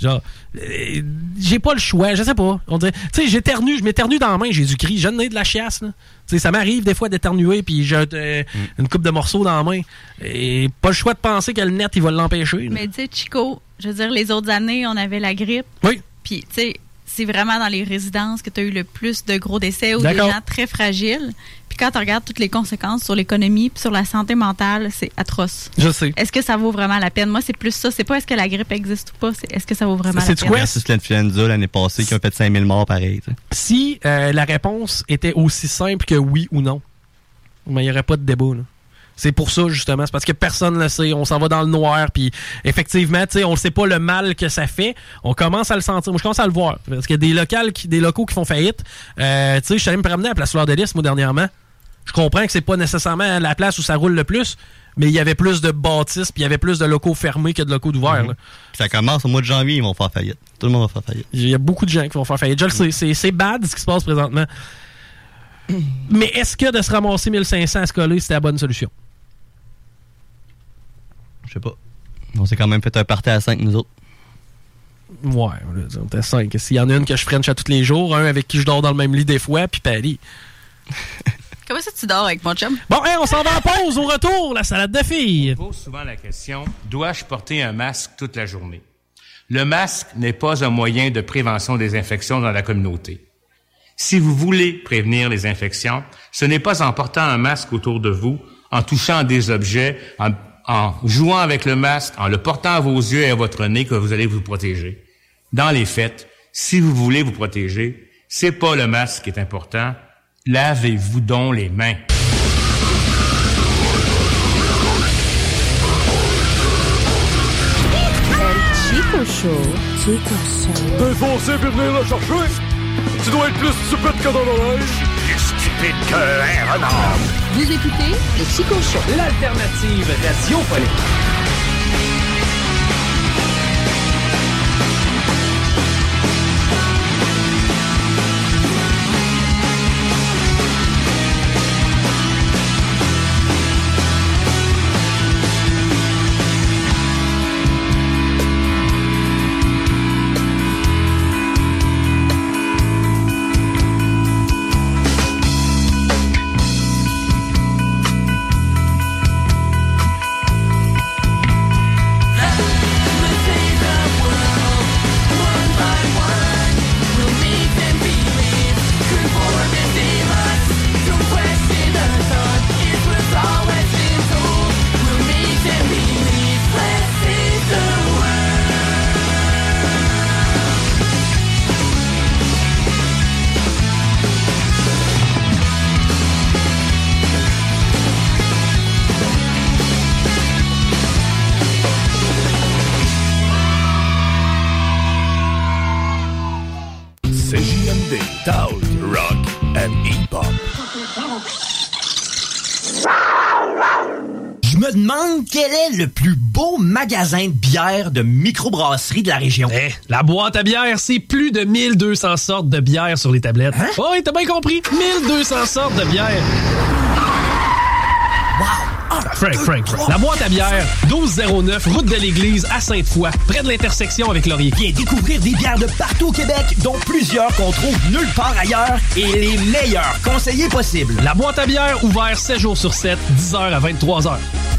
Genre, euh, j'ai pas le choix. Je sais pas. On dirait, tu sais, j'éternue. Je m'éternue dans la main. Jésus-Christ. J'ai le nez de la chiasse. là. Tu sais, ça m'arrive des fois d'éternuer puis j'ai euh, Mm. une coupe de morceaux dans la main. Et pas le choix de penser que le net, il va l'empêcher. Mais tu sais, Chico, je veux dire, les autres années, on avait la grippe. Oui. Puis, tu sais, c'est vraiment dans les résidences que tu as eu le plus de gros décès ou des gens très fragiles. Puis quand tu regardes toutes les conséquences sur l'économie puis sur la santé mentale, c'est atroce. Je sais. Est-ce que ça vaut vraiment la peine? Moi, c'est plus ça. C'est pas est-ce que la grippe existe ou pas, c'est est-ce que ça vaut vraiment la peine? Versus l'influenza l'année passée qui a fait 5000 morts pareil. tu sais. Si euh, la réponse était aussi simple que oui ou non, mais il n'y aurait pas de débat. là. C'est pour ça, justement. C'est parce que personne ne le sait. On s'en va dans le noir. Puis, effectivement, tu sais, on ne sait pas le mal que ça fait. On commence à le sentir. Moi, je commence à le voir. Parce qu'il y a des, locales qui, des locaux qui font faillite. Euh, tu sais, je suis allé me promener à la place Fleur de Lys, moi, dernièrement. Je comprends que c'est pas nécessairement la place où ça roule le plus, mais il y avait plus de bâtisses, puis il y avait plus de locaux fermés que de locaux d'ouverts. là. Ça commence au mois de janvier, ils vont faire faillite. Tout le monde va faire faillite. Il y a beaucoup de gens qui vont faire faillite. Je le sais, c'est- c'est bad ce qui se passe présentement. Mais est-ce que de se ramasser 1500 à se coller, c'était la bonne solution? Je sais pas. On s'est quand même fait un party à 5 nous autres. Ouais, on était cinq. S'il y en a une que je french à tous les jours, un avec qui je dors dans le même lit des fois, puis Paris. Comment ça tu dors avec mon chum? Bon, hey, on s'en va en pause au retour, la salade de filles. pose souvent la question, dois-je porter un masque toute la journée? Le masque n'est pas un moyen de prévention des infections dans la communauté. Si vous voulez prévenir les infections, ce n'est pas en portant un masque autour de vous, en touchant des objets, en, en jouant avec le masque, en le portant à vos yeux et à votre nez que vous allez vous protéger. Dans les faits, si vous voulez vous protéger, c'est pas le masque qui est important. Lavez-vous donc les mains. Chico Show. Chico Show. T'es foncé puis venir le chercher. Tu dois être plus stupide que dans l'oreille. Qu'un renard. Vous écoutez le Chico Show. L'alternative radiophonique. Magasin de bière de microbrasserie de la région. Eh, la boîte à bière, c'est plus de 1200 sortes de bière sur les tablettes. Hein? Oh, oui, t'as bien compris. 1200 sortes de bière. Frank, Frank, Frank. La boîte à bière, 1209, route de l'église à Sainte-Foy, près de l'intersection avec Laurier. Viens découvrir des bières de partout au Québec, dont plusieurs qu'on trouve nulle part ailleurs et les meilleurs conseillers possibles. La boîte à bière, ouvert 7 jours sur 7, 10h à 23h.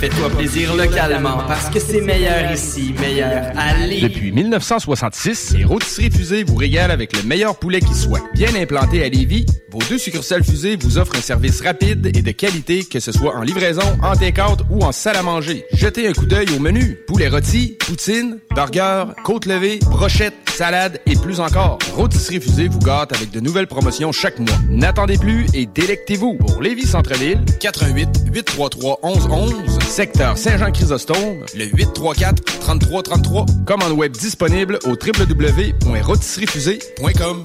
Fais-toi plaisir localement parce que c'est meilleur ici, meilleur Lévis. Depuis 1966, les rôtisseries fusées vous régalent avec le meilleur poulet qui soit. Bien implanté à Lévis, vos deux succursales fusées vous offrent un service rapide et de qualité, que ce soit en livraison, en take-out ou en salle à manger. Jetez un coup d'œil au menu. Poulet rôti, poutine, burger, côte levée, brochette, salade et plus encore. Rôtisserie fusée vous gâte avec de nouvelles promotions chaque mois. N'attendez plus et délectez-vous. Pour Lévis Centre-Ville, 88 833 1111, secteur Saint-Jean-Chrysostome, le 834 3333. Commande web disponible au www.rôtisseriefusée.com.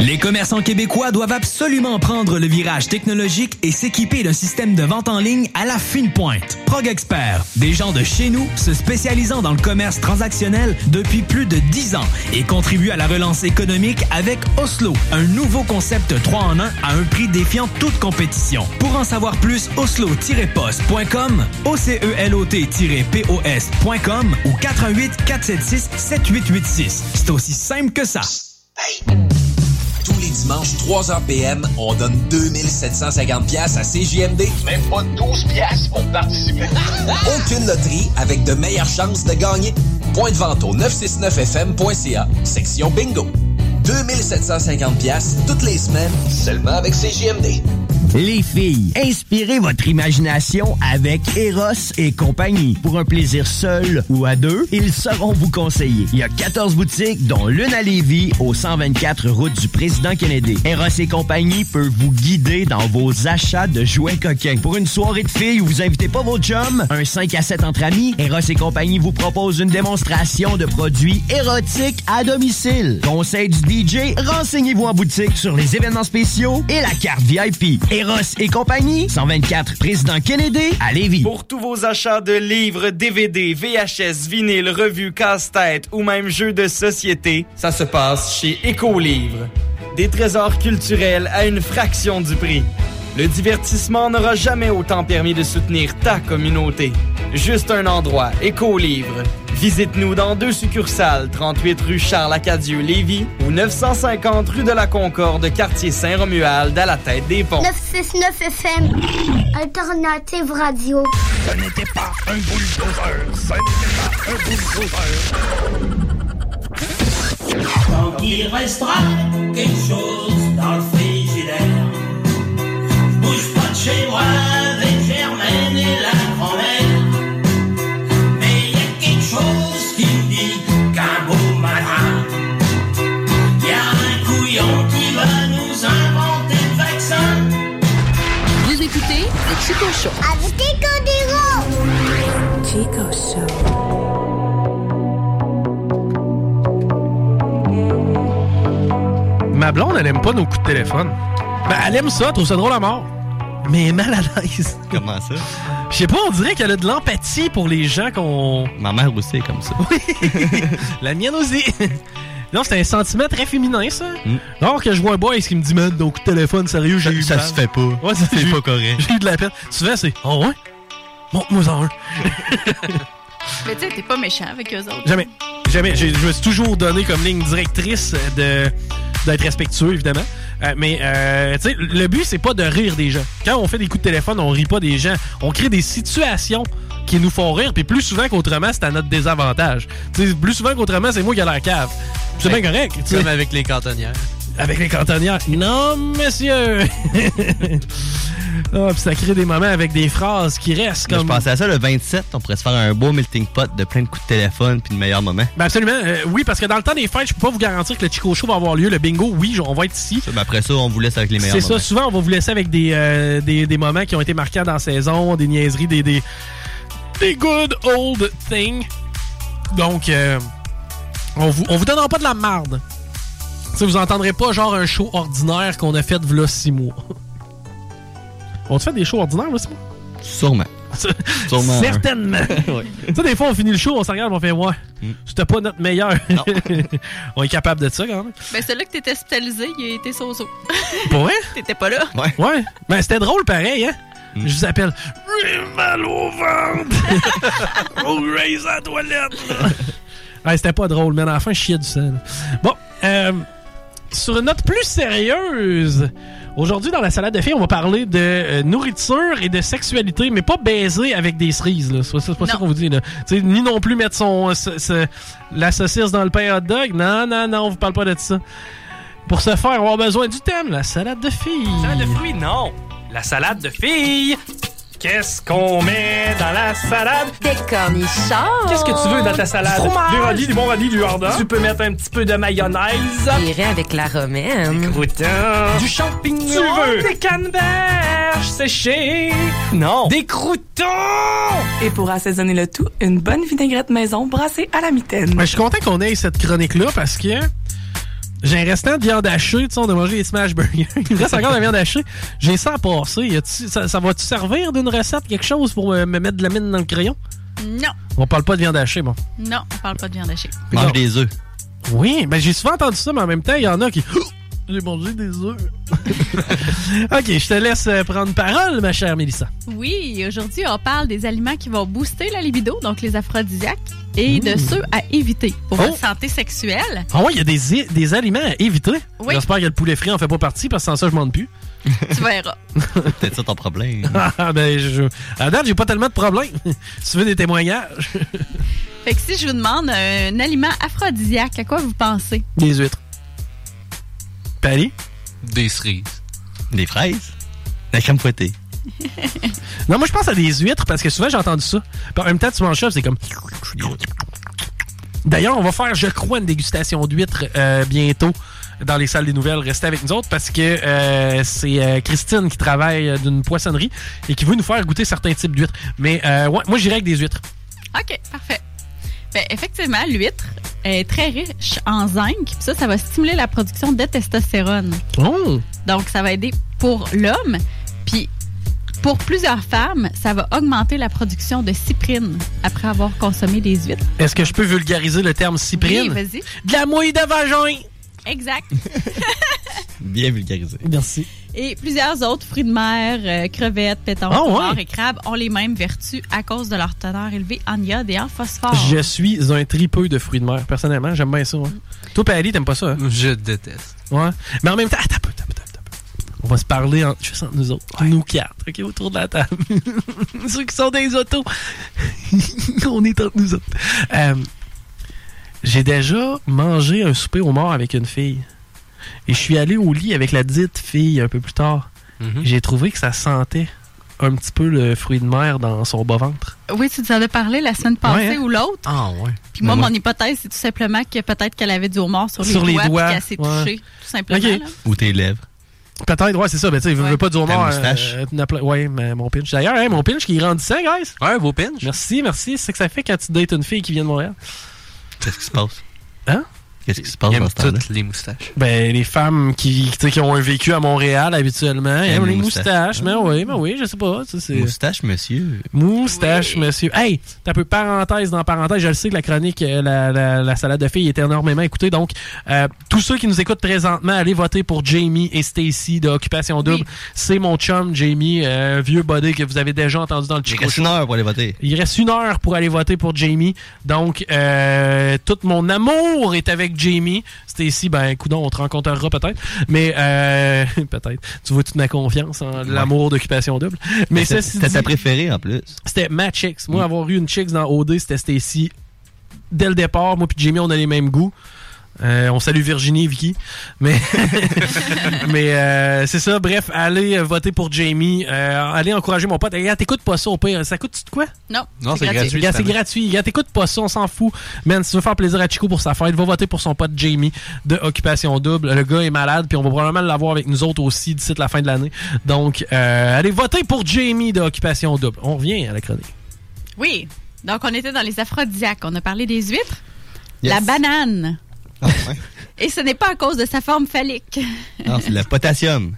Les commerçants québécois doivent absolument prendre le virage technologique et s'équiper d'un système de vente en ligne à la fine pointe. Prog Expert, des gens de chez nous se spécialisant dans le commerce transactionnel depuis plus de 10 ans et contribuent à la relance économique avec Oslo, un nouveau concept 3 en 1 à un prix défiant toute compétition. Pour en savoir plus, oslo-post.com, OCELOT-POS.com ou 88 476 7886. C'est aussi simple que ça. Tous les dimanches, 3h PM, on donne 2750 pièces à CJMD. Même pas 12 pièces pour participer. Aucune loterie avec de meilleures chances de gagner. Point de vente au 969fm.ca, section bingo. 2750 pièces toutes les semaines, seulement avec CJMD. Les filles, inspirez votre imagination avec Eros et compagnie. Pour un plaisir seul ou à deux, ils sauront vous conseiller. Il y a 14 boutiques, dont l'une à Lévis, au 124 route du Président Kennedy. Eros et compagnie peut vous guider dans vos achats de jouets coquins. Pour une soirée de filles où vous invitez pas vos chums, un 5 à 7 entre amis, Eros et compagnie vous propose une démonstration de produits érotiques à domicile. Conseil du DJ, renseignez-vous en boutique sur les événements spéciaux et la carte VIP. Eros et compagnie, 124 Président Kennedy à Lévis. Pour tous vos achats de livres, DVD, VHS, vinyle, revues, casse-tête ou même jeux de société, ça se passe chez Écolivre. Des trésors culturels à une fraction du prix. Le divertissement n'aura jamais autant permis de soutenir ta communauté. Juste un endroit, Écolivre. Visite-nous dans deux succursales, 38 rue Charles-Acadieux-Lévis ou 950 rue de la Concorde, quartier Saint-Romuald, à la tête des ponts. 969 FM, Alternative Radio. Ce n'était pas un bulldozer, ce n'était pas un bulldozer. Tant qu'il restera quelque chose dans le frigidaire. Chico Show. Avec Chico Chico Show. Ma blonde, elle aime pas nos coups de téléphone. Ben, elle aime ça, elle trouve ça drôle à mort. Mais elle est mal à l'aise. Comment ça? Je sais pas, on dirait qu'elle a de l'empathie pour les gens qu'on. Ma mère aussi est comme ça. Oui. La mienne aussi. Non, c'est un sentiment très féminin, ça. Alors que je vois un boy qui me dit, man, donc téléphone, sérieux, j'ai eu Mm. ça se fait pas. Ouais, ça C'est pas correct. J'ai eu de la peine. Souvent, c'est, oh ouais? Montre-moi en un. Mais tu sais, t'es pas méchant avec eux autres. Jamais. Jamais. J'ai- Je me suis toujours donné comme ligne directrice de d'être respectueux, évidemment. Euh, mais, euh, tu sais, le but, c'est pas de rire des gens. Quand on fait des coups de téléphone, on rit pas des gens. On crée des situations qui nous font rire, puis plus souvent qu'autrement, c'est à notre désavantage. Tu sais, plus souvent qu'autrement, c'est moi qui ai la cave. C'est bien correct. tu sais. Comme avec les cantonnières. Avec les cantonnières. Non, monsieur! Ah, puis ça crée des moments avec des phrases qui restent Mais comme. Je pensais à ça le 27, on pourrait se faire un beau melting pot de plein de coups de téléphone puis de meilleurs moments. Ben absolument. euh, oui, parce que dans le temps des fêtes, je peux pas vous garantir que le Chico Show va avoir lieu. Le bingo, oui, on va être ici. Mais après ça, on vous laisse avec les meilleurs C'est ça. Souvent, on va vous laisser avec des, euh, des, des moments qui ont été marquants dans la saison, des niaiseries, des, des, des good old things. Donc, euh, on vous, on vous donnera pas de la marde. Tu sais, vous entendrez pas genre un show ordinaire qu'on a fait v'là six mois. On te fait des shows ordinaires, là, c'est Sûrement. Sûrement. un. Certainement. Ouais. Tu sais, des fois, on finit le show, on se regarde, on fait Ouais, c'était pas notre meilleur. on est capable de ça, quand même. Ben, celui que t'étais hospitalisé, il a été so-so. Pour vrai? T'étais pas là. Ouais. Ouais. Ben, c'était drôle, pareil, hein? Je vous appelle. J'ai mal au ventre. oh, raise la toilette. ouais, c'était pas drôle, mais à la fin, je chiais du sang. là. Bon, euh, sur une note plus sérieuse, aujourd'hui, dans la salade de filles, on va parler de euh, nourriture et de sexualité, mais pas baiser avec des cerises. là. C'est pas, c'est pas ça qu'on vous dit. Là. Ni non plus mettre son, ce- ce- la saucisse dans le pain hot dog. Non, non, non, on vous parle pas de ça. Pour ce faire, on va avoir besoin du thème, la salade de filles. Salade de fruits, non. La salade de filles. Qu'est-ce qu'on met dans la salade? Des cornichons. Qu'est-ce que tu veux dans ta salade? Du fromage. Des radis, du bon radis, du hardin. Tu peux mettre un petit peu de mayonnaise. J'irai avec la romaine. Des croûtons. Du champignon. Tu veux? Des canneberges séchées. Non. Des croûtons. Et pour assaisonner le tout, une bonne vinaigrette maison brassée à la mitaine. Ben, je suis content qu'on ait cette chronique-là parce que j'ai un restant de viande hachée. Tu sais, on a mangé des smash burgers. Il me reste encore de la viande hachée. J'ai ça à passer. Ça, ça va-tu servir d'une recette, quelque chose pour me, me mettre de la mine dans le crayon? Non, On parle pas de viande hachée, bon. non, on parle pas de viande hachée. Mange des œufs. Oui, ben j'ai souvent entendu ça, mais en même temps, il y en a qui. J'ai mangé des œufs. ok, je te laisse euh, prendre parole, ma chère Mélissa. Oui, aujourd'hui, on parle des aliments qui vont booster la libido, donc les aphrodisiaques, et de Mmh. ceux à éviter pour Oh. votre santé sexuelle. Ah ouais, il y a des, des aliments à éviter. Oui. J'espère que le poulet frit en fait pas partie parce que sans ça, je m'en plus. Tu verras. Peut-être ça ton problème. Ah, ben, je, à date, j'ai pas tellement de problèmes. si tu veux des témoignages, Fait que si je vous demande un aliment aphrodisiaque, à quoi vous pensez? des huîtres. Pali? Des cerises. Des fraises? La crème fouettée. Non, moi, je pense à des huîtres parce que souvent, j'ai entendu ça. Puis en même temps, tu manges ça, c'est comme. D'ailleurs, on va faire, je crois, une dégustation d'huîtres euh, bientôt dans les salles des nouvelles. Restez avec nous autres parce que euh, c'est euh, Christine qui travaille d'une poissonnerie et qui veut nous faire goûter certains types d'huîtres. Mais euh, ouais, moi, j'irais avec des huîtres. OK, parfait. Ben, effectivement, l'huître est très riche en zinc. Puis ça, ça va stimuler la production de testostérone. Oh! Donc, ça va aider pour l'homme. Pour plusieurs femmes, ça va augmenter la production de cyprine après avoir consommé des huîtres. Est-ce que je peux vulgariser le terme cyprine? Oui, vas-y. De la mouille de vagin! Exact. Bien vulgarisé. Merci. Et plusieurs autres fruits de mer, euh, crevettes, pétanques, ouais? homards et crabes ont les mêmes vertus à cause de leur teneur élevée en iode et en phosphore. Je suis un tripeux de fruits de mer. Personnellement, j'aime bien ça. hein. Toi, Pali, t'aimes pas ça? hein? Je déteste. Ouais. Mais en même temps, attends attends attends. On va se parler en, juste entre nous autres. Nous quatre, OK, autour de la table. Ceux qui sont des autos. On est entre nous autres. Euh, J'ai déjà mangé un souper au mort avec une fille. Et je suis allé au lit avec la dite fille un peu plus tard. Mhm. J'ai trouvé que ça sentait un petit peu le fruit de mer dans son bas-ventre. Oui, tu nous en as parlé la semaine passée Ouais, hein? ou l'autre. Ah ouais. Puis moi, mon hypothèse, c'est tout simplement que peut-être qu'elle avait du homard sur les Sur les doigts, doigts, puis qu'elle s'est ouais. touchée, tout simplement. Ou tes lèvres. Peut-être, ouais, c'est ça. Ben, tu sais, je veux pas homard. moustache. euh, plein- ouais, mais mon pinch. D'ailleurs, hein, mon pinch qui est grandissant, guys. Ouais, vos pinch. Merci, merci. C'est ce que ça fait quand tu dates une fille qui vient de Montréal. Qu'est-ce qui se passe? Hein? Qu'est-ce qui se passe Il dans ce temps-là? toutes les moustaches. Ben, les femmes qui, tu sais, qui ont un vécu à Montréal habituellement, ils aiment les moustaches. Mais oui, mais oui, je sais pas. ça, c'est- Moustache, monsieur. Moustache, monsieur. Hey, t'as un peu parenthèse dans parenthèse. Je le sais que la chronique, euh, la, la- la salade de filles est énormément écoutée. Donc, euh, tous ceux qui nous écoutent présentement, allez voter pour Jamie et Stacy de Occupation Double. C'est mon chum, Jamie, euh, vieux body que vous avez déjà entendu dans le Il Chico reste une heure pour aller voter. Il reste une heure pour aller voter pour Jamie. Donc, euh, tout mon amour est avec Jamie. Stacy, ben, coudon, on te rencontrera peut-être. Mais, euh, peut-être. Tu vois toute ma confiance en l'amour d'Occupation Double. Mais C'est- ça, C'était ta préférée en plus. c'était ma chicks. Moi, avoir eu une chicks dans OD, c'était Stacy. Dès le départ, moi puis Jamie, on a les mêmes goûts. Euh, on salue Virginie et Vicky. Mais, mais euh, c'est ça. Bref, allez euh, voter pour Jamie. Euh, allez encourager mon pote. Regarde, t'écoutes pas ça au pire. Ça coûte de quoi? Non, Non, c'est gratuit. C'est gratuit. Regarde, t'écoutes pas ça, on s'en fout. Man, si tu veux faire plaisir à Chico pour sa fête, va voter pour son pote Jamie de Occupation Double. Le gars est malade, puis on va probablement l'avoir avec nous autres aussi d'ici la fin de l'année. Donc, euh, allez voter pour Jamie de Occupation Double. On revient à la chronique. Oui. Donc, on était dans les aphrodisiaques. On a parlé des huîtres. Yes. La banane. Ah, ouais. Et ce n'est pas à cause de sa forme phallique. Non, c'est le potassium.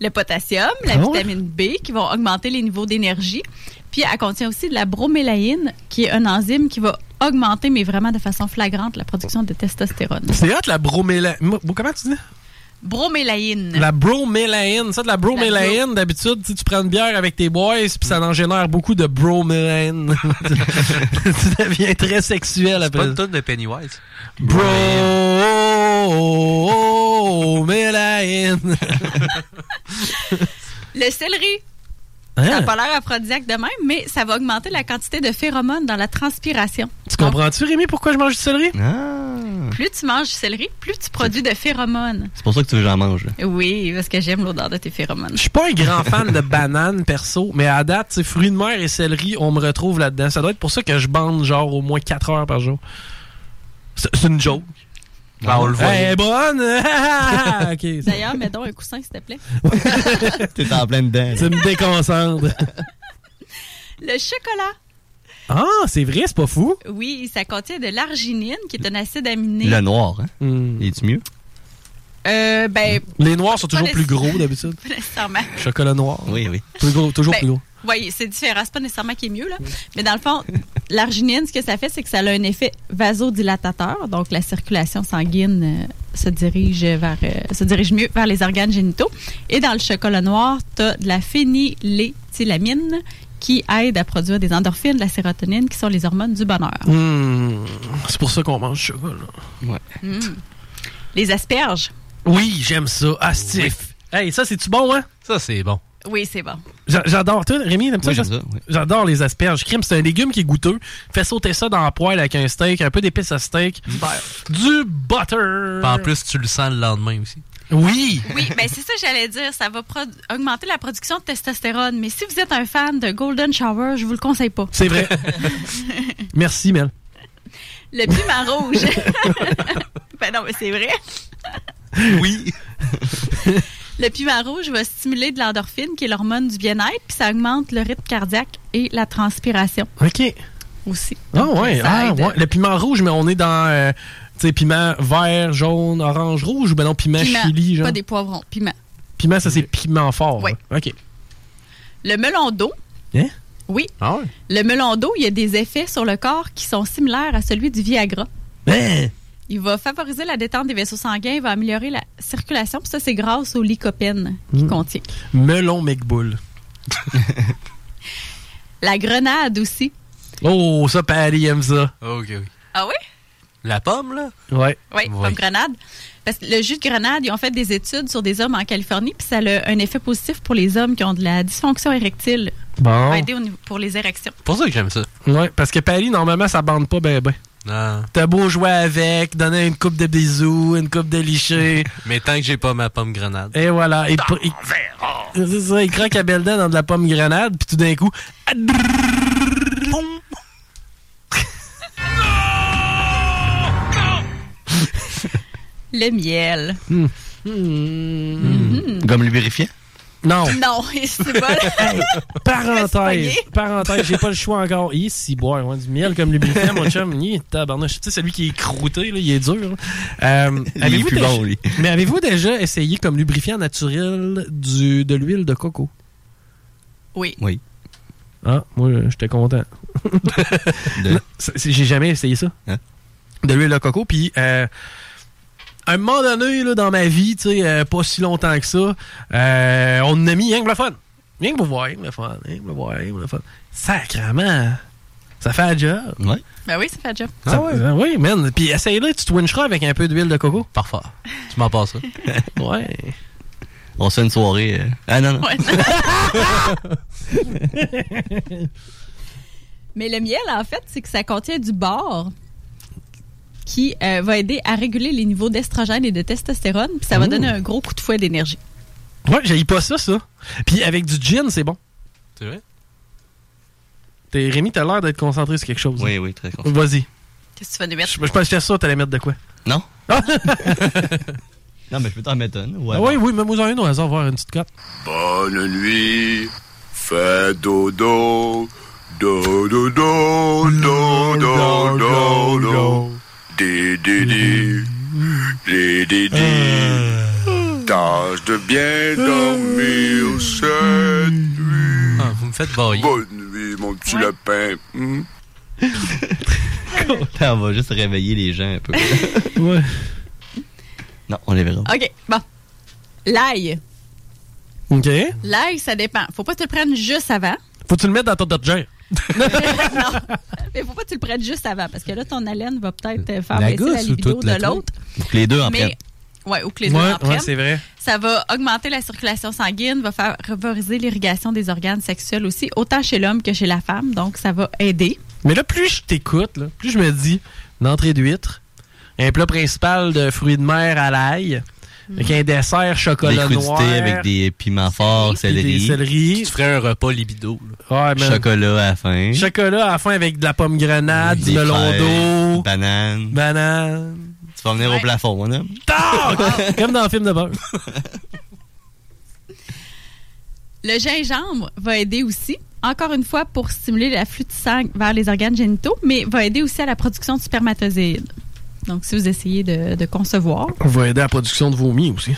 le potassium, la Ah ouais? vitamine B qui vont augmenter les niveaux d'énergie. Puis elle contient aussi de la bromélaïne qui est un enzyme qui va augmenter, mais vraiment de façon flagrante, la production de testostérone. C'est hot, la bromélaïne. Comment tu dis? Bromélaïne. La bromélaïne. Ça, de la bromélaïne, d'habitude, tu prends une bière avec tes boys, puis ça en génère beaucoup de bromélaïne. tu deviens très sexuel C'est après. pas une tonne de Pennywise. Bromélaïne. Le céleri. Hein? Ça n'a pas l'air aphrodisiaque de même, mais ça va augmenter la quantité de phéromones dans la transpiration. Tu comprends-tu, Rémi, pourquoi je mange du céleri? Plus tu manges du céleri, plus tu produis de phéromones. C'est pour ça que tu veux que j'en mange. là. Oui, parce que j'aime l'odeur de tes phéromones. Je suis pas un grand fan de bananes, perso, mais à date, c'est fruits de mer et céleri, on me retrouve là-dedans. Ça doit être pour ça que je bande genre au moins 4 heures par jour. C'est une joke. Ben, on le voit. Elle est bonne! D'ailleurs, mets donc un coussin, s'il te plaît. T'es en plein dedans. Tu me déconcentres. Le chocolat. Ah, c'est vrai, c'est pas fou. Oui, ça contient de l'arginine, qui est un acide aminé. Le noir, hein? Hmm. Es-tu mieux? Euh, ben, Les noirs sont toujours plus gros d'habitude. Chocolat noir. Oui, oui. Plus gros, toujours Ben, plus gros. Oui, c'est différent. C'est pas nécessairement qui est mieux, là. Mais dans le fond, l'arginine, ce que ça fait, c'est que ça a un effet vasodilatateur. Donc, la circulation sanguine euh, se dirige vers, euh, se dirige mieux vers les organes génitaux. Et dans le chocolat noir, tu as de la phényléthylamine qui aide à produire des endorphines, de la sérotonine, qui sont les hormones du bonheur. Hmm, C'est pour ça qu'on mange du chocolat. Ouais. Mm. Les asperges. Oui, j'aime ça. Astif. Hey, ça, c'est-tu bon, hein? Ça, c'est bon. Oui, c'est bon. J'a- J'adore. Toi, Rémi, t'aimes ça? Oui. J'adore les asperges. Crime, c'est un légume qui est goûteux. Fais sauter ça dans la poêle avec un steak, un peu d'épices à steak. Du butter. Puis en plus, tu le sens le lendemain aussi. Oui. Oui, ben c'est ça que j'allais dire. Ça va augmenter la production de testostérone. Mais si vous êtes un fan de Golden Shower, je vous le conseille pas. C'est vrai. Merci, Mel. Le piment rouge. ben non, mais c'est vrai. Oui. Le piment rouge va stimuler de l'endorphine, qui est l'hormone du bien-être, puis ça augmente le rythme cardiaque et la transpiration OK. aussi. Ah ouais, ah ouais. Le piment rouge, mais on est dans euh, tu sais, piment vert, jaune, orange, rouge ou ben non, piment, Piment, chili, genre? pas des poivrons, piment. Piment, ça c'est piment fort. Ouais. hein. OK. Le melon d'eau. Hein? Oui. Ah ouais. Le melon d'eau, il y a des effets sur le corps qui sont similaires à celui du Viagra. Hein? Il va favoriser la détente des vaisseaux sanguins, il va améliorer la circulation, puis ça, c'est grâce au lycopène qu'il Mm. contient. Melon McBull. La grenade aussi. Oh, ça, Patty aime ça. OK, oui. Ah oui? La pomme, là? Ouais. Oui, pomme grenade. Parce que le jus de grenade, ils ont fait des études sur des hommes en Californie, puis ça a un effet positif pour les hommes qui ont de la dysfonction érectile. Ça Bon. va aider au niveau- pour les érections. C'est pour ça que j'aime ça. Ouais, parce que Patty, normalement, ça bande pas ben ben. Non. T'as beau jouer avec, donner une coupe de bisous, une coupe de lichés. Mais tant que j'ai pas ma pomme grenade. Et voilà. Il, il, c'est ça, il croque à belle dent dans de la pomme grenade, puis tout d'un coup. Le miel. Hmm. Mhm. Gomme lubrifiant? Non. Non, c'est pas. Parenthèse. Pogné. Parenthèse, j'ai pas le choix encore. Ici, boire ouais, du miel comme lubrifiant, mon chum. Il est tabarnouche. Tu sais, celui qui est croûté, là, il est dur. là. Euh, Il est plus déjà- bon, lui. Mais avez-vous déjà essayé comme lubrifiant naturel du, de l'huile de coco? Oui. Oui. Ah, moi, j'étais content. C'est- J'ai jamais essayé ça. Hein? De l'huile de coco. Puis, euh, un moment donné, là, dans ma vie, tu sais, euh, pas si longtemps que ça, euh, on a mis rien que le fun. Rien que pour voir, rien que le fun. Rien que le voir, rien que le fun. Sacrement. Ça fait un job. Ouais. Ben oui, ça fait le job. Ça, ben oui, man. Puis essaye-le, tu twincheras avec un peu d'huile de coco. Parfait. Tu m'en passes ça. ouais. On se fait une soirée. euh. Ah non, non. Mais le miel, en fait, c'est que ça contient du bore qui euh, va aider à réguler les niveaux d'estrogène et de testostérone, puis ça va Ouh. donner un gros coup de fouet d'énergie. Ouais, j'ai pas ça, ça. Puis avec du gin, c'est bon. C'est vrai? T'es, Rémi, t'as l'air d'être concentré sur quelque chose. Oui, oui, très concentré. Vas-y. Qu'est-ce que tu vas nous mettre? Je, je pense que j'étais sûr que t'allais mettre de quoi? Non? Ah! Non, mais je peux t'en mettre une. Ouais. Ah oui, oui, mets-moi en une au hasard, voir une petite cote. Bonne nuit, fais dodo, dodo, dodo, dodo, dodo, di. Tâche de bien dormir cette nuit. Ah, vous me faites bailler. Bonne nuit, mon petit lapin. Hmm? on va juste réveiller les gens un peu. ouais. Non, on les verra. OK, bon. L'ail. OK. L'ail, ça dépend. Faut pas que tu le prennes juste avant. Faut que tu le mettes dans ton dodger. non. Mais faut pas que tu le prennes juste avant? Parce que là, ton haleine va peut-être euh, faire La baisser la libido de la l'autre. Que les deux en Mais- prennent. Ouais, ou que les deux Ouais, en prennent. ouais, c'est vrai. Ça va augmenter la circulation sanguine, va faire favoriser l'irrigation des organes sexuels aussi, autant chez l'homme que chez la femme. Donc, ça va aider. Mais là, plus je t'écoute, plus je me dis, une entrée d'huître, un plat principal de fruits de mer à l'ail, avec un dessert Des chocolat noir. avec des piments forts, céleri. Des céleri. Tu ferais un repas libido. Ouais, man. Chocolat à la fin. Chocolat à la fin avec de la pomme grenade, du melon d'eau, Banane. banane. Tu vas venir Ouais. au plafond, mon homme. Comme dans le film de beurre. Le gingembre va aider aussi, encore une fois, pour stimuler l'afflux de sang vers les organes génitaux, mais va aider aussi à la production de spermatozoïdes. Donc, si vous essayez de, de concevoir. On va aider à la production de vomi aussi.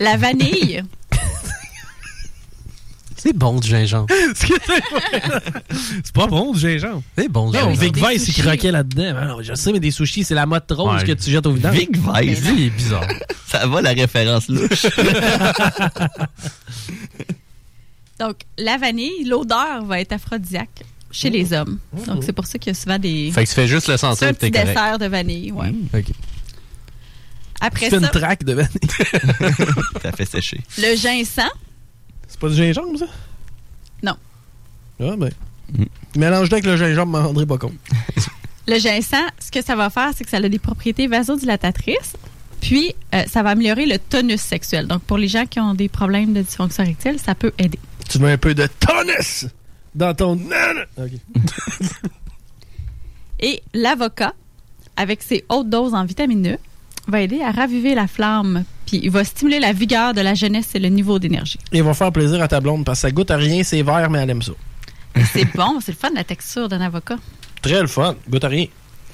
La vanille, C'est bon du gingembre. c'est pas bon du gingembre. C'est bon du Non, gingembre. Vic Vice, il croquait là-dedans. Ah non, je sais, mais des sushis, c'est la motte rose Ouais. que tu jettes au vidange. Vic Vice. Il est bizarre. Ça va la référence louche. donc la vanille, l'odeur va être aphrodisiaque chez les hommes. Donc, c'est pour ça qu'il y a souvent des... Fait que tu fais juste le sentir t'es correct. dessert de vanille, ouais. OK. Après Tu fais une ça, traque de vanille. ça fait sécher. le ginseng, C'est pas du gingembre, ça? Non. Ah, ben. Mélange-le avec le gingembre, m'en rendrai pas compte. Le ginseng, ce que ça va faire, c'est que ça a des propriétés vasodilatatrices. Puis, euh, ça va améliorer le tonus sexuel. Donc, pour les gens qui ont des problèmes de dysfonction érectile, ça peut aider. Tu mets un peu de tonus dans ton. nana. Ok. Et l'avocat, avec ses hautes doses en vitamine E, va aider à raviver la flamme. Puis, il va stimuler la vigueur de la jeunesse et le niveau d'énergie. Il va faire plaisir à ta blonde parce que ça goûte à rien, c'est vert, mais elle aime ça. C'est bon, c'est le fun, la texture d'un avocat. Très le fun, goûte à rien.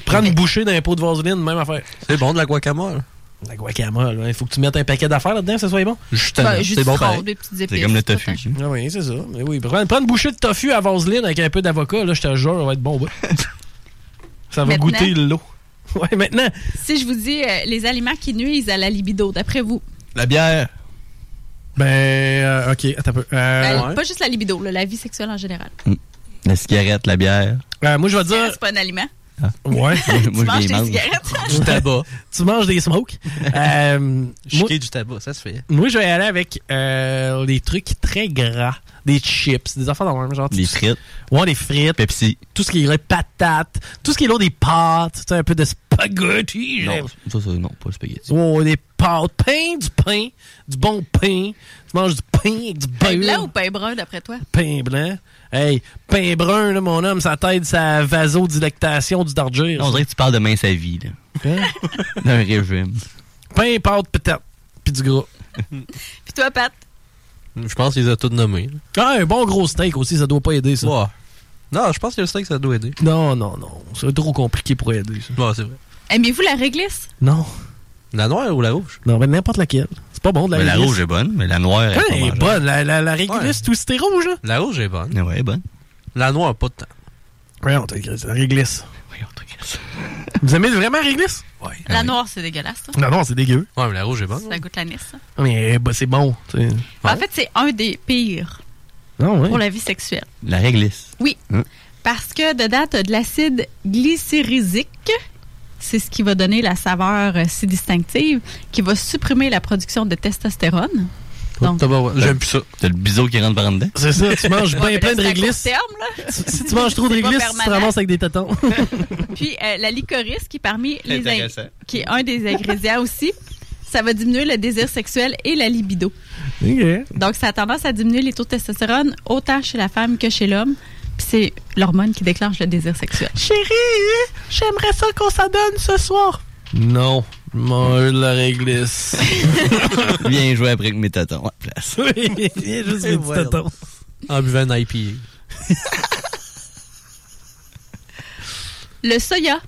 Prendre une bouchée d'un pot de vaseline, même affaire. C'est bon de la guacamole. La guacamole, hein. il faut que tu mettes un paquet d'affaires là-dedans, que ça soit bon? Justement, Ben, juste c'est bon pareil. C'est comme le tofu. Ah oui, c'est ça. Mais oui, prends, prends une bouchée de tofu à vaseline avec un peu d'avocat, là, je te jure, ça va être bon. ouais. ça va Maintenant? goûter l'eau. Ouais, maintenant. Si je vous dis euh, les aliments qui nuisent à la libido, d'après vous, La bière. Ben, euh, ok, attends un peu. Euh, ben, ouais. pas juste la libido, là, la vie sexuelle en général. La cigarette, la bière. Euh, moi, je vais dire. C'est pas un aliment? Ouais. tu Moi, manges je les des mange. cigarettes? Du tabac. tu manges des smokes? Euh, moi, Chiquer du tabac, ça se fait. moi, je vais aller avec euh, des trucs très gras. Des chips, des affaires dans le même genre. Les tout- frites. Ouais, des frites. Pepsi. Tout ce qui est patates. Tout ce qui est là, des pâtes. Tu sais, un peu de spaghetti. Non, ça, ça, non, pas le spaghetti. Ouais, des pâtes. Pain, du pain. Du bon pain. Tu manges du pain avec du Pain blanc beurre. ou pain brun, d'après toi? Pain blanc. Hey, pain brun, là, mon homme, ça t'aide sa vasodilectation du dargir. On dirait que tu parles de mince à vie, là. Hein? D'un régime. Pain, pâte, peut-être. Puis du gras. Puis toi, Pat? Je pense qu'ils ont tous nommés. Ah, un bon gros steak aussi, ça doit pas aider, ça. Ouais. Non, je pense que le steak, ça doit aider. Non, non, non. C'est trop compliqué pour aider, ça. Ouais, c'est vrai. Aimez-vous la réglisse? Non. La noire ou la rouge? Non, mais n'importe laquelle. C'est pas bon de la Mais la rouge est bonne, mais la noire est Ouais, pas elle est bonne. La, la, la réglisse, tout c'était rouge, là. La rouge est bonne. Ouais, est bonne. La noire, pas de temps. On t'a la réglisse. Vous aimez vraiment la réglisse? Ouais. La noire, c'est dégueulasse, ça. Non, non, c'est dégueu. Ouais, mais la rouge est bonne. Ça goûte l'anis, ça. Mais bah, c'est bon. sais. En fait, c'est un des pires Non, ouais. pour la vie sexuelle. La réglisse. Oui. Hein? Parce que dedans, tu as de l'acide glycérizique. C'est ce qui va donner la saveur euh, si distinctive, qui va supprimer la production de testostérone. Donc, J'aime plus ça. T'as le biseau qui rentre par en dedans? C'est ça, tu manges Ouais, bien plein de c'est à réglisse. court terme, là. Si tu manges trop de C'est pas réglisse, tu te ramasses avec des tétons. Puis euh, la licorice, qui est parmi les qui est un des ingrédients aussi, ça va diminuer le désir sexuel et la libido. Donc, ça a tendance à diminuer les taux de testostérone autant chez la femme que chez l'homme. Puis c'est l'hormone qui déclenche le désir sexuel. Chérie, j'aimerais ça qu'on s'adonne ce soir. Non, de la réglisse. Viens jouer après avec mes tatons à la place. oui, viens juste mes petits Voyons. tétons. En buvant un IPA. Le soya.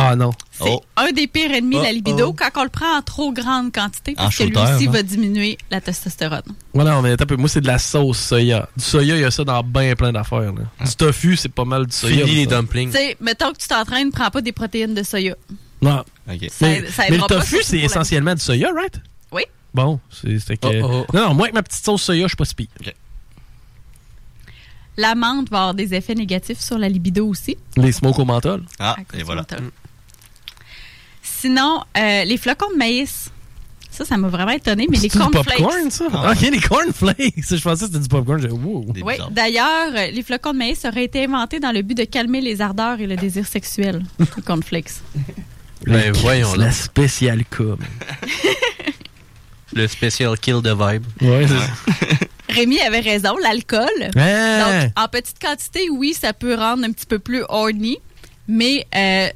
Ah non. C'est un des pires ennemis de la Oh, libido oh. quand on le prend en trop grande quantité En parce que lui aussi hein? va diminuer la testostérone. Voilà, non, mais attends un peu. Moi, c'est de la sauce soya. Du soya, il y a ça dans bien plein d'affaires. là. Du tofu, c'est pas mal du soya. Fini les ça. dumplings. Tu sais, mettons que tu t'entraînes, prends pas des protéines de soya. Non. Ça- mais, ça mais le tofu, c'est essentiellement du soya, right? Oui. Bon, c'est que. Oh, oh. Non, non, moi, avec ma petite sauce soya, je suis pas si pire. L'amande va avoir des effets négatifs sur la libido aussi. Les smokes au menthol. Ah, et voilà. Sinon, euh, les flocons de maïs. Ça, ça m'a vraiment étonné, mais les C'est du cornflakes. popcorn, ça? Ok, les cornflakes. Je pensais que c'était du popcorn. J'ai wow. Oui, d'ailleurs, euh, les flocons de maïs auraient été inventés dans le but de calmer les ardeurs et le désir sexuel. les cornflakes. Ben, voyons La spéciale com. Le spécial kill de vibe. Ouais, Rémi avait raison, l'alcool. Donc, en petite quantité, oui, ça peut rendre un petit peu plus horny, mais euh,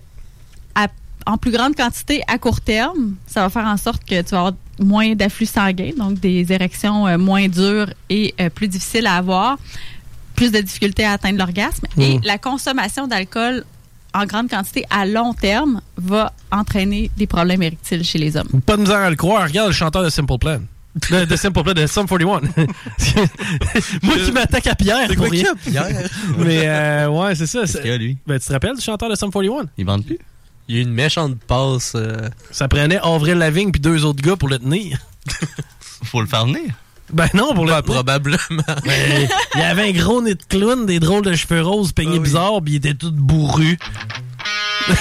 en plus grande quantité, à court terme, ça va faire en sorte que tu vas avoir moins d'afflux sanguin, donc des érections euh, moins dures et euh, plus difficiles à avoir, plus de difficultés à atteindre l'orgasme. Et Mm. la consommation d'alcool en grande quantité à long terme va entraîner des problèmes érectiles chez les hommes. Pas de misère à le croire. Regarde le chanteur de Simple Plan. De, de Simple Plan, de Sum 41. Moi qui m'attaque à Pierre. C'est quoi. Pierre? Mais euh, ouais, c'est ça. Lui? Ben, tu te rappelles du chanteur de Sum 41? Il vend plus. Il y a une méchante passe. euh, Ça prenait Avril Lavigne puis deux autres gars pour le tenir. Faut le faire venir? Ben non, pour le tenir. probablement. Ben, il y avait un gros nez de clown, des drôles de cheveux roses peignés bizarres, puis il était tout bourru.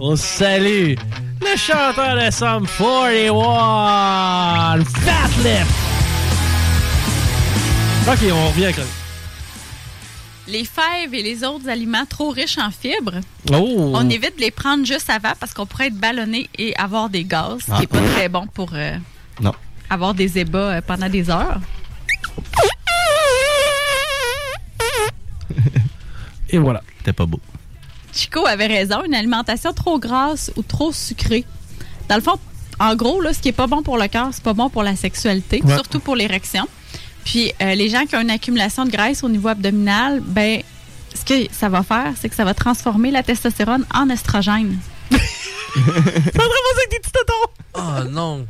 On salue le chanteur de Sum 41, Fat Lip. Ok, on revient avec le- Les fèves et les autres aliments trop riches en fibres, Oh! on évite de les prendre juste avant parce qu'on pourrait être ballonné et avoir des gaz, ce Ah. qui n'est pas très bon pour euh, Non. avoir des ébats euh, pendant des heures. Et voilà. C'était pas beau. Chico avait raison, une alimentation trop grasse ou trop sucrée. Dans le fond, en gros, là, ce qui est pas bon pour le cœur, c'est pas bon pour la sexualité, Ouais. surtout pour l'érection. Puis euh, les gens qui ont une accumulation de graisse au niveau abdominal, ben ce que ça va faire, c'est que ça va transformer la testostérone en estrogène. Oh non.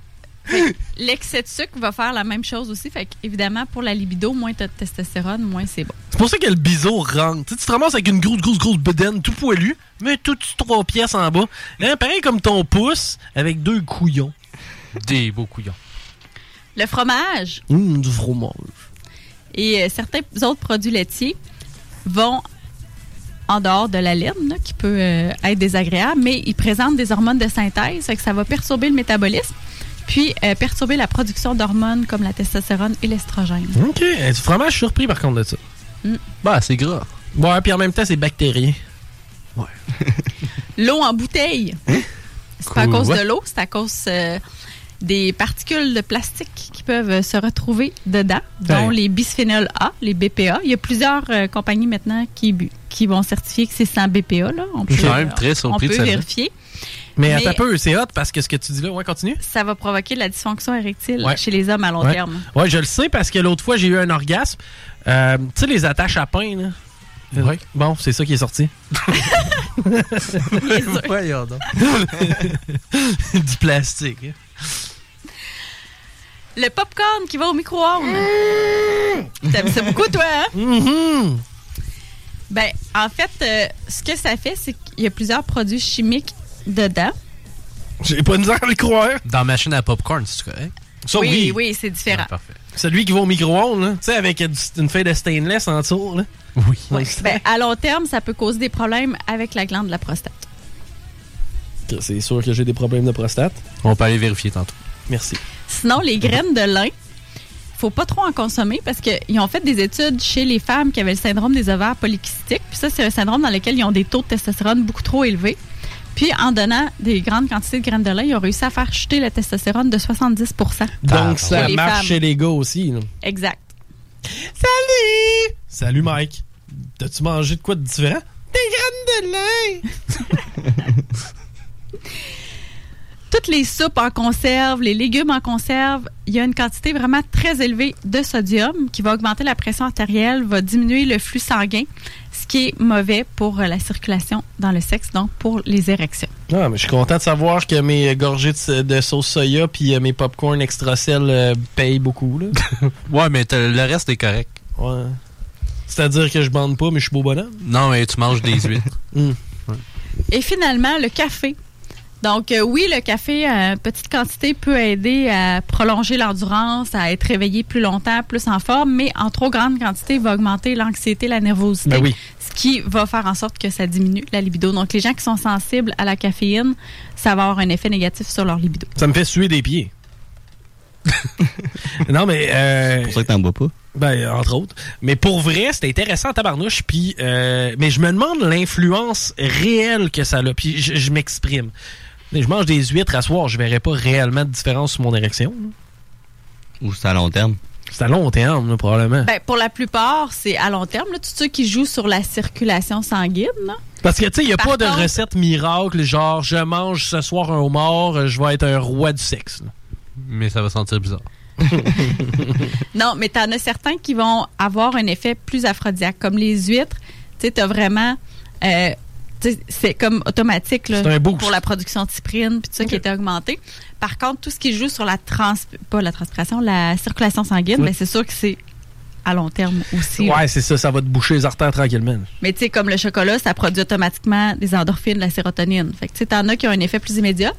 L'excès de sucre va faire la même chose aussi. Fait évidemment, pour la libido, moins tu as de testostérone, moins c'est bon. C'est pour ça que le biseau rentre. Tu, sais, tu te ramasses avec une grosse, grosse, grosse bedaine tout poilu, mais tout trois pièces en bas. Hein, pareil comme ton pouce avec deux couillons. Des beaux couillons. Le fromage Hum, du fromage. et euh, certains autres produits laitiers vont en dehors de la laine, là, qui peut euh, être désagréable, mais ils présentent des hormones de synthèse, fait que ça va perturber le métabolisme, puis euh, perturber la production d'hormones comme la testostérone et l'estrogène. OK. Du fromage surpris par contre de ça. Mm. Bah, c'est gras. Ouais, puis en même temps, c'est bactérien. L'eau en bouteille. C'est pas à cause Ouais. de l'eau, c'est à cause euh, des particules de plastique qui peuvent euh, se retrouver dedans, dont les bisphénols A, les BPA. Il y a plusieurs euh, compagnies maintenant qui, vont certifier que c'est sans BPA. Là. On quand même très on de peut vérifier. Mais, Mais- un peu, c'est hot parce que ce que tu dis là, ouais, continue. Ça va provoquer de la dysfonction érectile Ouais. chez les hommes à long ouais. terme. Ouais, je le sais parce que l'autre fois, j'ai eu un orgasme. Euh, tu sais, les attaches à pain, là. Ouais. Bon, c'est ça qui est sorti. Du plastique. hein. Le popcorn qui va au micro-ondes. T'aimes ça beaucoup, toi, hein? Mm-hmm. Ben, en fait, euh, ce que ça fait, c'est qu'il y a plusieurs produits chimiques dedans. J'ai pas de misère à le croire. Dans la machine à popcorn, c'est correct? Ça, oui, oui. oui, c'est différent. Parfait. Celui qui va au micro-ondes, là. Tu sais, avec une feuille de stainless en dessous, là. Oui. Ben, à long terme, ça peut causer des problèmes avec la glande de la prostate. C'est sûr que j'ai des problèmes de prostate. On peut aller vérifier tantôt. Merci. Sinon, les graines de lin, faut pas trop en consommer parce qu'ils ont fait des études chez les femmes qui avaient le syndrome des ovaires polykystiques. Puis ça, c'est un syndrome dans lequel ils ont des taux de testostérone beaucoup trop élevés. Puis en donnant des grandes quantités de graines de lin, ils ont réussi à faire chuter la testostérone de 70% Donc, ça Chez les marche femmes. chez les gars aussi. là. Exact. Salut! Salut, Mike. T'as-tu mangé de quoi de différent? Des graines de lin! Toutes les soupes en conserve, les légumes en conserve, il y a une quantité vraiment très élevée de sodium qui va augmenter la pression artérielle, va diminuer le flux sanguin, ce qui est mauvais pour euh, la circulation dans le sexe, donc pour les érections. Ah, mais je suis content de savoir que mes gorgées de, de sauce soya puis euh, mes popcorn extra sel euh, payent beaucoup. Là. ouais, mais le reste est correct. Ouais. C'est-à-dire que je bande pas, mais je suis beau bonhomme? Non, mais tu manges des huîtres. Hmm. Et finalement, le café. Donc, euh, oui, le café à petite quantité peut aider à prolonger l'endurance, à être réveillé plus longtemps, plus en forme, mais en trop grande quantité, il va augmenter l'anxiété, la nervosité, Ben oui. ce qui va faire en sorte que ça diminue la libido. Donc, les gens qui sont sensibles à la caféine, ça va avoir un effet négatif sur leur libido. Ça me fait suer des pieds. non, mais. Euh, C'est pour ça que t'en bois pas. Ben, entre autres. Mais pour vrai, c'était intéressant, tabarnouche. Puis, euh, mais je me demande l'influence réelle que ça a. Puis, je, je m'exprime. Je mange des huîtres à soir, je verrais pas réellement de différence sur mon érection. Ou c'est à long terme? C'est à long terme, là, probablement. Ben, pour la plupart, c'est à long terme. Là, tous ceux qui jouent sur la circulation sanguine. là. Parce que, tu sais, il n'y a Par pas de recette miracle, genre, je mange ce soir un homard, je vais être un roi du sexe. là. Mais ça va sentir bizarre. Non, mais t'en as certains qui vont avoir un effet plus aphrodisiaque, comme les huîtres. Tu sais, t'as vraiment... euh, c'est comme automatique là, pour la production de cyprine puis tout ça qui était augmenté. Par contre, tout ce qui joue sur la trans pas la transpiration, la circulation sanguine, Oui. ben, c'est sûr que c'est à long terme aussi. Ouais, c'est ça, ça va te boucher les artères tranquillement. Mais tu sais, comme le chocolat, ça produit automatiquement des endorphines, de la sérotonine. Fait que tu sais, t'en as qui ont un effet plus immédiat.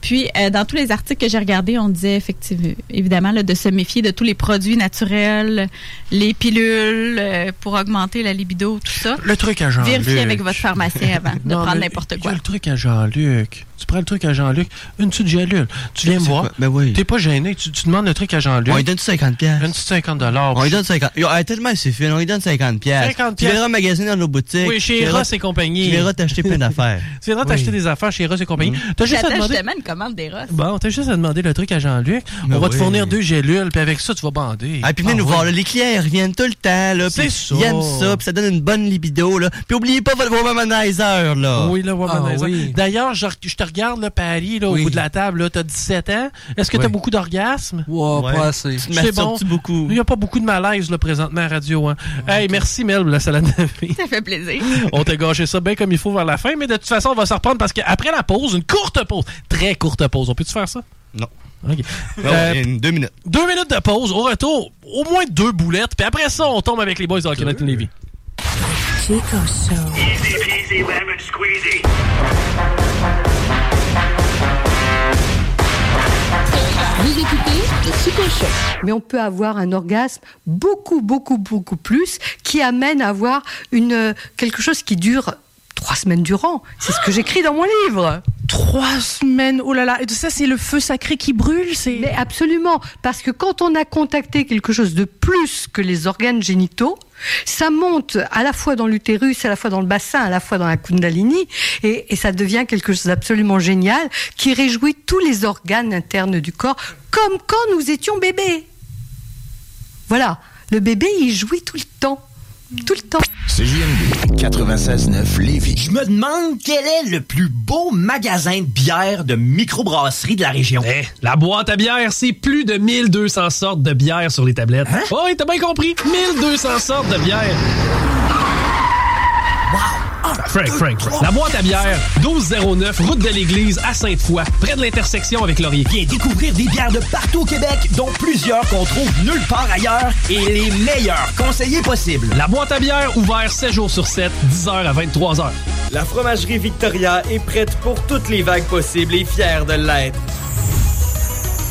Puis, euh, dans tous les articles que j'ai regardés, on disait effectivement, évidemment, là, de se méfier de tous les produits naturels, les pilules euh, pour augmenter la libido, tout ça. Le truc à Jean-Luc. Vérifiez avec votre pharmacien avant de Non, prendre n'importe quoi. a le truc à Jean-Luc. Tu prends le truc à Jean-Luc, une petite gélule. Tu viens me voir. Ben oui. T'es pas gêné. Tu, tu demandes le truc à Jean-Luc. On lui donne 50 pièces. Une petite 50 dollars. On lui donne 50. Yo, hey, tellement c'est fine, on lui donne 50 pièces. 50 Tu viendras magasiner dans nos boutiques. Oui, chez Ross et compagnie. Tu viendras t'acheter plein d'affaires. Tu viendras t'acheter des affaires chez Ross et compagnie. T'as juste à demander. Commande des Ross. Bon, t'as juste à demander le truc à Jean-Luc. On va te fournir deux gélules, puis avec ça, tu vas bander. Ah, puis venez nous ouais. voir, là, les clients ils reviennent tout le temps, là. C'est puis ça. Ils aiment ça, puis ça donne une bonne libido, là. Puis oubliez pas votre womanizer, là. Oui, là, womanizer. Ah, oui. D'ailleurs, je, je te regarde, là, Paris, là, au bout de la table, là, t'as 17 ans. Est-ce que t'as beaucoup d'orgasmes? Wow, pas assez. C'est bon. beaucoup? Il n'y a pas beaucoup de malaise, là, présentement, à radio, hein. Hey, merci, Mel, la salade de vie. Ça fait plaisir. On t'a gâché ça bien comme il faut vers la fin, mais de toute façon, on va se reprendre parce qu'après la pause, une courte pause, très courte pause, on peut-tu faire ça? Non. OK. Non, Euh, deux minutes. deux minutes de pause, au retour, au moins deux boulettes, puis après ça, on tombe avec les boys de Hockey Night in Levy. Chico Show. Easy peasy lemon squeezy. Vous écoutez le Chico Show. Mais on peut avoir un orgasme beaucoup, beaucoup, beaucoup plus qui amène à avoir une, quelque chose qui dure trois semaines durant. C'est ce que j'écris dans mon livre. Trois semaines, oh là là, et ça c'est le feu sacré qui brûle, c'est... Mais absolument, parce que quand on a contacté quelque chose de plus que les organes génitaux, ça monte à la fois dans l'utérus, à la fois dans le bassin, à la fois dans la kundalini, et, et ça devient quelque chose d'absolument génial qui réjouit tous les organes internes du corps, comme quand nous étions bébés. Voilà, le bébé, il jouit tout le temps. Tout le temps. CJMD 96.9 Lévis. Je me demande quel est le plus beau magasin de bière de microbrasserie de la région. Eh, la boîte à bière, c'est plus de 1200 sortes de bière sur les tablettes. Oh, oui, t'as bien compris. 1200 sortes de bière. Frank, Frank, Frank. La boîte à bière, 1209, route de l'église à Sainte-Foy, près de l'intersection avec Laurier. Viens découvrir des bières de partout au Québec, dont plusieurs qu'on trouve nulle part ailleurs et les meilleurs conseillers possibles. La boîte à bière, ouvert 7 jours sur 7, 10h à 23h. La fromagerie Victoria est prête pour toutes les vagues possibles et fière de l'être.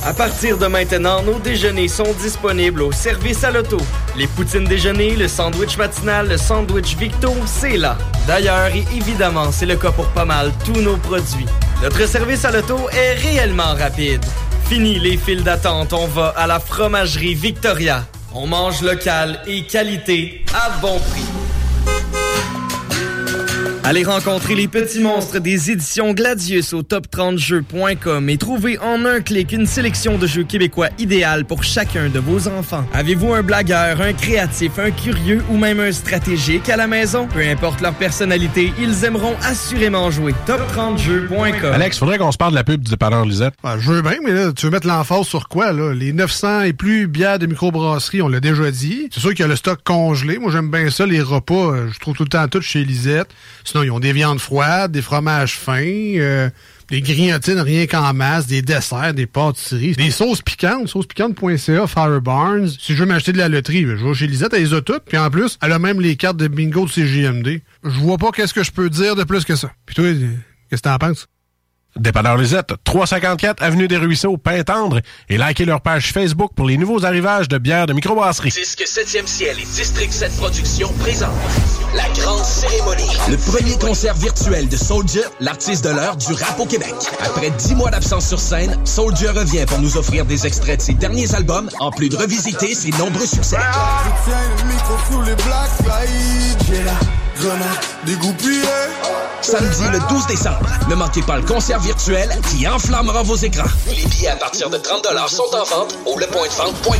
À partir de maintenant, nos déjeuners sont disponibles au service à l'auto. Les poutines déjeuner, le sandwich matinal, le sandwich Victo, c'est là. D'ailleurs, et évidemment, c'est le cas pour pas mal tous nos produits. Notre service à l'auto est réellement rapide. Fini les files d'attente, on va à la fromagerie Victoria. On mange local et qualité à bon prix. Allez rencontrer les petits monstres des éditions Gladius au top30jeux.com et trouvez en un clic une sélection de jeux québécois idéal pour chacun de vos enfants. Avez-vous un blagueur, un créatif, un curieux ou même un stratégique à la maison? Peu importe leur personnalité, ils aimeront assurément jouer. top30jeux.com Alex, faudrait qu'on se parle de la pub du dépanneur Lisette. Ah, je veux bien, mais là, tu veux mettre l'emphase sur quoi, là? Les 900 et plus bières de microbrasserie, on l'a déjà dit. C'est sûr qu'il y a le stock congelé. Moi, j'aime bien ça, les repas. euh, Je trouve tout le temps tout chez Lisette. Sinon, ils ont des viandes froides, des fromages fins, euh, des grignotines rien qu'en masse, des desserts, des pâtisseries, des sauces piquantes, saucespiquante.ca, Fire Barnes. Si je veux m'acheter de la loterie, je vais chez Lisette, elle les a toutes. Puis en plus, elle a même les cartes de bingo de CGMD. Je vois pas qu'est-ce que je peux dire de plus que ça. Puis toi, qu'est-ce que t'en penses? Dépanneur Lisette, 354 Avenue des Ruisseaux, Pintendre, et likez leur page Facebook pour les nouveaux arrivages de bières de microbrasserie. Disque 7e ciel et District 7 Productions présentent la grande cérémonie. Le premier concert virtuel de Soldier, l'artiste de l'heure du rap au Québec. Après dix mois d'absence sur scène, Soldier revient pour nous offrir des extraits de ses derniers albums, en plus de revisiter ses nombreux succès. Je grenade dégoupillée. Samedi le 12 décembre, ne manquez pas le concert virtuel qui enflammera vos écrans. Les billets à partir de 30 sont en vente au lepointdevente.com.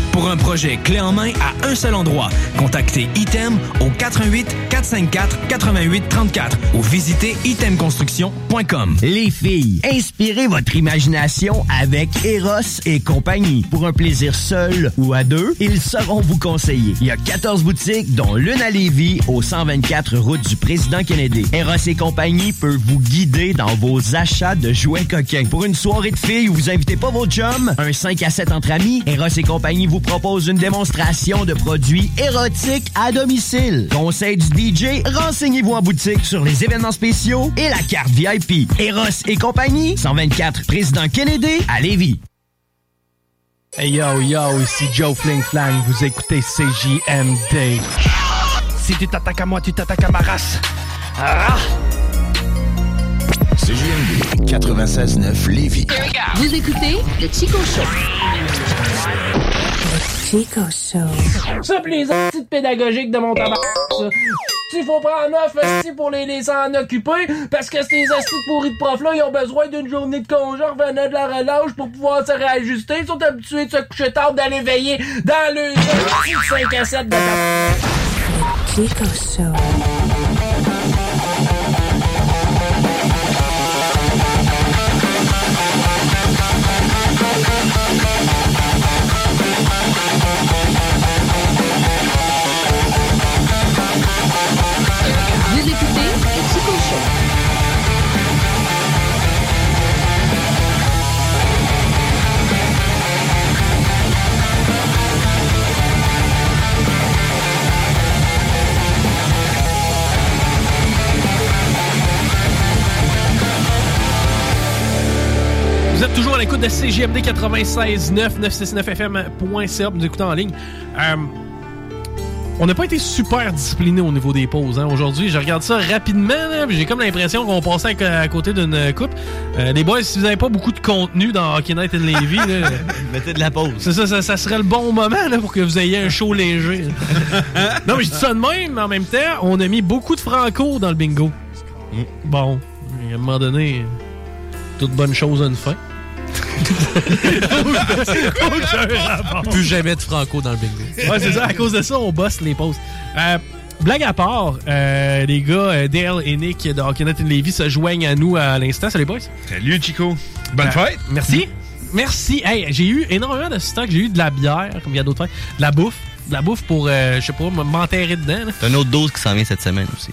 Pour un projet clé en main à un seul endroit, contactez Item au 88 454 88 34 ou visitez itemconstruction.com. Les filles, inspirez votre imagination avec Eros et compagnie. Pour un plaisir seul ou à deux, ils sauront vous conseiller. Il y a 14 boutiques, dont l'une à Lévis, au 124 route du Président Kennedy. Eros et compagnie peut vous guider dans vos achats de jouets coquins. Pour une soirée de filles où vous invitez pas vos chums, un 5 à 7 entre amis, Eros et compagnie vous propose une démonstration de produits érotiques à domicile. Conseil du DJ, renseignez-vous en boutique sur les événements spéciaux et la carte VIP. Eros et compagnie, 124 Président Kennedy à Lévis. Hey yo yo, ici Joe Fling Flang, vous écoutez CJMD. Si tu t'attaques à moi, tu t'attaques à ma race. Ah! CJMD 96.9 Lévis. Vous écoutez le Chico Show. Chico Show. Ça, pis les petites pédagogiques de mon tabac, ça. Il faut prendre neuf esti pour les laisser en occuper parce que ces estis pourris de profs-là, ils ont besoin d'une journée de congé en revenant de la relâche pour pouvoir se réajuster. Ils sont habitués de se coucher tard, d'aller veiller dans le 5 à 7 de. Chico Show. Êtes toujours à l'écoute de CGMD 96.9, 969fm.ca, vous nous écoutez en ligne. Euh, on n'a pas été super discipliné au niveau des pauses. hein. Aujourd'hui, je regarde ça rapidement. J'ai comme l'impression qu'on passait à, à côté d'une coupe. Euh, les boys, si vous n'avez pas beaucoup de contenu dans Hockey Night in Levy, là, Mettez de la pause. c'est ça, ça, ça serait le bon moment là, pour que vous ayez un show léger. non, mais je dis ça de même, mais en même temps, on a mis beaucoup de franco dans le bingo. Bon, à un moment donné, toute bonne chose a une fin. Plus jamais de franco dans le bingo. Ouais, c'est ça. À cause de ça, on bosse les pauses. Euh, blague à part, euh, les gars, euh, Dale et Nick de Hockey Night in Levy se joignent à nous à l'instant. Salut, boys. Salut, Chico. Bonne Euh, fête. Merci. Merci. Hey, j'ai eu énormément de stock. J'ai eu de la bière, comme il y a d'autres fêtes. De la bouffe. De la bouffe pour, euh, je sais pas, m'enterrer dedans. T'as une autre dose qui s'en vient cette semaine aussi.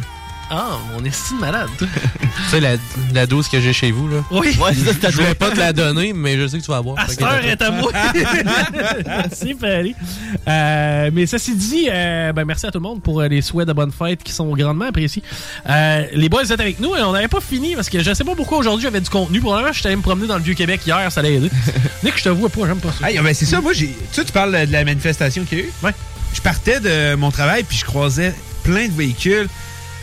Ah, mon estime malade. tu sais, la, la dose que j'ai chez vous, là. Oui. Ouais, ça, je vais pas te la donner, mais je sais que tu vas avoir. À cette heure est à moi. Merci, Paris. Euh, mais ceci dit, euh, ben, merci à tout le monde pour euh, les souhaits de bonne fête qui sont grandement appréciés. Euh, les boys, vous êtes avec nous et on n'avait pas fini parce que je sais pas pourquoi aujourd'hui j'avais du contenu. Probablement, je suis allé me promener dans le Vieux-Québec hier, ça l'a aidé. Nick, je te vois pas, j'aime pas ça. Hey, ben c'est ça, moi, j'ai. Tu sais, tu parles de la manifestation qu'il y a eu? Ouais. Je partais de mon travail, puis je croisais plein de véhicules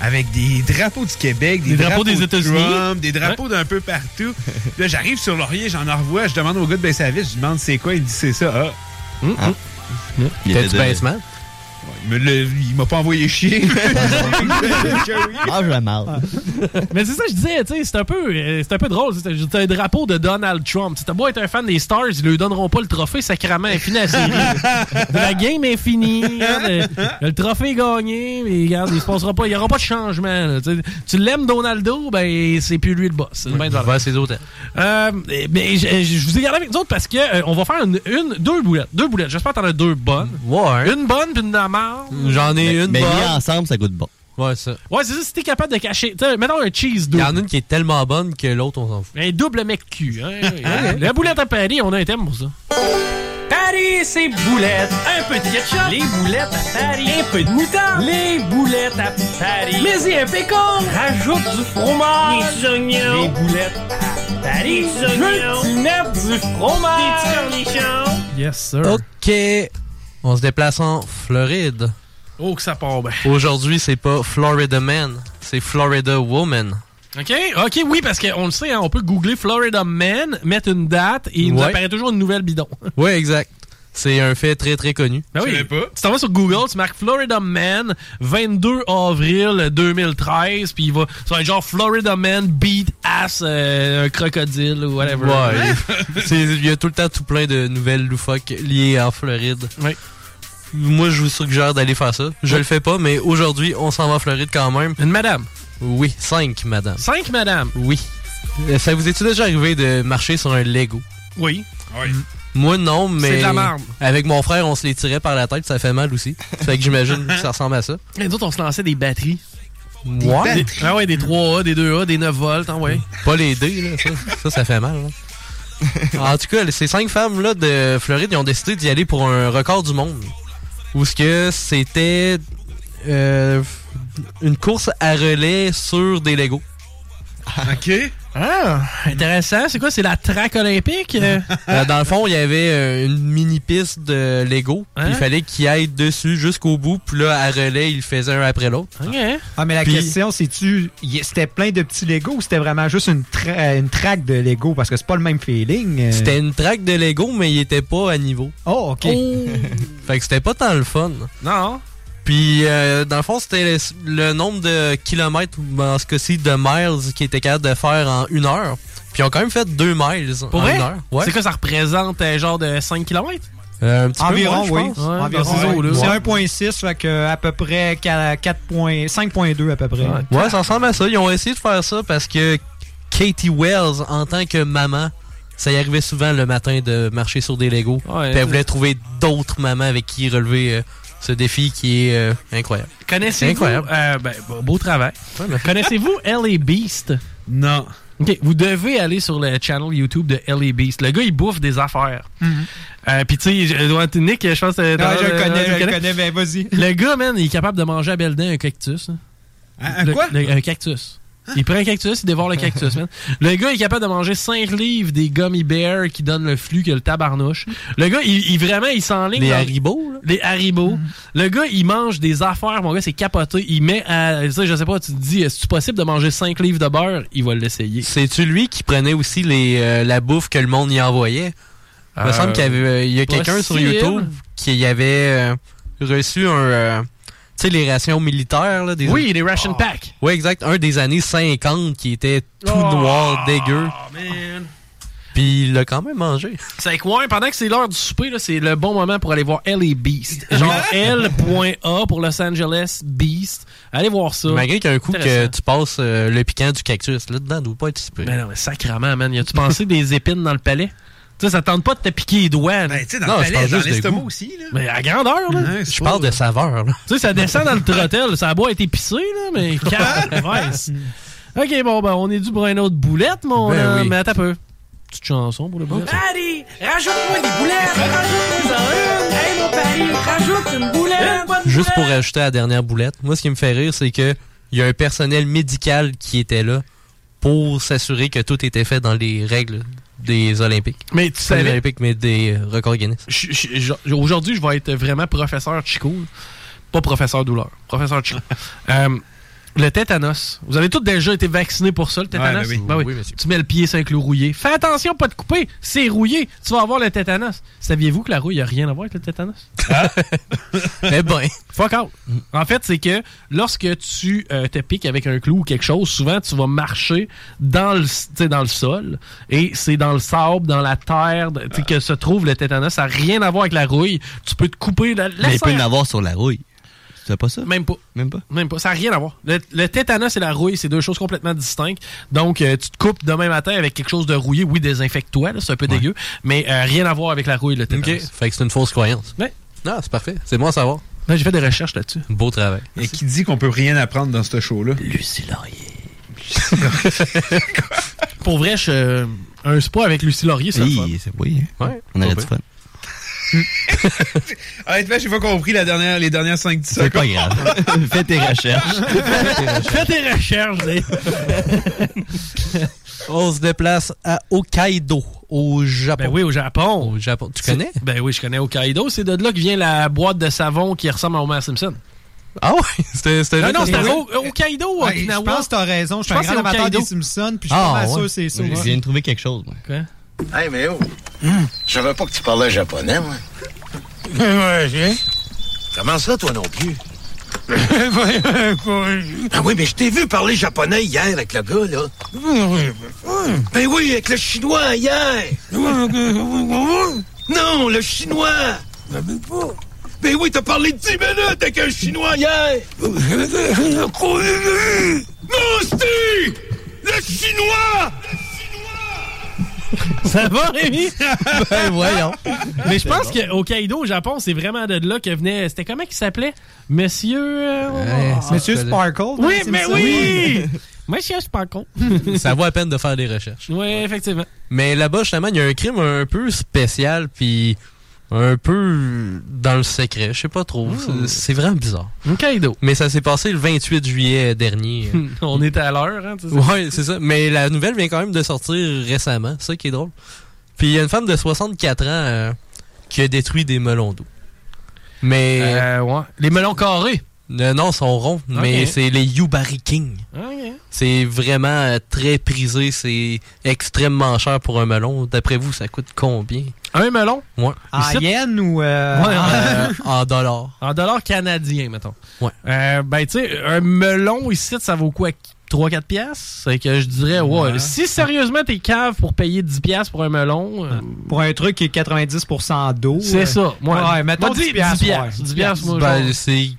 avec des drapeaux du Québec, des, Des drapeaux des de États-Unis? Trump, des drapeaux d'un peu partout. Puis là, j'arrive sur Laurier, j'en revois, je demande au gars de baisser la vitre, je lui demande c'est quoi, il me dit c'est ça. Ah. Ah. Il T'as-tu était de- baissement? Il me l'a- il m'a pas envoyé chier. Mange la marde. Mais c'est ça que je disais, tu sais, c'est un peu, euh, c'est un peu drôle. C'est un drapeau de Donald Trump. Tu beau être un fan des Stars, ils lui donneront pas le trophée sacrément infini à la série. la game est finie. regarde, le, le trophée est gagné, mais regarde, il se passera pas, il y aura pas de changement. là, tu l'aimes Donaldo, ben c'est plus lui le boss. C'est ses. Euh, mais je, vous ai gardé avec nous autres parce que euh, on va faire une, une- deux boulettes, deux boulettes. J'espère que t'en as deux bonnes. Ouais. Une bonne puis une la marde. J'en ai une Mais bonne. mis ensemble, ça goûte bon. Ouais, ça. Ouais, c'est ça. Si t'es capable de cacher, tu sais, mettons un cheese Il double. y en a une qui est tellement bonne que l'autre, on s'en fout. Un double mec cul. Hein? La boulette à Paris, on a un thème pour ça. Paris, c'est boulettes. Un peu de ketchup. Les boulettes à Paris. Un peu de moutarde. Les boulettes à Paris. Mais y un pécan. Rajoute du fromage. Des petits oignons. Les boulettes à Paris. Des petits oignons. Tu mettre du fromage. Des petits cornichons. Yes, sir. OK. On se déplace en Floride. Oh, que ça part bien. Aujourd'hui, c'est pas Florida Man, c'est Florida Woman. OK, OK, oui, parce qu'on le sait, hein, on peut googler Florida Man, mettre une date et il nous Ouais. apparaît toujours une nouvelle bidon. Ouais, exact. C'est un fait très très connu. Ben oui. Tu t'en vas sur Google, tu marques Florida Man, 22 avril 2013, puis il va, ça va être genre Florida Man beat ass euh, un crocodile ou whatever. Ouais. C'est- Il y a tout le temps tout plein de nouvelles loufoques liées en Floride. Ouais. Moi, je vous suggère d'aller faire ça. Je le fais pas, mais aujourd'hui, on s'en va en Floride quand même. Une madame. Oui, cinq madame. Cinq madame. Oui. Euh, Ça vous est-il déjà arrivé de marcher sur un Lego? Oui. Moi, non, mais. C'est de la merde. Avec mon frère, on se les tirait par la tête, ça fait mal aussi. fait que j'imagine que ça ressemble à ça. Et nous autres, on se lançait des batteries. Ouais. Des- ah ouais, des 3A, des 2A, des 9 volts, hein, ouais. Pas les dés, là. Ça, ça, ça fait mal. là. en tout cas, ces cinq femmes-là de Floride, ils ont décidé d'y aller pour un record du monde. Où ce que c'était euh, une course à relais sur des Legos. OK. Ah, intéressant. C'est quoi? C'est la traque olympique? Euh, Euh, dans le fond, il y avait euh, une mini piste de Lego. puis Hein? Il fallait qu'ils aillent dessus jusqu'au bout. Puis là, à relais, ils le faisaient un après l'autre. Ah, mais la question, c'est-tu. C'était plein de petits Lego ou c'était vraiment juste une, tra- une traque de Lego? Parce que c'est pas le même feeling. euh. C'était une traque de Lego, mais il était pas à niveau. Oh, OK. fait que c'était pas tant le fun. Non. Puis, euh, dans le fond, c'était le, le nombre de kilomètres, ou en ce cas-ci, de miles qu'ils étaient capables de faire en une heure. Puis, ils ont quand même fait deux miles Pour en vrai? une heure. Ouais. C'est quoi, ça représente euh, genre de 5 km? Euh, un petit Environ, peu, oui. ouais, je pense. Environ, Ouais. ouais. C'est Ouais. 1.6, fait que à peu près 4 points- 5.2 à peu près. Ouais, ça ressemble à ça. Ils ont essayé de faire ça parce que Katie Wells, en tant que maman, ça y arrivait souvent le matin de marcher sur des Legos. Ouais. Puis elle voulait trouver d'autres mamans avec qui relever euh, ce défi qui est euh, incroyable. Connaissez-vous... incroyable. euh, ben, beau- travail. Connaissez-vous L.A. Beast? Non. OK, vous devez aller sur le channel YouTube de L.A. Beast. Le gars, il bouffe des affaires. Euh, Puis tu sais, Nick, je pense que... T'as- je le connais, je le connais, mais vas-y. Le gars, man, il est capable de manger à belle dent un cactus. hein. Un- un Le- quoi? le- un cactus. Il prend un cactus, il dévore le cactus, man. Le gars est capable de manger 5 livres des gummy bears qui donnent le flux que le tabarnouche. Le gars, il, il- vraiment, il s'enligne. Les dans- Haribo, là? Les Haribo. Le gars, il mange des affaires, mon gars, c'est capoté. Il met à. Tu sais, je sais pas, tu te dis, est-ce possible de manger 5 livres de beurre? Il va l'essayer. C'est-tu lui qui prenait aussi les, euh, la bouffe que le monde y envoyait? Il me Euh, semble qu'il y, avait, euh, y a quelqu'un sur. YouTube qui avait euh, reçu un... sais, les rations militaires, là. Des... Oui, les ration pack. Oui, exact. Un des années 50 qui était tout Oh, noir, dégueu. Puis il l'a quand même mangé. C'est que, ouais, pendant que c'est l'heure du souper, c'est le bon moment pour aller voir L.A. Beast. Genre L.A. pour Los Angeles Beast. Allez voir ça. Malgré qu'un coup que tu passes euh, le piquant du cactus, là-dedans, doit pas être. Mais non, mais sacrament, man. Y a-tu pensé des épines dans le palais? Tu sais, ça tente pas de te piquer les doigts. Ben, tu sais, dans Non, le je palais, parle dans juste de l'estomac goût. aussi, là. Mais à grandeur, là. Je parle de saveur, là. Tu sais, ça descend dans le trottel. Ça a beau être épicé, là, mais. OK, bon, ben, on est dû pour un autre boulette, mon Ben oui. Mais attends un peu. Petite chanson pour le boulette. Paris, rajoute-moi des boulettes, rajoute-moi une. Hey, mon Paris, rajoute une boulette. Une Juste pour boulette. ajouter la dernière boulette, moi, ce qui me fait rire, c'est que il y a un personnel médical qui était là pour s'assurer que tout était fait dans les règles des Olympiques. Mais tu Pas des savais- Olympiques, mais des euh, records Guinness. Aujourd'hui, je vais être vraiment professeur Chico. Pas professeur douleur. Professeur Chico. Euh, le tétanos. Vous avez tous déjà été vaccinés pour ça, le tétanos? Ouais, ben oui. Ben Oui, monsieur. Tu mets le pied sur un clou rouillé. Fais attention, pas de couper. C'est rouillé. Tu vas avoir le tétanos. Saviez-vous que la rouille n'a rien à voir avec le tétanos? Eh ben. Fuck out. En fait, c'est que lorsque tu euh, te piques avec un clou ou quelque chose, souvent tu vas marcher dans le, tu sais, dans le sol et c'est dans le sable, dans la terre que se trouve le tétanos. Ça n'a rien à voir avec la rouille. Tu peux te couper. La, Mais il peut en avoir sur la rouille. Sais pas ça? Même pas. Même pas? Même pas. Ça n'a rien à voir. Le, le tétanos et la rouille, c'est deux choses complètement distinctes. Donc, euh, tu te coupes demain matin avec quelque chose de rouillé. Oui, désinfecte-toi, c'est un peu dégueu. Mais euh, rien à voir avec la rouille et le tétanos. OK. Fait que c'est une fausse croyance. Ouais. Non, c'est parfait. C'est bon à savoir. Ben, J'ai fait des recherches là-dessus. Beau travail. Et qui dit qu'on peut rien apprendre dans ce show-là? Lucie Laurier. Pour vrai, je, euh, un spa avec Lucie Laurier, c'est. Oui, c'est oui. hein. Ouais. On aurait Pas du fun. Honnêtement, j'ai pas compris la dernière, les dernières 5-10 secondes. C'est pas grave. Fais tes recherches. Fais tes recherches. On se déplace à Hokkaido, au Japon. Ben oui, au Japon. Au Japon. Tu connais? Ben oui, je connais Hokkaido. C'est de là que vient la boîte de savon qui ressemble à Homer Simpson. Ah ouais? C'était c'était Non, là non, c'était Hokkaido Okinawa? je pense que t'as raison. Je suis un pense grand que c'est amateur Hokkaido. des Simpsons, puis je suis Ah, pas sûr que c'est ça. Je viens de trouver quelque chose. moi. Quoi? Hey, mais oh! Je savais pas que tu parlais japonais, moi. Comment ça, toi non plus? ah oui, mais je t'ai vu parler japonais hier avec le gars, là. Ben oui, avec le chinois hier. Non, le chinois. Ben oui, t'as parlé 10 minutes avec un chinois hier. Non, Steve! Le chinois! Ça va, Rémi? Ben voyons. Mais je pense que Hokkaido, au Japon, c'est vraiment de là que venait. C'était comment qu'il s'appelait? Monsieur. euh, Ouais, Monsieur Sparkle. Oui, mais Simpsons. oui! Monsieur Sparkle. Ça vaut la peine de faire des recherches. oui, effectivement. Mais là-bas, justement, il y a un crime un peu spécial, puis un peu dans le secret. Je sais pas trop. C'est- C'est vraiment bizarre. Hokkaido. Mais ça s'est passé le 28 juillet dernier. On était à l'heure, hein, ouais, c'est ça. Mais la nouvelle vient quand même de sortir récemment. C'est ça qui est drôle. Puis il y a une femme de 64 ans euh, qui a détruit des melons d'eau. Mais. Euh, ouais. Les melons carrés. Euh, non, ils sont ronds, mais c'est les Yubari King. C'est vraiment euh, très prisé, c'est extrêmement cher pour un melon. D'après vous, ça coûte combien? Un melon? Ouais. En Ici- yen ou. euh, Ouais, Euh, en dollars. En dollars canadiens, mettons. Ouais. Euh, ben, tu sais, un melon ici, ça vaut quoi? 3-4 piastres? C'est que je dirais, ouais. Ouais. Si sérieusement t'es cave pour payer 10 piastres pour un melon, euh, Pour un truc qui est 90% d'eau. c'est euh, ça. Moi, Ouais, mettons moi, 10 dis piastres, 10 piastres. ouais. 10 piastres, moi, Ben, c'est.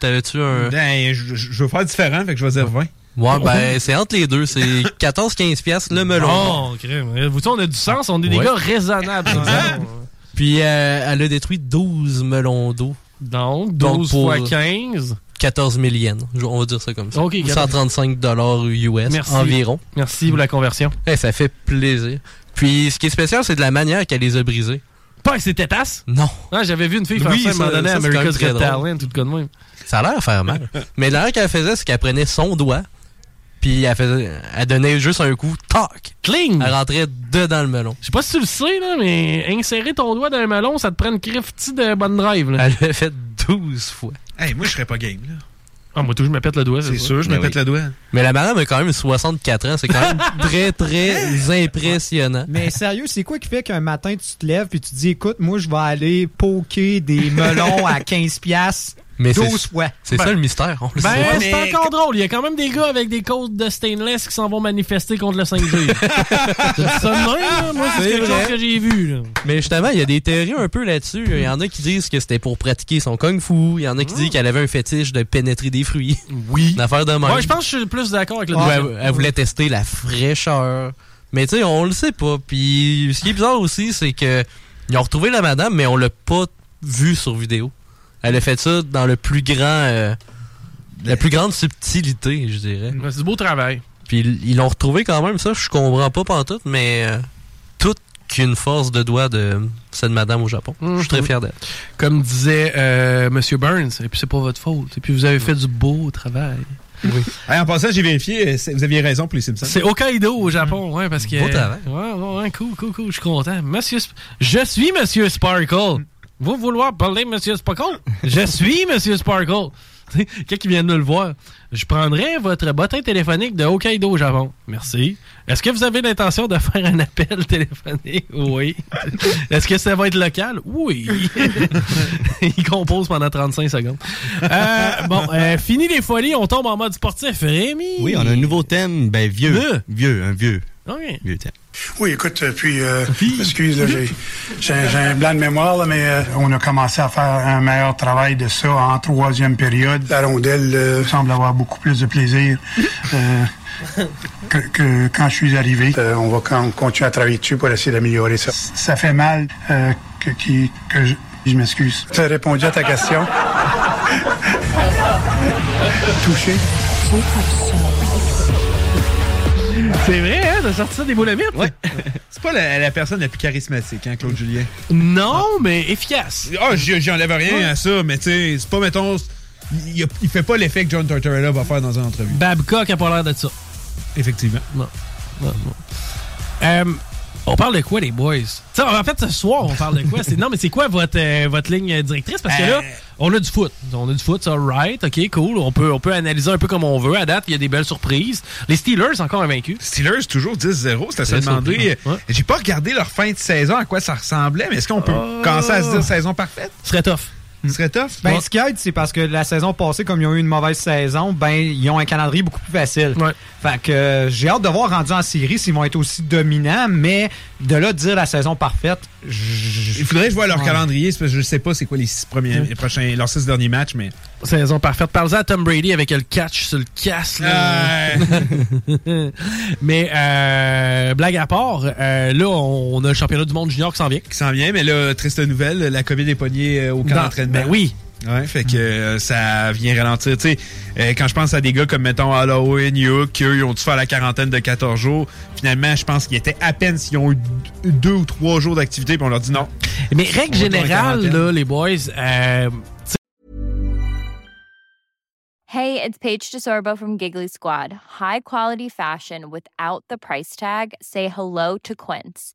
T'avais-tu un. Ben, je, je- veux faire différent, fait que je vais dire 20. Ouais, ben, c'est entre les deux. C'est 14-15$ piastres le melon. Oh, crème. Vous savez, on a du sens, on est des Ouais. gars raisonnables. Puis euh, elle a détruit 12 melons d'eau. Donc, Donc, 12 pour- fois 15. 14 000 yens. On va dire ça comme ça. Ok, Ou 135 dollars US Merci. environ. Merci pour la conversion. Eh, ça fait plaisir. Puis ce qui est spécial, c'est de la manière qu'elle les a brisés. Pas avec ses tétasses? Non. Ah, J'avais vu une fille faire Oui, ça à un moment ça- donné à ça, c'est quand America's Got. Talent, tout même. Ça a l'air à faire mal. Mais l'air qu'elle faisait, c'est qu'elle prenait son doigt, puis elle, faisait, elle donnait juste un coup, tac! Cling! Elle rentrait dedans le melon. Je sais pas si tu le sais, là, mais insérer ton doigt dans un melon, ça te prend une criftie de bonne drive. Là? Elle l'a fait 12 fois. Hey, moi, je serais pas game, là. Ah, moi, tout, je me pète le doigt. C'est ça. sûr, je me Ben pète oui. le doigt. Mais la madame a quand même 64 ans. C'est quand même très, très impressionnant. Mais sérieux, c'est quoi qui fait qu'un matin tu te lèves puis tu te dis écoute, moi je vais aller poker des melons à 15 piastres? Mais c'est- 12 fois. C'est Ben- ça le mystère. On le Ben, c'est encore drôle. Il y a quand même des gars avec des côtes de stainless qui s'en vont manifester contre le 5G. Tu dis ça même, là? Moi, c'est C'est quelque chose que j'ai vu. Là. Mais justement, il y a des théories un peu là-dessus. Il y en a qui disent que c'était pour pratiquer son kung-fu. Il y en a qui disent qu'elle avait un fétiche de pénétrer des fruits. Oui. Une affaire de même. Ouais, je pense que je suis plus d'accord avec le Ouais, deuxième. elle, elle voulait tester la fraîcheur. Mais tu sais, on le sait pas. Puis ce qui est bizarre aussi, c'est que ils ont retrouvé la madame, mais on l'a pas vue sur vidéo. Elle a fait ça dans le plus grand, euh, la plus grande subtilité, je dirais. C'est du beau travail. Puis ils l'ont retrouvé quand même, ça, je comprends pas pantoute, mais euh, toute qu'une force de doigt de cette madame au Japon. Je suis très fier d'elle. Comme disait euh, M. Burns, et puis c'est pas votre faute. Et puis vous avez fait du beau travail. Oui. en passant, j'ai vérifié, euh, vous aviez raison pour les Simpsons. C'est Hokkaido au Japon, ouais, parce que. Beau travail. Ouais, ouais, ouais, cool, cool, cool. Je suis content. Monsieur, Sp- je suis Monsieur Sparkle. Vous vouloir parler Monsieur Sparkle? Je suis Monsieur Sparkle. Quelqu'un qui vient de nous le voir. Je prendrai votre bottin téléphonique de Hokkaido au Japon. Merci. Est-ce que vous avez l'intention de faire un appel téléphonique? Oui. Est-ce que ça va être local? Oui. Il compose pendant 35 secondes. Euh, bon, euh, fini les folies, on tombe en mode sportif. Rémi? Oui, on a un nouveau thème, ben vieux. Vieux, un vieux. Vieux thème. Oui, écoute, euh, puis, euh, excuse, là, j'ai, j'ai, j'ai un blanc de mémoire, là, mais euh, on a commencé à faire un meilleur travail de ça en troisième période. La rondelle euh, semble avoir beaucoup plus de plaisir euh, que, que quand je suis arrivé. Euh, on va quand- continuer à travailler dessus pour essayer d'améliorer ça. Ça fait mal euh, que, qui- que je, je m'excuse. Ça a répondu à ta question? Touché. C'est vrai, hein, de sortir des boulamites? Ouais. C'est pas la, la personne la plus charismatique, hein, Claude Julien. Non, mais efficace. Ah, j'y j'y enlève rien Ouais. à ça, mais tu sais, c'est pas, mettons, il, fait pas l'effet que John Tortorella va faire dans une entrevue. Babcock a pas l'air de ça. Effectivement. Non. Non, non. Euh, on parle de quoi, les boys? T'sais, en fait, ce soir, on parle de quoi? Non, mais c'est quoi votre, euh, votre ligne directrice? Parce que là, on a du foot. On a du foot, ça, right, ok, cool. On peut, on peut analyser un peu comme on veut. À date, il y a des belles surprises. Les Steelers, encore invaincus. Steelers, toujours 10-0. C'était se demander. J'ai pas regardé leur fin de saison, à quoi ça ressemblait, mais est-ce qu'on peut commencer à se dire saison parfaite? Ce serait tough. Ce serait tough? Ben, ce qui aide, c'est parce que la saison passée, comme ils ont eu une mauvaise saison, ben, ils ont un calendrier beaucoup plus facile. Fait que euh, j'ai hâte de voir rendu en série s'ils vont être aussi dominants, mais de là de dire la saison parfaite, Il faudrait que je vois leur Ouais. calendrier, parce que je sais pas c'est quoi les six premiers, les prochains, leurs six derniers matchs, mais. Saison parfaite. Parle-en à Tom Brady avec le catch sur le casse. là. mais euh, blague à part, euh, là, on, a le championnat du monde junior qui s'en vient. Qui s'en vient, mais là, triste nouvelle, la COVID est pognée au camp d'entraînement. Ben oui. Ouais, fait que euh, ça vient ralentir. Tu sais, euh, quand je pense à des gars comme, mettons, Halloween, Youk, qui eux, ils ont dû faire la quarantaine de 14 jours, finalement, je pense qu'ils étaient à peine s'ils ont eu deux ou trois jours d'activité, puis on leur dit non. Mais règle générale, là, les boys, euh, Hey, it's Paige DeSorbo from Giggly Squad. High quality fashion without the price tag. Say hello to Quince.